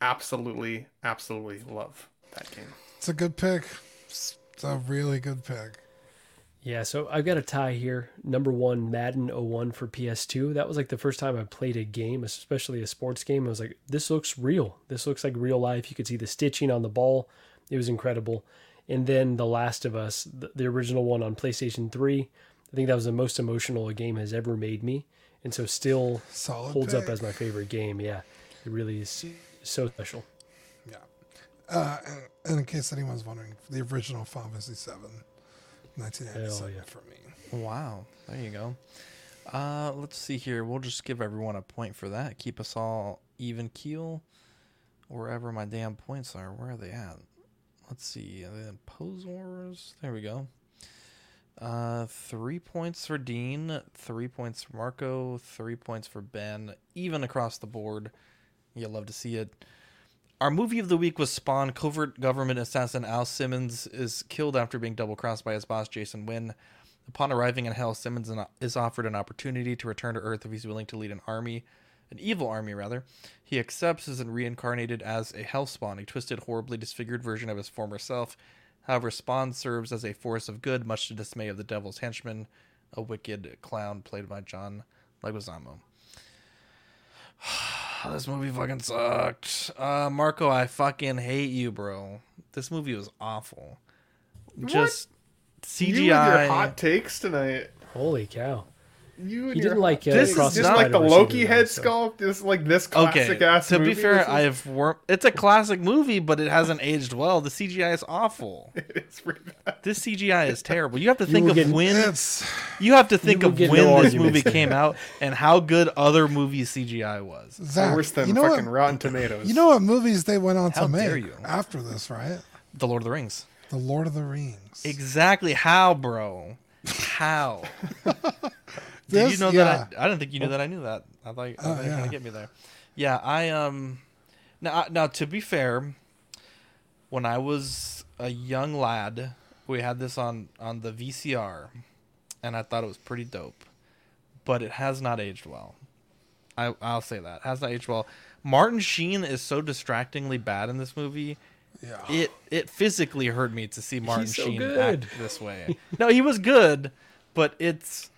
absolutely absolutely love that game It's a good pick. It's a really good pick. Yeah, so I've got a tie here. Number one, Madden 01 for PS2. That was like the first time I played a game, especially a sports game. I was like, this looks real. This looks like real life. You could see the stitching on the ball. It was incredible. And then The Last of Us, the, original one on PlayStation 3. I think that was the most emotional a game has ever made me. And so still Solid holds up as my favorite game. Yeah, it really is so special. Yeah. Uh, and, and in case anyone's wondering, the original Final Fantasy VII, 1997 yeah. for me. Wow, there you go. Uh, let's see here. We'll just give everyone a point for that. Keep us all even keel. Wherever my damn points are, where are they at? Let's see. Are they in Pose Wars? There we go. Uh, three points for Dean, three points for Marco, three points for Ben, even across the board. You'll love to see it. Our movie of the week was Spawn. Covert government assassin Al Simmons is killed after being double crossed by his boss Jason Wynn. Upon arriving in Hell, Simmons is offered an opportunity to return to Earth if he's willing to lead an army, an evil army rather. He accepts and reincarnated as a Hell Spawn, a twisted, horribly disfigured version of his former self. However, Spawn serves as a force of good, much to dismay of the Devil's henchman, a wicked clown played by John Leguizamo. [sighs] this movie fucking sucked. Uh, Marco, I fucking hate you, bro. This movie was awful. Just CGI. You and your hot takes tonight. Holy cow. You He didn't like, hot uh, this is the just like the Loki head so- sculpt. Just like this classic Okay, ass. to be fair, is- I have wor- It's a classic movie, but it hasn't aged well. The CGI is awful. [laughs] it's pretty bad. This CGI is terrible. You have to think of get- when It's you have to think of when no this movie came out and how good other movies CGI was. Zach. Worse than you know fucking what, Rotten Tomatoes. You know what movies they went on How to make you. after this, right? The Lord of the Rings. The Lord of the Rings. Exactly how, bro? How? [laughs] Did you know yeah. that? I, I didn't think you knew that. I knew that. I thought, I Oh, thought you were yeah. gonna get me there. Yeah, I um. Now, now to be fair, when I was a young lad, we had this on on the VCR, and I thought it was pretty dope, but it has not aged well. I I'll say that has not aged well. Martin Sheen is so distractingly bad in this movie. Yeah. It it physically hurt me to see Martin so Sheen good. act this way. no, he was good, but it's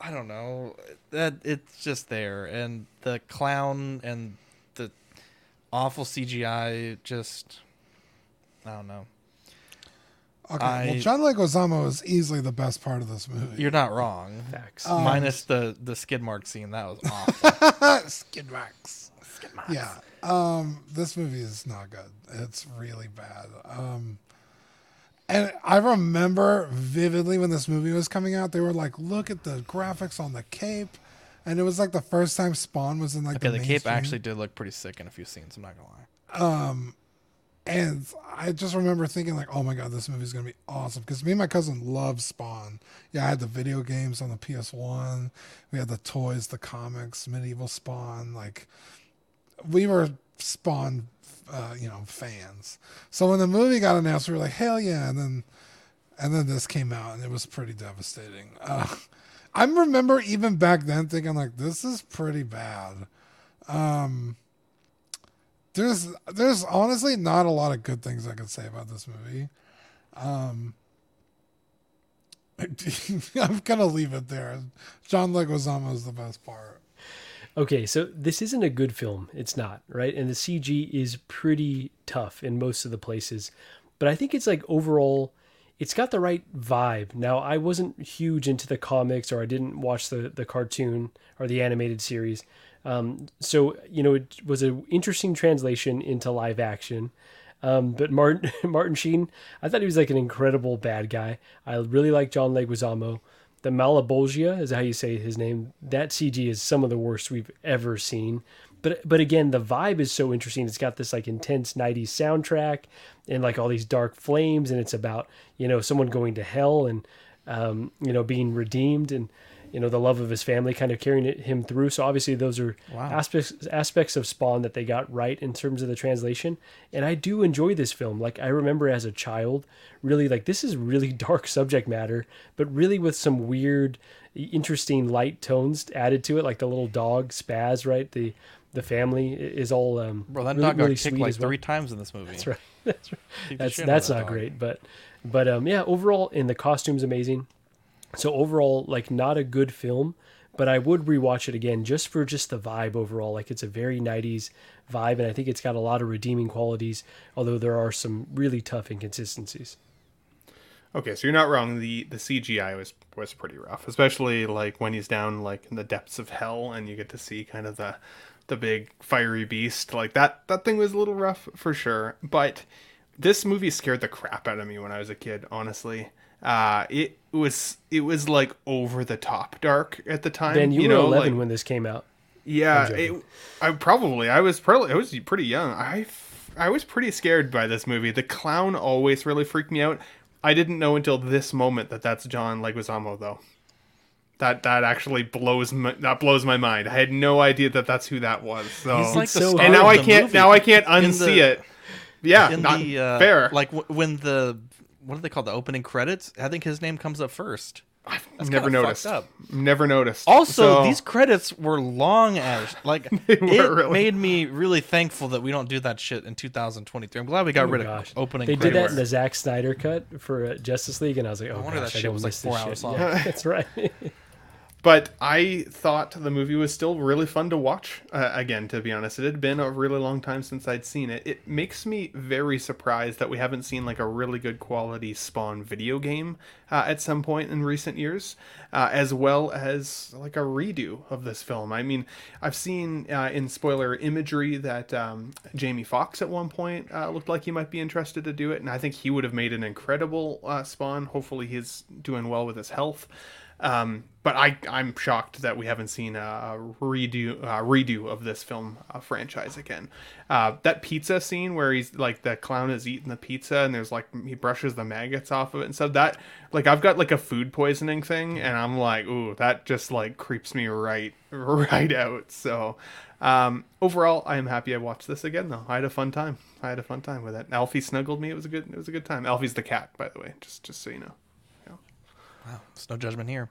I don't know that it's just there, and the clown and the awful CGI just I don't know. Okay. I- well, John Leguizamo is easily the best part of this movie. You're not wrong. Facts. Minus the the skid mark scene, that was awful. [laughs] Skid marks. Yeah. Um, this movie is not good. It's really bad. Um, and I remember vividly when this movie was coming out, they were like, "Look at the graphics on the cape," and it was like the first time Spawn was in like okay, the, the cape mainstream. actually did look pretty sick in a few scenes. I'm not gonna lie. Um, and I just remember thinking like, "Oh my god, this movie's gonna be awesome!" Because me and my cousin loved Spawn. Yeah, I had the video games on the PS One. We had the toys, the comics, medieval Spawn. Like, we were Spawn, uh, you know, fans. So when the movie got announced, we were like, hell yeah! And then, and then this came out, and it was pretty devastating. Uh, I remember even back then thinking like, this is pretty bad. Um, there's there's honestly not a lot of good things I could say about this movie. Um, [laughs] I'm gonna leave it there. John Leguizamo is the best part. Okay, so this isn't a good film. It's not, right? And the CG is pretty tough in most of the places. But I think it's like overall, it's got the right vibe. Now, I wasn't huge into the comics or I didn't watch the, the cartoon or the animated series. Um, so, you know, it was an interesting translation into live action. Um, but Martin [laughs] Martin Sheen, I thought he was like an incredible bad guy. I really like John Leguizamo. The Malebolgia is how you say his name. That CG is some of the worst we've ever seen. But but again, the vibe is so interesting. It's got this like intense '90s soundtrack and like all these dark flames, and it's about you know someone going to hell and um, you know being redeemed and you know the love of his family kind of carrying it, him through so obviously those are Wow. aspects aspects of spawn that they got right in terms of the translation and i do enjoy this film like i remember as a child really like this is really [laughs] dark subject matter but really with some weird interesting light tones added to it like the little dog spaz right the the family is all um Bro, that really- dog got really kicked like well. three times in this movie. That's right. [laughs] That's right. That's shit out of that's that not dog. great, but but um yeah, overall in the costumes amazing. So overall like not a good film, but I would rewatch it again just for just the vibe overall. Like it's a very 90s vibe and I think it's got a lot of redeeming qualities, although there are some really tough inconsistencies. Okay, so you're not wrong. The the CGI was was pretty rough, especially like when he's down like in the depths of hell and you get to see kind of the the big fiery beast. Like that that thing was a little rough for sure. But this movie scared the crap out of me when I was a kid, honestly. Uh it was it was like over the top dark at the time. Ben, you, were know, 11 like- when this came out. yeah, I'm it, I probably I was probably I was pretty young. I I was pretty scared by this movie. The clown always really freaked me out. I didn't know until this moment that that's John Leguizamo though. That that actually blows my, that blows my mind. I had no idea that that's who that was. So, He's like so and now I can't movie. now I can't unsee the- it. Yeah, in not the uh, fair. like w- when the what do they call the opening credits? I think his name comes up first. That's never noticed. Up. Never noticed. Also, So- these credits were long as [laughs] like They it really- made me really thankful that we don't do that shit in 2023. I'm glad we got Oh rid gosh. of opening. They did that in the Zack Snyder cut for uh, Justice League, and I was like, "Oh, wonder gosh, that I shit don't was, like, miss four this hours shit." long. Yeah, that's right. [laughs] [laughs] But I thought the movie was still really fun to watch. Uh, again, to be honest, it had been a really long time since I'd seen it. It makes me very surprised that we haven't seen like a really good quality Spawn video game uh, at some point in recent years, uh, as well as like a redo of this film. I mean, I've seen uh, in spoiler imagery that um, Jamie Foxx at one point uh, looked like he might be interested to do it, and I think he would have made an incredible uh, Spawn. Hopefully, he's doing well with his health. Um, but I, I'm shocked that we haven't seen a redo uh, redo of this film uh, franchise again. Uh, that pizza scene where he's like the clown is eating the pizza and there's like he brushes the maggots off of it and stuff. That like I've got like a food poisoning thing and I'm like, ooh, that just like creeps me right right out. So um, overall, I am happy I watched this again though. I had a fun time. I had a fun time with it. Alfie snuggled me. It was a good it was a good time. Alfie's the cat, by the way, just just so you know. Wow, there's no judgment here.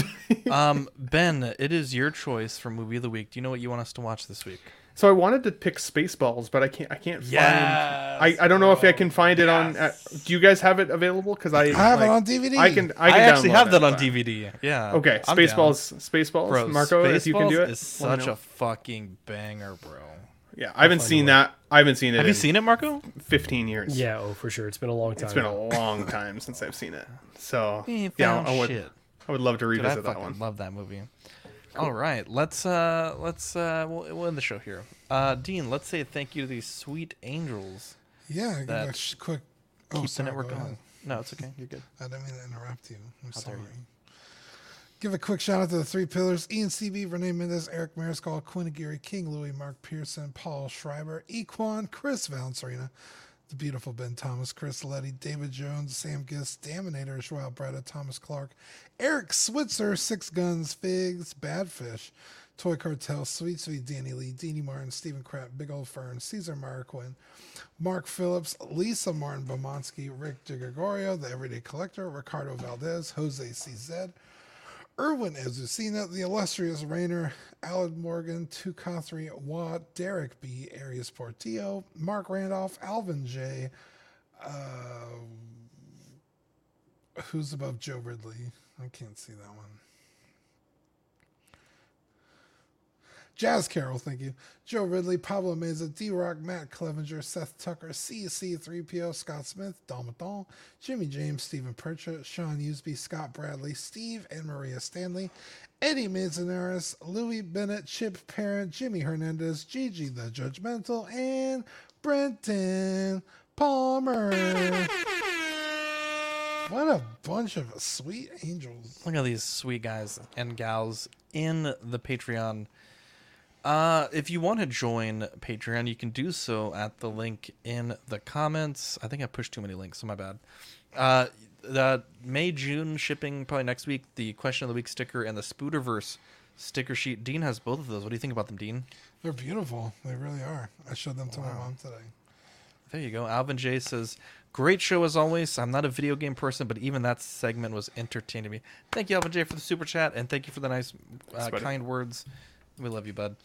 [laughs] um, Ben, it is your choice for movie of the week. Do you know what you want us to watch this week? So I wanted to pick Spaceballs, but I can't. I can't Yes, find. I, I don't know if I can find it on. Uh, do you guys have it available? Because I I have it on DVD. I can. I, I, actually download have it, that on but- DVD. Yeah. Okay, I'm down. Spaceballs. Spaceballs. Bro, Marco, if you can do Spaceballs it. is such a fucking banger, bro. Yeah, I haven't seen that. I haven't seen it. Have you seen it, Marco? Fifteen years. yeah, oh for sure. It's been a long time. It's been a long time since I've seen it. So He yeah, I would. shit. I would love to Dude, I that fucking one. love that movie. All right, let's uh let's uh we'll, we'll end the show here. Uh Dean, let's say thank you to these sweet angels. Yeah, give that a quick. Oh, keep the network going. No, it's okay. You're good. I didn't mean to interrupt you. I'm How sorry. Give a quick shout out to the three pillars. Ian CB, Renee Mendez, Eric Mariscal, Quinn Aguirre, King Louis, Mark Pearson, Paul Schreiber, Equan, Chris Valencerina, the beautiful Ben Thomas, Chris Letty, David Jones, Sam Gist, Daminator, Joao Bretta, Thomas Clark, Eric Switzer, Six Guns, Figs, Badfish, Toy Cartel, Sweet Sweet Danny Lee, Deanie Martin, Stephen Kratt, Big Old Fern, Caesar Marquin, Mark Phillips, Lisa Martin Bomonsky, Rick DeGregorio, The Everyday Collector, Ricardo Valdez, Jose CZ, Erwin Azucena, The Illustrious Rainer, Alan Morgan, Tukathri Watt, Derek B, Arias Portillo, Mark Randolph, Alvin J, uh, who's above Joe Ridley? I can't see that one. Jazz Carroll, thank you. Joe Ridley, Pablo Meza, D Rock, Matt Clevenger, Seth Tucker, CC3PO, Scott Smith, Dalmathon, Jimmy James, Stephen Percha, Sean Usby, Scott Bradley, Steve and Maria Stanley, Eddie Manzanares, Louis Bennett, Chip Parent, Jimmy Hernandez, Gigi the Judgmental, and Brenton Palmer. What a bunch of sweet angels. Look at these sweet guys and gals in the Patreon. Uh, if you want to join Patreon, you can do so at the link in the comments. I think I pushed too many links, so my bad. Uh, the May June shipping probably next week. The question of the week sticker and the Spooderverse sticker sheet. Dean has both of those. What do you think about them, Dean? They're beautiful. They really are. I showed them to my mom today. There you go. Alvin J says, "Great show as always. I'm not a video game person, but even that segment was entertaining to me." Thank you, Alvin J, for the super chat, and thank you for the nice, uh, Thanks, buddy. kind words. We love you, bud.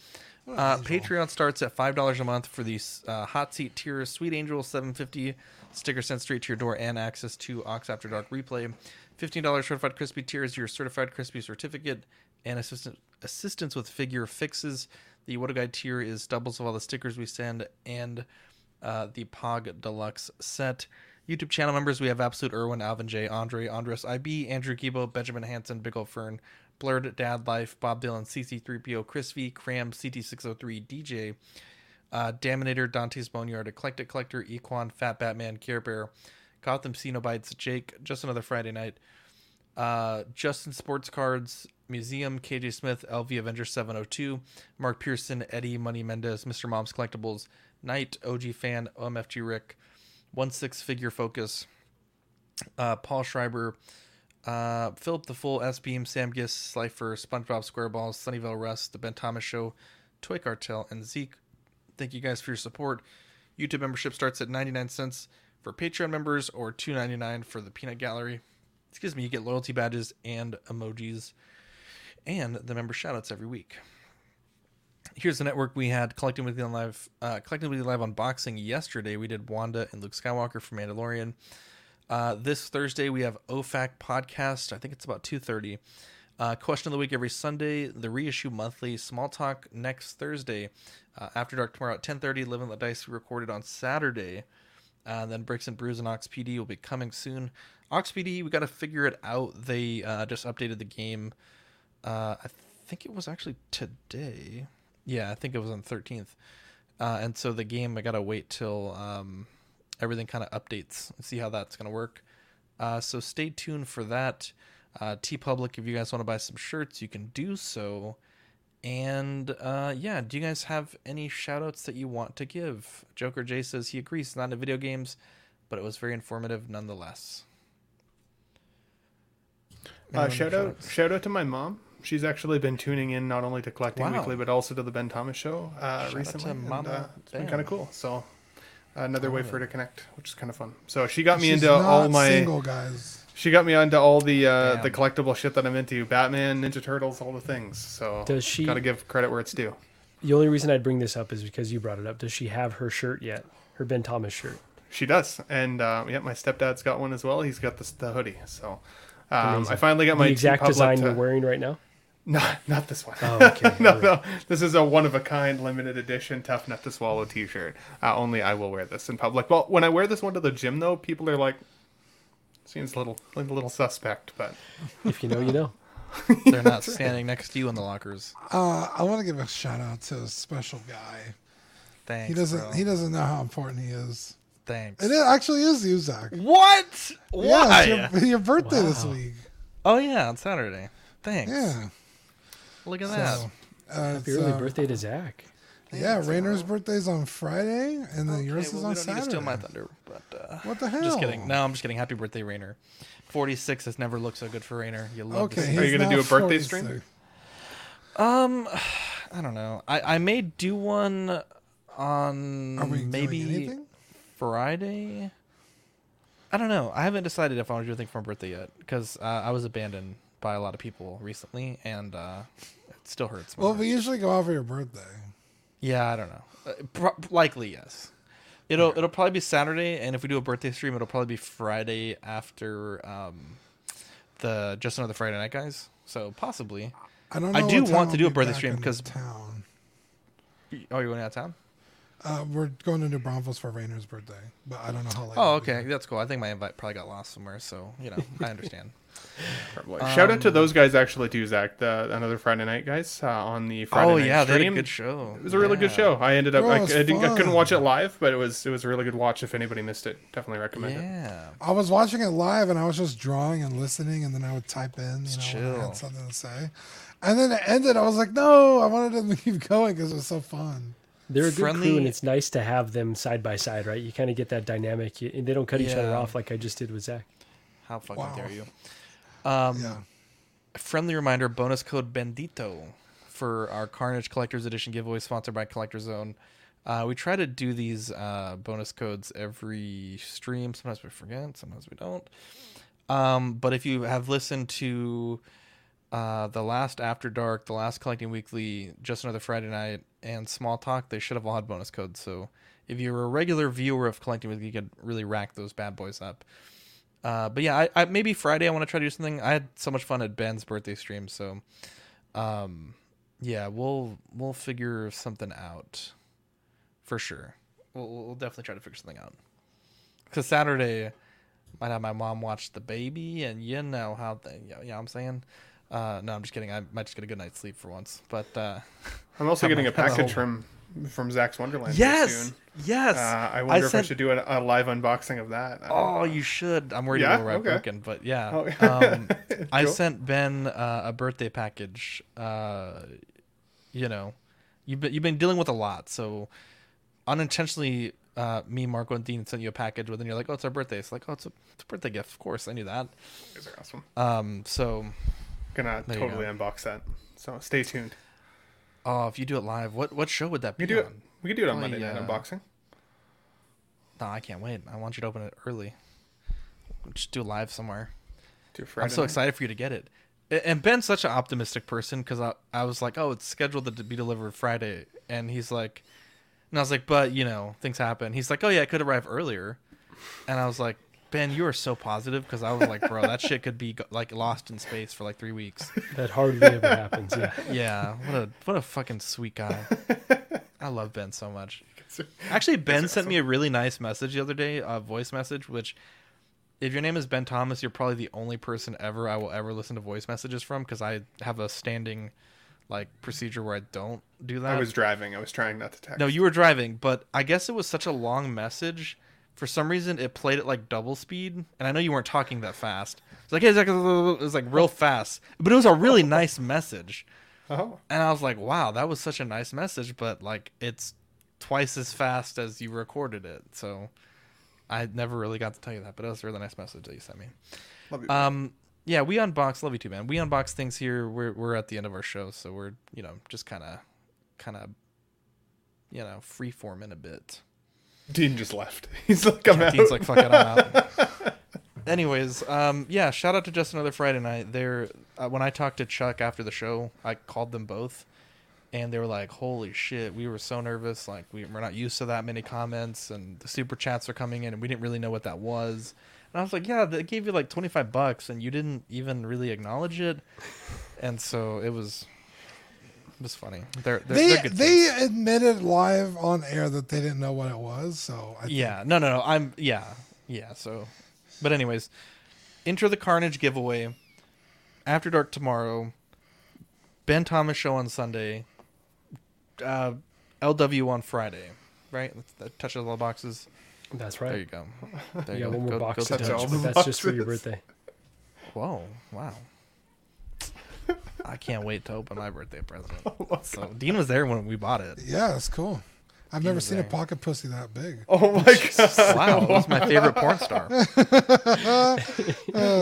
Uh. Patreon starts at five dollars a month for the uh, hot seat tier. Sweet Angel seven fifty sticker sent straight to your door and access to Ox After Dark replay. Fifteen dollars certified crispy tier is your certified crispy certificate and assistant assistance with figure fixes. The What a Guide tier is doubles of all the stickers we send and uh, the Pog Deluxe set. YouTube channel members we have Absolute Irwin, Alvin J, Andre, Andres IB, Andrew Gibo, Benjamin Hansen, Big Ol' Fern, Blurred Dad Life, Bob Dylan, CC3PO, Chris V, Cram, CT603, DJ, uh, Daminator, Dante's Boneyard, Eclectic Collector, Equan, Fat Batman, Care Bear, Gotham Cenobites, Jake, Just Another Friday Night, uh, Justin Sports Cards, Museum, KJ Smith, LV Avenger 702, Mark Pearson, Eddie, Money Mendez, Mr. Mom's Collectibles, Knight, OG Fan, OMFG Rick, 1 6 Figure Focus, uh, Paul Schreiber, uh, Philip the Full, S Beam, Sam Giss, Slifer, SpongeBob SquareBalls, Sunnyvale Rust, The Ben Thomas Show, Toy Cartel, and Zeke. Thank you guys for your support. YouTube membership starts at 99 cents for Patreon members or 2.99 for the Peanut Gallery. Excuse me, you get loyalty badges and emojis and the member shoutouts every week. Here's the network we had Collecting with Weekly Live, uh, Collecting Weekly Live unboxing yesterday. We did Wanda and Luke Skywalker from Mandalorian. Uh, this Thursday we have OFAC podcast. I think it's about two thirty. Uh, question of the week every Sunday. The reissue monthly. Small talk next Thursday. Uh, After dark tomorrow at ten thirty. And Let Dice we recorded on Saturday. Uh, then Bricks and Brews and Ox PD will be coming soon. Ox PD we got to figure it out. They uh, just updated the game. Uh, I think it was actually today. Yeah, I think it was on thirteenth. And so the game I gotta wait till um, everything kind of updates and see how that's gonna work. Uh, so stay tuned for that. Uh, TeePublic, if you guys want to buy some shirts, you can do so. And uh, yeah, do you guys have any shout outs that you want to give? Joker J says he agrees, not into video games, but it was very informative nonetheless. Uh, shout out, shout out to my mom. She's actually been tuning in not only to Collecting Wow. Weekly but also to the Ben Thomas Show uh, Shout out to recently. and, uh, it's been kind of cool. So another way for her to connect, which is kind of fun. So she got me She's into all my single guys. She got me onto all the uh, the collectible shit that I'm into: Batman, Ninja Turtles, all the things. So Does she- Got to give credit where it's due. The only reason I'd bring this up is because you brought it up. Does she have her shirt yet? Her Ben Thomas shirt. She does, and uh, yeah, my stepdad's got one as well. He's got the the hoodie. So um, Amazing. I finally got my the exact TeePublic design to- you're wearing right now. No, not this one. Oh, okay. [laughs] no, All no. This is a one of a kind, limited edition, tough nut to swallow T-shirt. Uh, only I will wear this in public. Well, when I wear this one to the gym, though, people are like, seems a little, a little suspect. But If you know, you know. [laughs] They're not standing next to you in the lockers. Uh, I want to give a shout out to a special guy. Thanks. he doesn't. bro. He doesn't know how important he is. Thanks. It actually is you, Zach. What? Why? it's your, your birthday this week. Oh yeah, on Saturday. Thanks. Yeah. Look at that. So, uh, Happy early uh, birthday to Zach. Yeah, Rainer's birthday's on Friday, and then yours Okay, is well, on we don't need to Saturday. steal my thunder, but uh, What the hell? just kidding. No, I'm just kidding. Happy birthday, Rainer. 46 has never looked so good for Rainer. You love Okay, to Are it. you gonna he's do a not birthday 46. stream? Um, I don't know. I I may do one on Are we doing maybe anything? Friday. I don't know. I haven't decided if I want to do anything for my birthday yet because uh, I was abandoned by a lot of people recently, and uh, it still hurts. Well, we usually go out for your birthday. Yeah, I don't know. Uh, pro- likely yes. It'll it'll probably be Saturday, and if we do a birthday stream, it'll probably be Friday after um, the just another Friday night guys. So possibly. I don't know. I do want to do a birthday stream because town. oh, you're going out of town. Uh, we're going to New Braunfels for Rainer's birthday, but I don't know how late. Oh, okay, that's cool. I think my invite probably got lost somewhere, so you know I understand. Probably. Shout out to Um, those guys actually too, Zach. The another Friday night guys uh, on the Friday Oh, night yeah, they had a stream. good show. It was a really good show. I ended up Bro, I, I, didn't, I couldn't watch it live, but it was it was a really good watch. If anybody missed it, definitely recommend it. Yeah. I was watching it live and I was just drawing and listening, and then I would type in, you know, when I had something to say. And then it ended. I was like, no, I wanted them to [laughs] keep going because it was so fun. They're a good crew, and it's nice to have them side by side, right? You kind of get that dynamic, y- and they don't cut each other off like I just did with Zach. How fucking Wow. dare you? Um, Yeah. friendly reminder: bonus code Bendito for our Carnage Collector's Edition giveaway, sponsored by Collector Zone. Uh, we try to do these uh, bonus codes every stream. Sometimes we forget, sometimes we don't. Um, but if you have listened to uh, the last After Dark, the last Collecting Weekly, just another Friday night, and Small Talk, they should have all had bonus codes. So if you're a regular viewer of Collecting Weekly, you could really rack those bad boys up. Uh, but yeah, I, I maybe Friday I want to try to do something. I had so much fun at Ben's birthday stream, so um, yeah, we'll we'll figure something out for sure. We'll, we'll definitely try to figure something out. Cause Saturday might have my mom watch the baby, and you know how they, you know, you know what I'm saying. Uh, no, I'm just kidding. I might just get a good night's sleep for once. But uh, I'm also [laughs] getting a package from from Zach's Wonderland. Yes, yes. Uh, I wonder if sent- I should do a, a live unboxing of that. Oh, know. you should. I'm worried Yeah? it'll arrive Okay. broken, but yeah. Oh. um, [laughs] I Cool. sent Ben uh, a birthday package. Uh, you know, you've been you've been dealing with a lot, so unintentionally, uh, me, Marco, and Dean sent you a package, but then you're like, "Oh, it's our birthday." It's like, "Oh, it's a, it's a birthday gift." Of course, I knew that. These are awesome. Um, so, Gonna There totally unbox that. So stay tuned. Oh, if you do it live, what what show would that be? We could do it. on? We could do it on Probably, Monday night uh, unboxing. No, I can't wait. I want you to open it early. Just do it live somewhere. Do Friday I'm so night. excited for you to get it. And Ben's such an optimistic person because I, I was like, oh, it's scheduled to be delivered Friday. And he's like, and I was like, but, you know, things happen. He's like, oh, yeah, it could arrive earlier. And I was like, Ben, you are so positive because I was like, bro, that shit could be like lost in space for like three weeks. [laughs] That hardly ever happens. Yeah. [laughs] Yeah, what a what a fucking sweet guy. [laughs] I love Ben so much. Actually, Ben sent me a really nice message the other day, a voice message. Which, if your name is Ben Thomas, you're probably the only person ever I will ever listen to voice messages from because I have a standing like procedure where I don't do that. I was driving. I was trying not to text. No, you were driving, but I guess it was such a long message. For some reason, it played at like double speed, and I know you weren't talking that fast. It's like, hey, it was like real fast, but it was a really nice message. Oh. And I was like, wow, that was such a nice message, but like it's twice as fast as you recorded it. So I never really got to tell you that, but it was a really nice message that you sent me. Love you. Um, yeah, we unbox. Love you too, man. We unbox things here. We're we're at the end of our show, so we're you know just kind of, kind of, you know, free forming a bit. Dean just left. [laughs] He's like, I'm out. Dean's like, fuck it, I'm out. [laughs] Anyways, um, yeah, shout out to just another Friday night. There, uh, when I talked to Chuck after the show, I called them both, and they were like, "Holy shit, we were so nervous. Like, we, we're not used to that many comments, and the super chats are coming in, and we didn't really know what that was." And I was like, "Yeah, they gave you like twenty five bucks, and you didn't even really acknowledge it." And so it was, was funny. They're, they're, They they're good they kids. admitted live on air that they didn't know what it was. So I think- Yeah, no, no, no. I'm yeah, yeah. So, but anyways, enter the Carnage giveaway. After dark tomorrow. Ben Thomas show on Sunday. Uh, LW on Friday, right? That touches all the boxes. That's right. There you go. There You you got go. one more Go- box go to touch touch, all but the that's just for your birthday. Whoa! Wow. I can't wait to open my birthday present. [laughs] Oh so Dean was there when we bought it. Yeah, that's cool. I've never seen a pocket pussy that big. [laughs] Oh my [laughs] god! Wow, that was my favorite porn star. it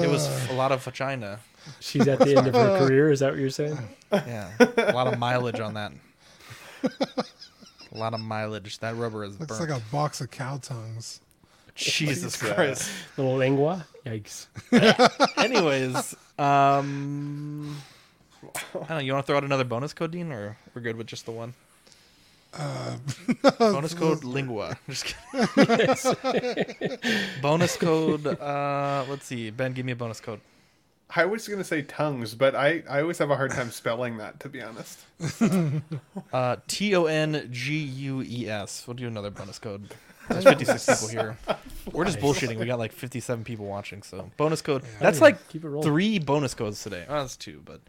was a lot of vagina. She's at the end of her career. Is that what you're saying? Yeah, a lot of mileage on that. A lot of mileage. That rubber is Looks burnt. like a box of cow tongues. Jesus Christ. Little lingua. Yikes. Anyways, um, [laughs] I don't know. You want to throw out another bonus code, Dean, or we're good with just the one? Uh, [laughs] bonus code lingua. [laughs] Just kidding. bonus code. Uh, let's see. Ben, give me a bonus code. I was gonna say tongues, but I, I always have a hard time spelling that, to be honest. Uh, T O N G U E S. We'll do another bonus code. There's 56 people here. We're just bullshitting. We got like 57 people watching. So bonus code. That's like keep it three bonus codes today. Oh, that's two, but.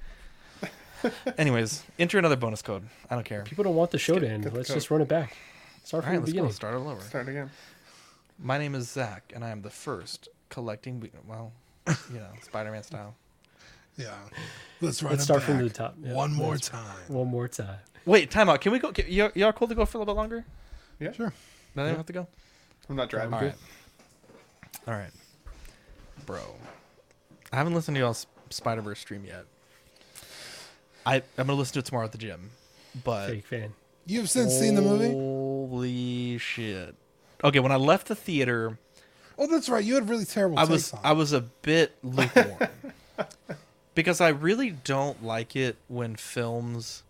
[laughs] Anyways, enter another bonus code. I don't care. People don't want the show get- to end. Let's just run it back. Start All from right, the let's go. beginning. Start all over. Start again. My name is Zach, and I am the first collecting. we- Well, [laughs] you know, Spider-Man style. Yeah. Let's run Let's it start from back the top. Yeah, One more let's- time. One more time. Wait, time out. Can we go? Can, y'all, y'all cool to go for a little bit longer? Yeah, Sure. Then I don't have to go. I'm not driving. All right. All right, bro. I haven't listened to y'all's Spider Verse stream yet. I I'm gonna listen to it tomorrow at the gym, but Fake fan. You've since seen the movie? holy shit. Okay, when I left the theater, Oh, that's right. You had really terrible I takes was on I was a bit lukewarm [laughs] because I really don't like it when films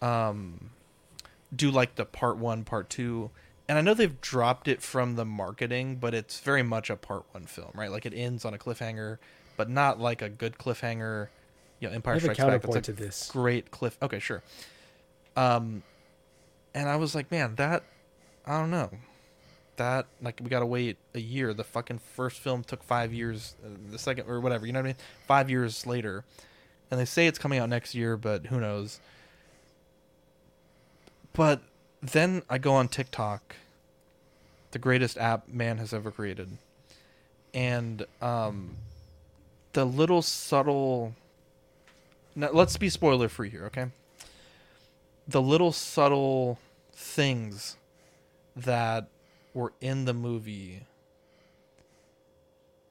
um do like the part 1 part 2 and I know they've dropped it from the marketing but it's very much a part 1 film right like it ends on a cliffhanger but not like a good cliffhanger you know Empire I have a Strikes Back that's a to this. great cliff. Okay sure. Um and I was like man that I don't know. That like we gotta wait a year. The fucking first film took five years uh, the second or whatever you know what i mean? Five years later. And they say it's coming out next year but who knows? But then i go on tiktok the greatest app man has ever created. And um the little subtle now let's be spoiler free here okay the little subtle things that were in the movie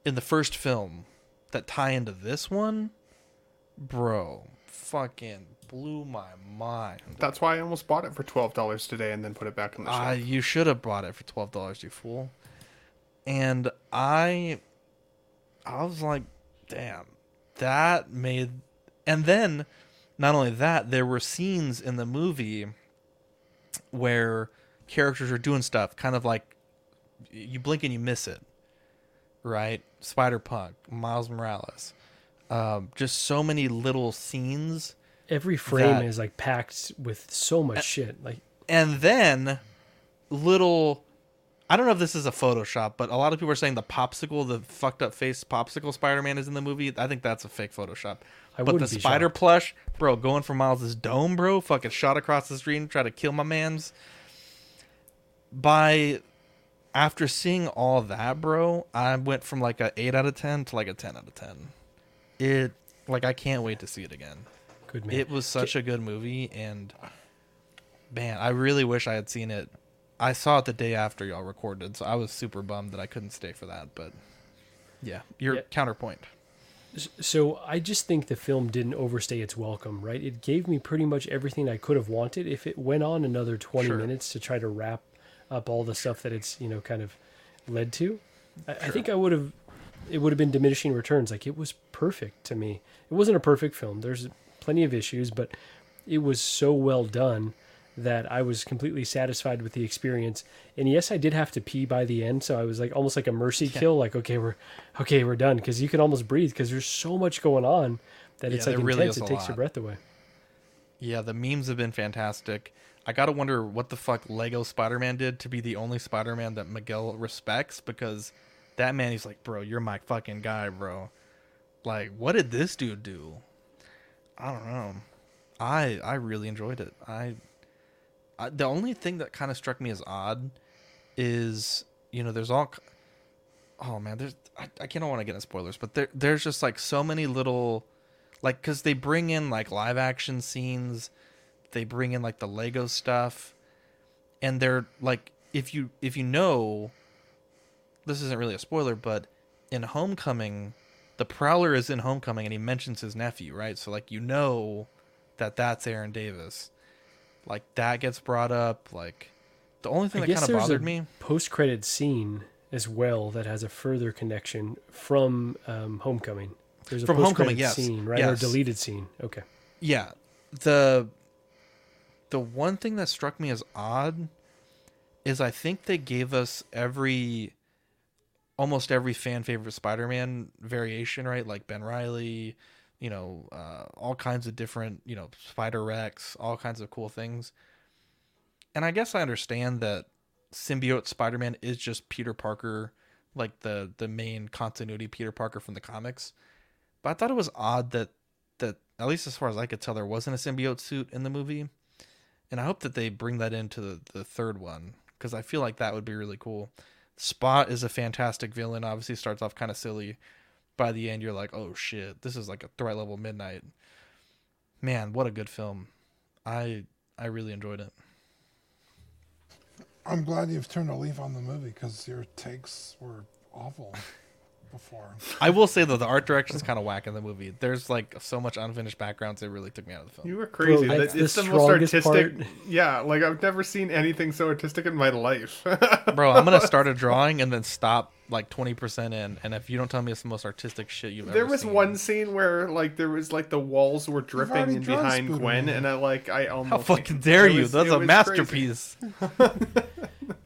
in the first film that tie into this one, bro, fucking blew my mind. That's why I almost bought it for twelve dollars today and then put it back in the Uh, you should have bought it for twelve dollars, you fool. And I, I was like, damn, that made. And then, not only that, there were scenes in the movie where characters are doing stuff, kind of like you blink and you miss it, right? Spider Punk, Miles Morales, um, just so many little scenes Every frame that- is like packed with so much shit. Like and then little I don't know if this is a Photoshop, but a lot of people are saying the popsicle, the fucked up face popsicle Spider Man is in the movie. I think that's a fake Photoshop. I but the be spider shocked. plush, bro, going for Miles's dome, bro, fucking shot across the screen, try to kill my man's. By after seeing all that, bro, I went from like a eight out of ten to like a ten out of ten. It like I can't wait to see it again. good man. It was such a good movie, and man, I really wish I had seen it. I saw it the day after y'all recorded, so I was super bummed that I couldn't stay for that. But yeah, your Yeah. counterpoint. So I just think the film didn't overstay its welcome, right? It gave me pretty much everything I could have wanted. If it went on another 20 Sure. minutes to try to wrap up all the stuff that it's, you know, kind of led to, I, I think I would have, it would have been diminishing returns. Like it was perfect to me. It wasn't a perfect film. There's plenty of issues, but it was so well done that I was completely satisfied with the experience. And yes, I did have to pee by the end, so I was like almost like a mercy kill. Like okay, we're okay, we're done because you can almost breathe because there's so much going on that it's Yeah, like there really intense. It takes your breath away. Yeah, the memes have been fantastic. I gotta wonder what the fuck Lego Spider Man did to be the only Spider Man that Miguel respects because that man, he's like, bro, you're my fucking guy, bro. Like, what did this dude do? I don't know. I I really enjoyed it. I, The only thing that kind of struck me as odd is you know there's all oh man there's I, I can't want to get into spoilers but there there's just like so many little like because they bring in like live action scenes they bring in like the lego stuff and they're like if you if you know this isn't really a spoiler but in homecoming the prowler is in homecoming and he mentions his nephew right? So like you know that that's aaron davis like that gets brought up like the only thing I that kind of bothered me post-credit scene as well that has a further connection from um, Homecoming. There's a From Homecoming, yes. scene, right? Yes. Or deleted scene. Okay. yeah the the one thing that struck me as odd is i think they gave us every almost every fan favorite spider-man variation right like ben riley you know uh, all kinds of different you know spider rex all kinds of cool things and i guess i understand that symbiote spider-man is just peter parker like the the main continuity peter parker from the comics but i thought it was odd that that at least as far as I could tell, there wasn't a symbiote suit in the movie, and I hope that they bring that into the, the third one because I feel like that would be really cool. Spot is a fantastic villain. Obviously, starts off kind of silly. By the end, you're like, oh shit, this is like a threat level midnight. Man, what a good film! I I really enjoyed it. I'm glad you've turned a leaf on the movie because your takes were awful before. I will say though, the art direction is kind of whack in the movie. There's like so much unfinished backgrounds. It really took me out of the film. You were crazy. Bro, That- that's the it's the most artistic. part. Yeah, like I've never seen anything so artistic in my life. [laughs] Bro, I'm gonna start a drawing and then stop like 20% in, and if you don't tell me it's the most artistic shit you've There ever was seen, one scene where like there was like the walls were dripping in behind Spooderman. Gwen, and I like I almost how almost fucking dare it you? was- That's a masterpiece.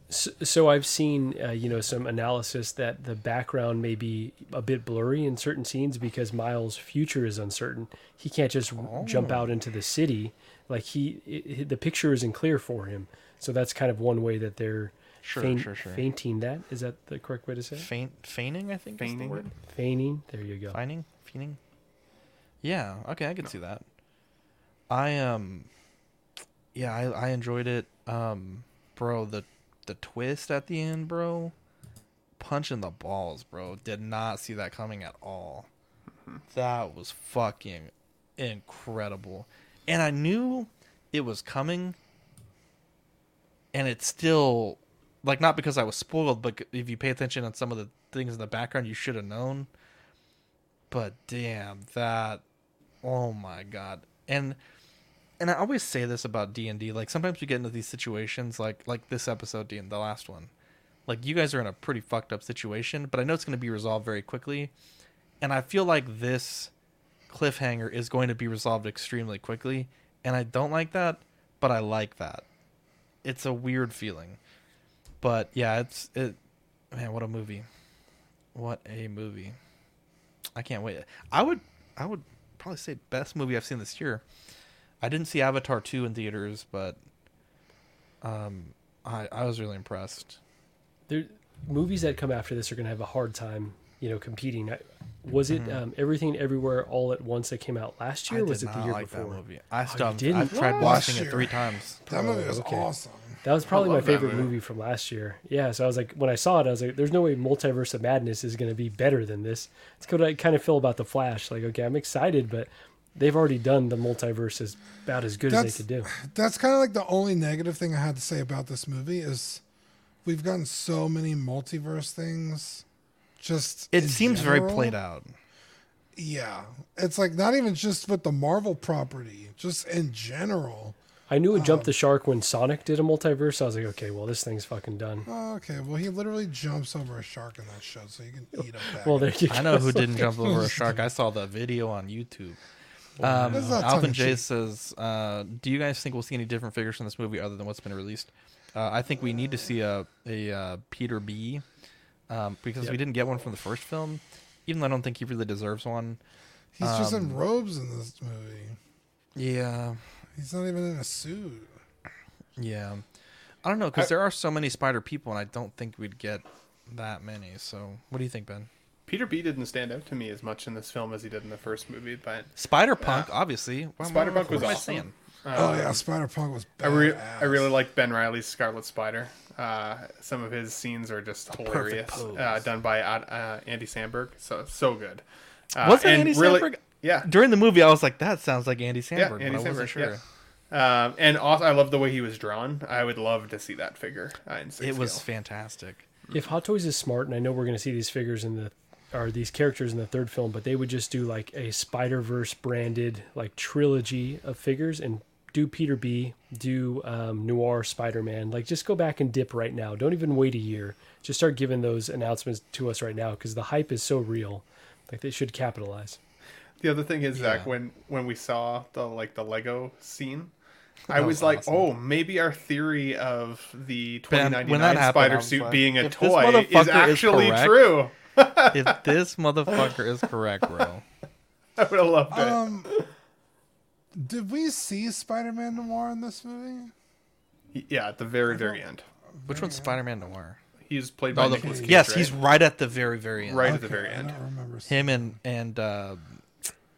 So, so I've seen, uh, you know, some analysis that the background may be a bit blurry in certain scenes because Miles' future is uncertain. He can't just jump Oh. out into the city. Like he, it, the picture isn't clear for him. So that's kind of one way that they're Sure, feign- sure, sure. fainting that. Is that the correct way to say it? Feign, feigning, I think. Feigning. Feigning. Is the word. Feigning. There you go. Feigning. Feigning. Yeah. Okay, I can see that. I um. Yeah, I I enjoyed it. Um, bro, the the twist at the end, bro. Punch in the balls, bro. Did not see that coming at all. That was fucking incredible. And I knew it was coming. And it's still like not because I was spoiled, but if you pay attention on some of the things in the background, you should have known. But damn, that oh my god. And and I always say this about D and D. Like sometimes we get into these situations, like like this episode, D and the last one. Like you guys are in a pretty fucked up situation, but I know it's going to be resolved very quickly. And I feel like this cliffhanger is going to be resolved extremely quickly, and I don't like that, but I like that. It's a weird feeling, but yeah, it's it. Man, what a movie! What a movie! I can't wait. I would I would probably say best movie I've seen this year. I didn't see Avatar 2 in theaters, but um I I was really impressed. There, movies that come after this are going to have a hard time, you know, competing. I- Was it um, Everything Everywhere All at Once that came out last year? Mm-hmm. Or was it the year like before? that movie. I Oh, still you didn't? I've tried watching it 3 times. That movie was okay. awesome. That was probably oh, my favorite movie. movie from last year. Yeah, so I was like, when I saw it, I was like, "There's no way Multiverse of Madness is going to be better than this." It's what I kind of feel about the Flash. Like, okay, I'm excited, but they've already done the multiverse as about as good as That's- they could do. That's kind of like the only negative thing I had to say about this movie is we've gotten so many multiverse things. Just It in seems very played out. Yeah, it's like not even just with the Marvel property, just in general. I knew it Um, jumped the shark when Sonic did a multiverse. I was like, okay, well, this thing's fucking done. Oh, okay, well he literally jumps over a shark in that show, so you can eat him bag. Well, there you I know who didn't [laughs] jump over a shark. [laughs] I saw the video on YouTube. Um, Alvin J tongue-in-cheek. says, uh, "Do you guys think we'll see any different figures from this movie other than what's been released?" Uh, I think we need to see a a uh, Peter B, um, because we didn't get one from the first film. Even though I don't think he really deserves one. He's just in um, robes in this movie. Yeah, He's not even in a suit. yeah. I don't know because there are so many spider people, and I don't think we'd get that many. So, what do you think, Ben? Peter B didn't stand out to me as much in this film as he did in the first movie, but Spider Punk, obviously. What- Spider Punk was I awesome. saying? oh Um, yeah, Spider Punk was. I, re- badass. I really like Ben Riley's Scarlet Spider. Uh, some of his scenes are just hilarious, uh, done by uh, uh, Andy Samberg. So so good. Uh, Was it Andy really- Samberg? Yeah, During the movie, I was like, "That sounds like Andy Samberg," Yeah, Andy but I wasn't Samberg, sure. yeah. Um, and also, I love the way he was drawn. I would love to see that figure uh, in six It was scale. fantastic. If Hot Toys is smart, and I know we're going to see these figures in the or these characters in the third film, but they would just do like a Spider Verse branded like trilogy of figures and do Peter B, do um, Noir Spider Man. Like just go back and dip right now. Don't even wait a year. Just start giving those announcements to us right now because the hype is so real. Like they should capitalize. The other thing is Zach, when when we saw the like the Lego scene, I was was like, awesome. oh, maybe our theory of the Ben, 2099 when that happened, spider suit like, being a toy is motherfucker is actually correct- true. if this motherfucker is correct, bro. [laughs] I would have loved it. Um, did we see Spider-Man Noir in this movie? yeah, at the very very end, Which one's Spider-Man Noir? he's played by Oh, the- Nicolas Cage. yes, right? he's right at the very, very end. right at the Okay, very I end. don't remember. Him and and uh,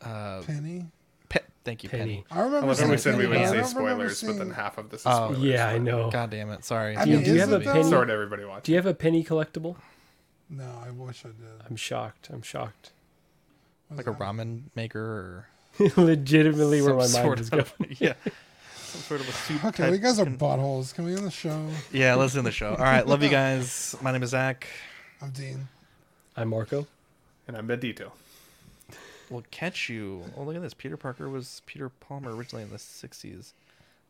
uh, Penny. Pe- thank you, Penny. Penny. I remember. I when we seeing said we wouldn't say don't remember spoilers, but then half of this is Oh, spoilers. Yeah, I know. God damn it! Sorry. I Do you, mean, do you have a it though? penny? Sorry to everybody watching. Do you have a penny collectible? No, I wish I did. I'm shocked. I'm shocked. What's like a ramen maker or [laughs] Legitimately, where some my mind sort is of going. [laughs] yeah, [laughs] some sort of a soup. Okay, type you guys are con- buttholes. Can we end the show? Yeah, let's end the show. All right, love you guys. My name is Zach. I'm Dean. I'm Marco. And I'm Bedito will catch you. Oh, look at this. Peter Parker was Peter Palmer originally in the 60s.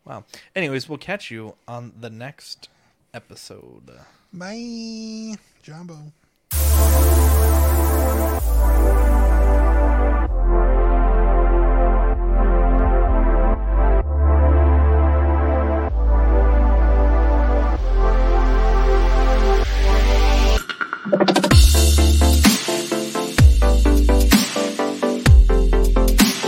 Wow. Anyways, we'll catch you on the next episode. Bye, Jumbo.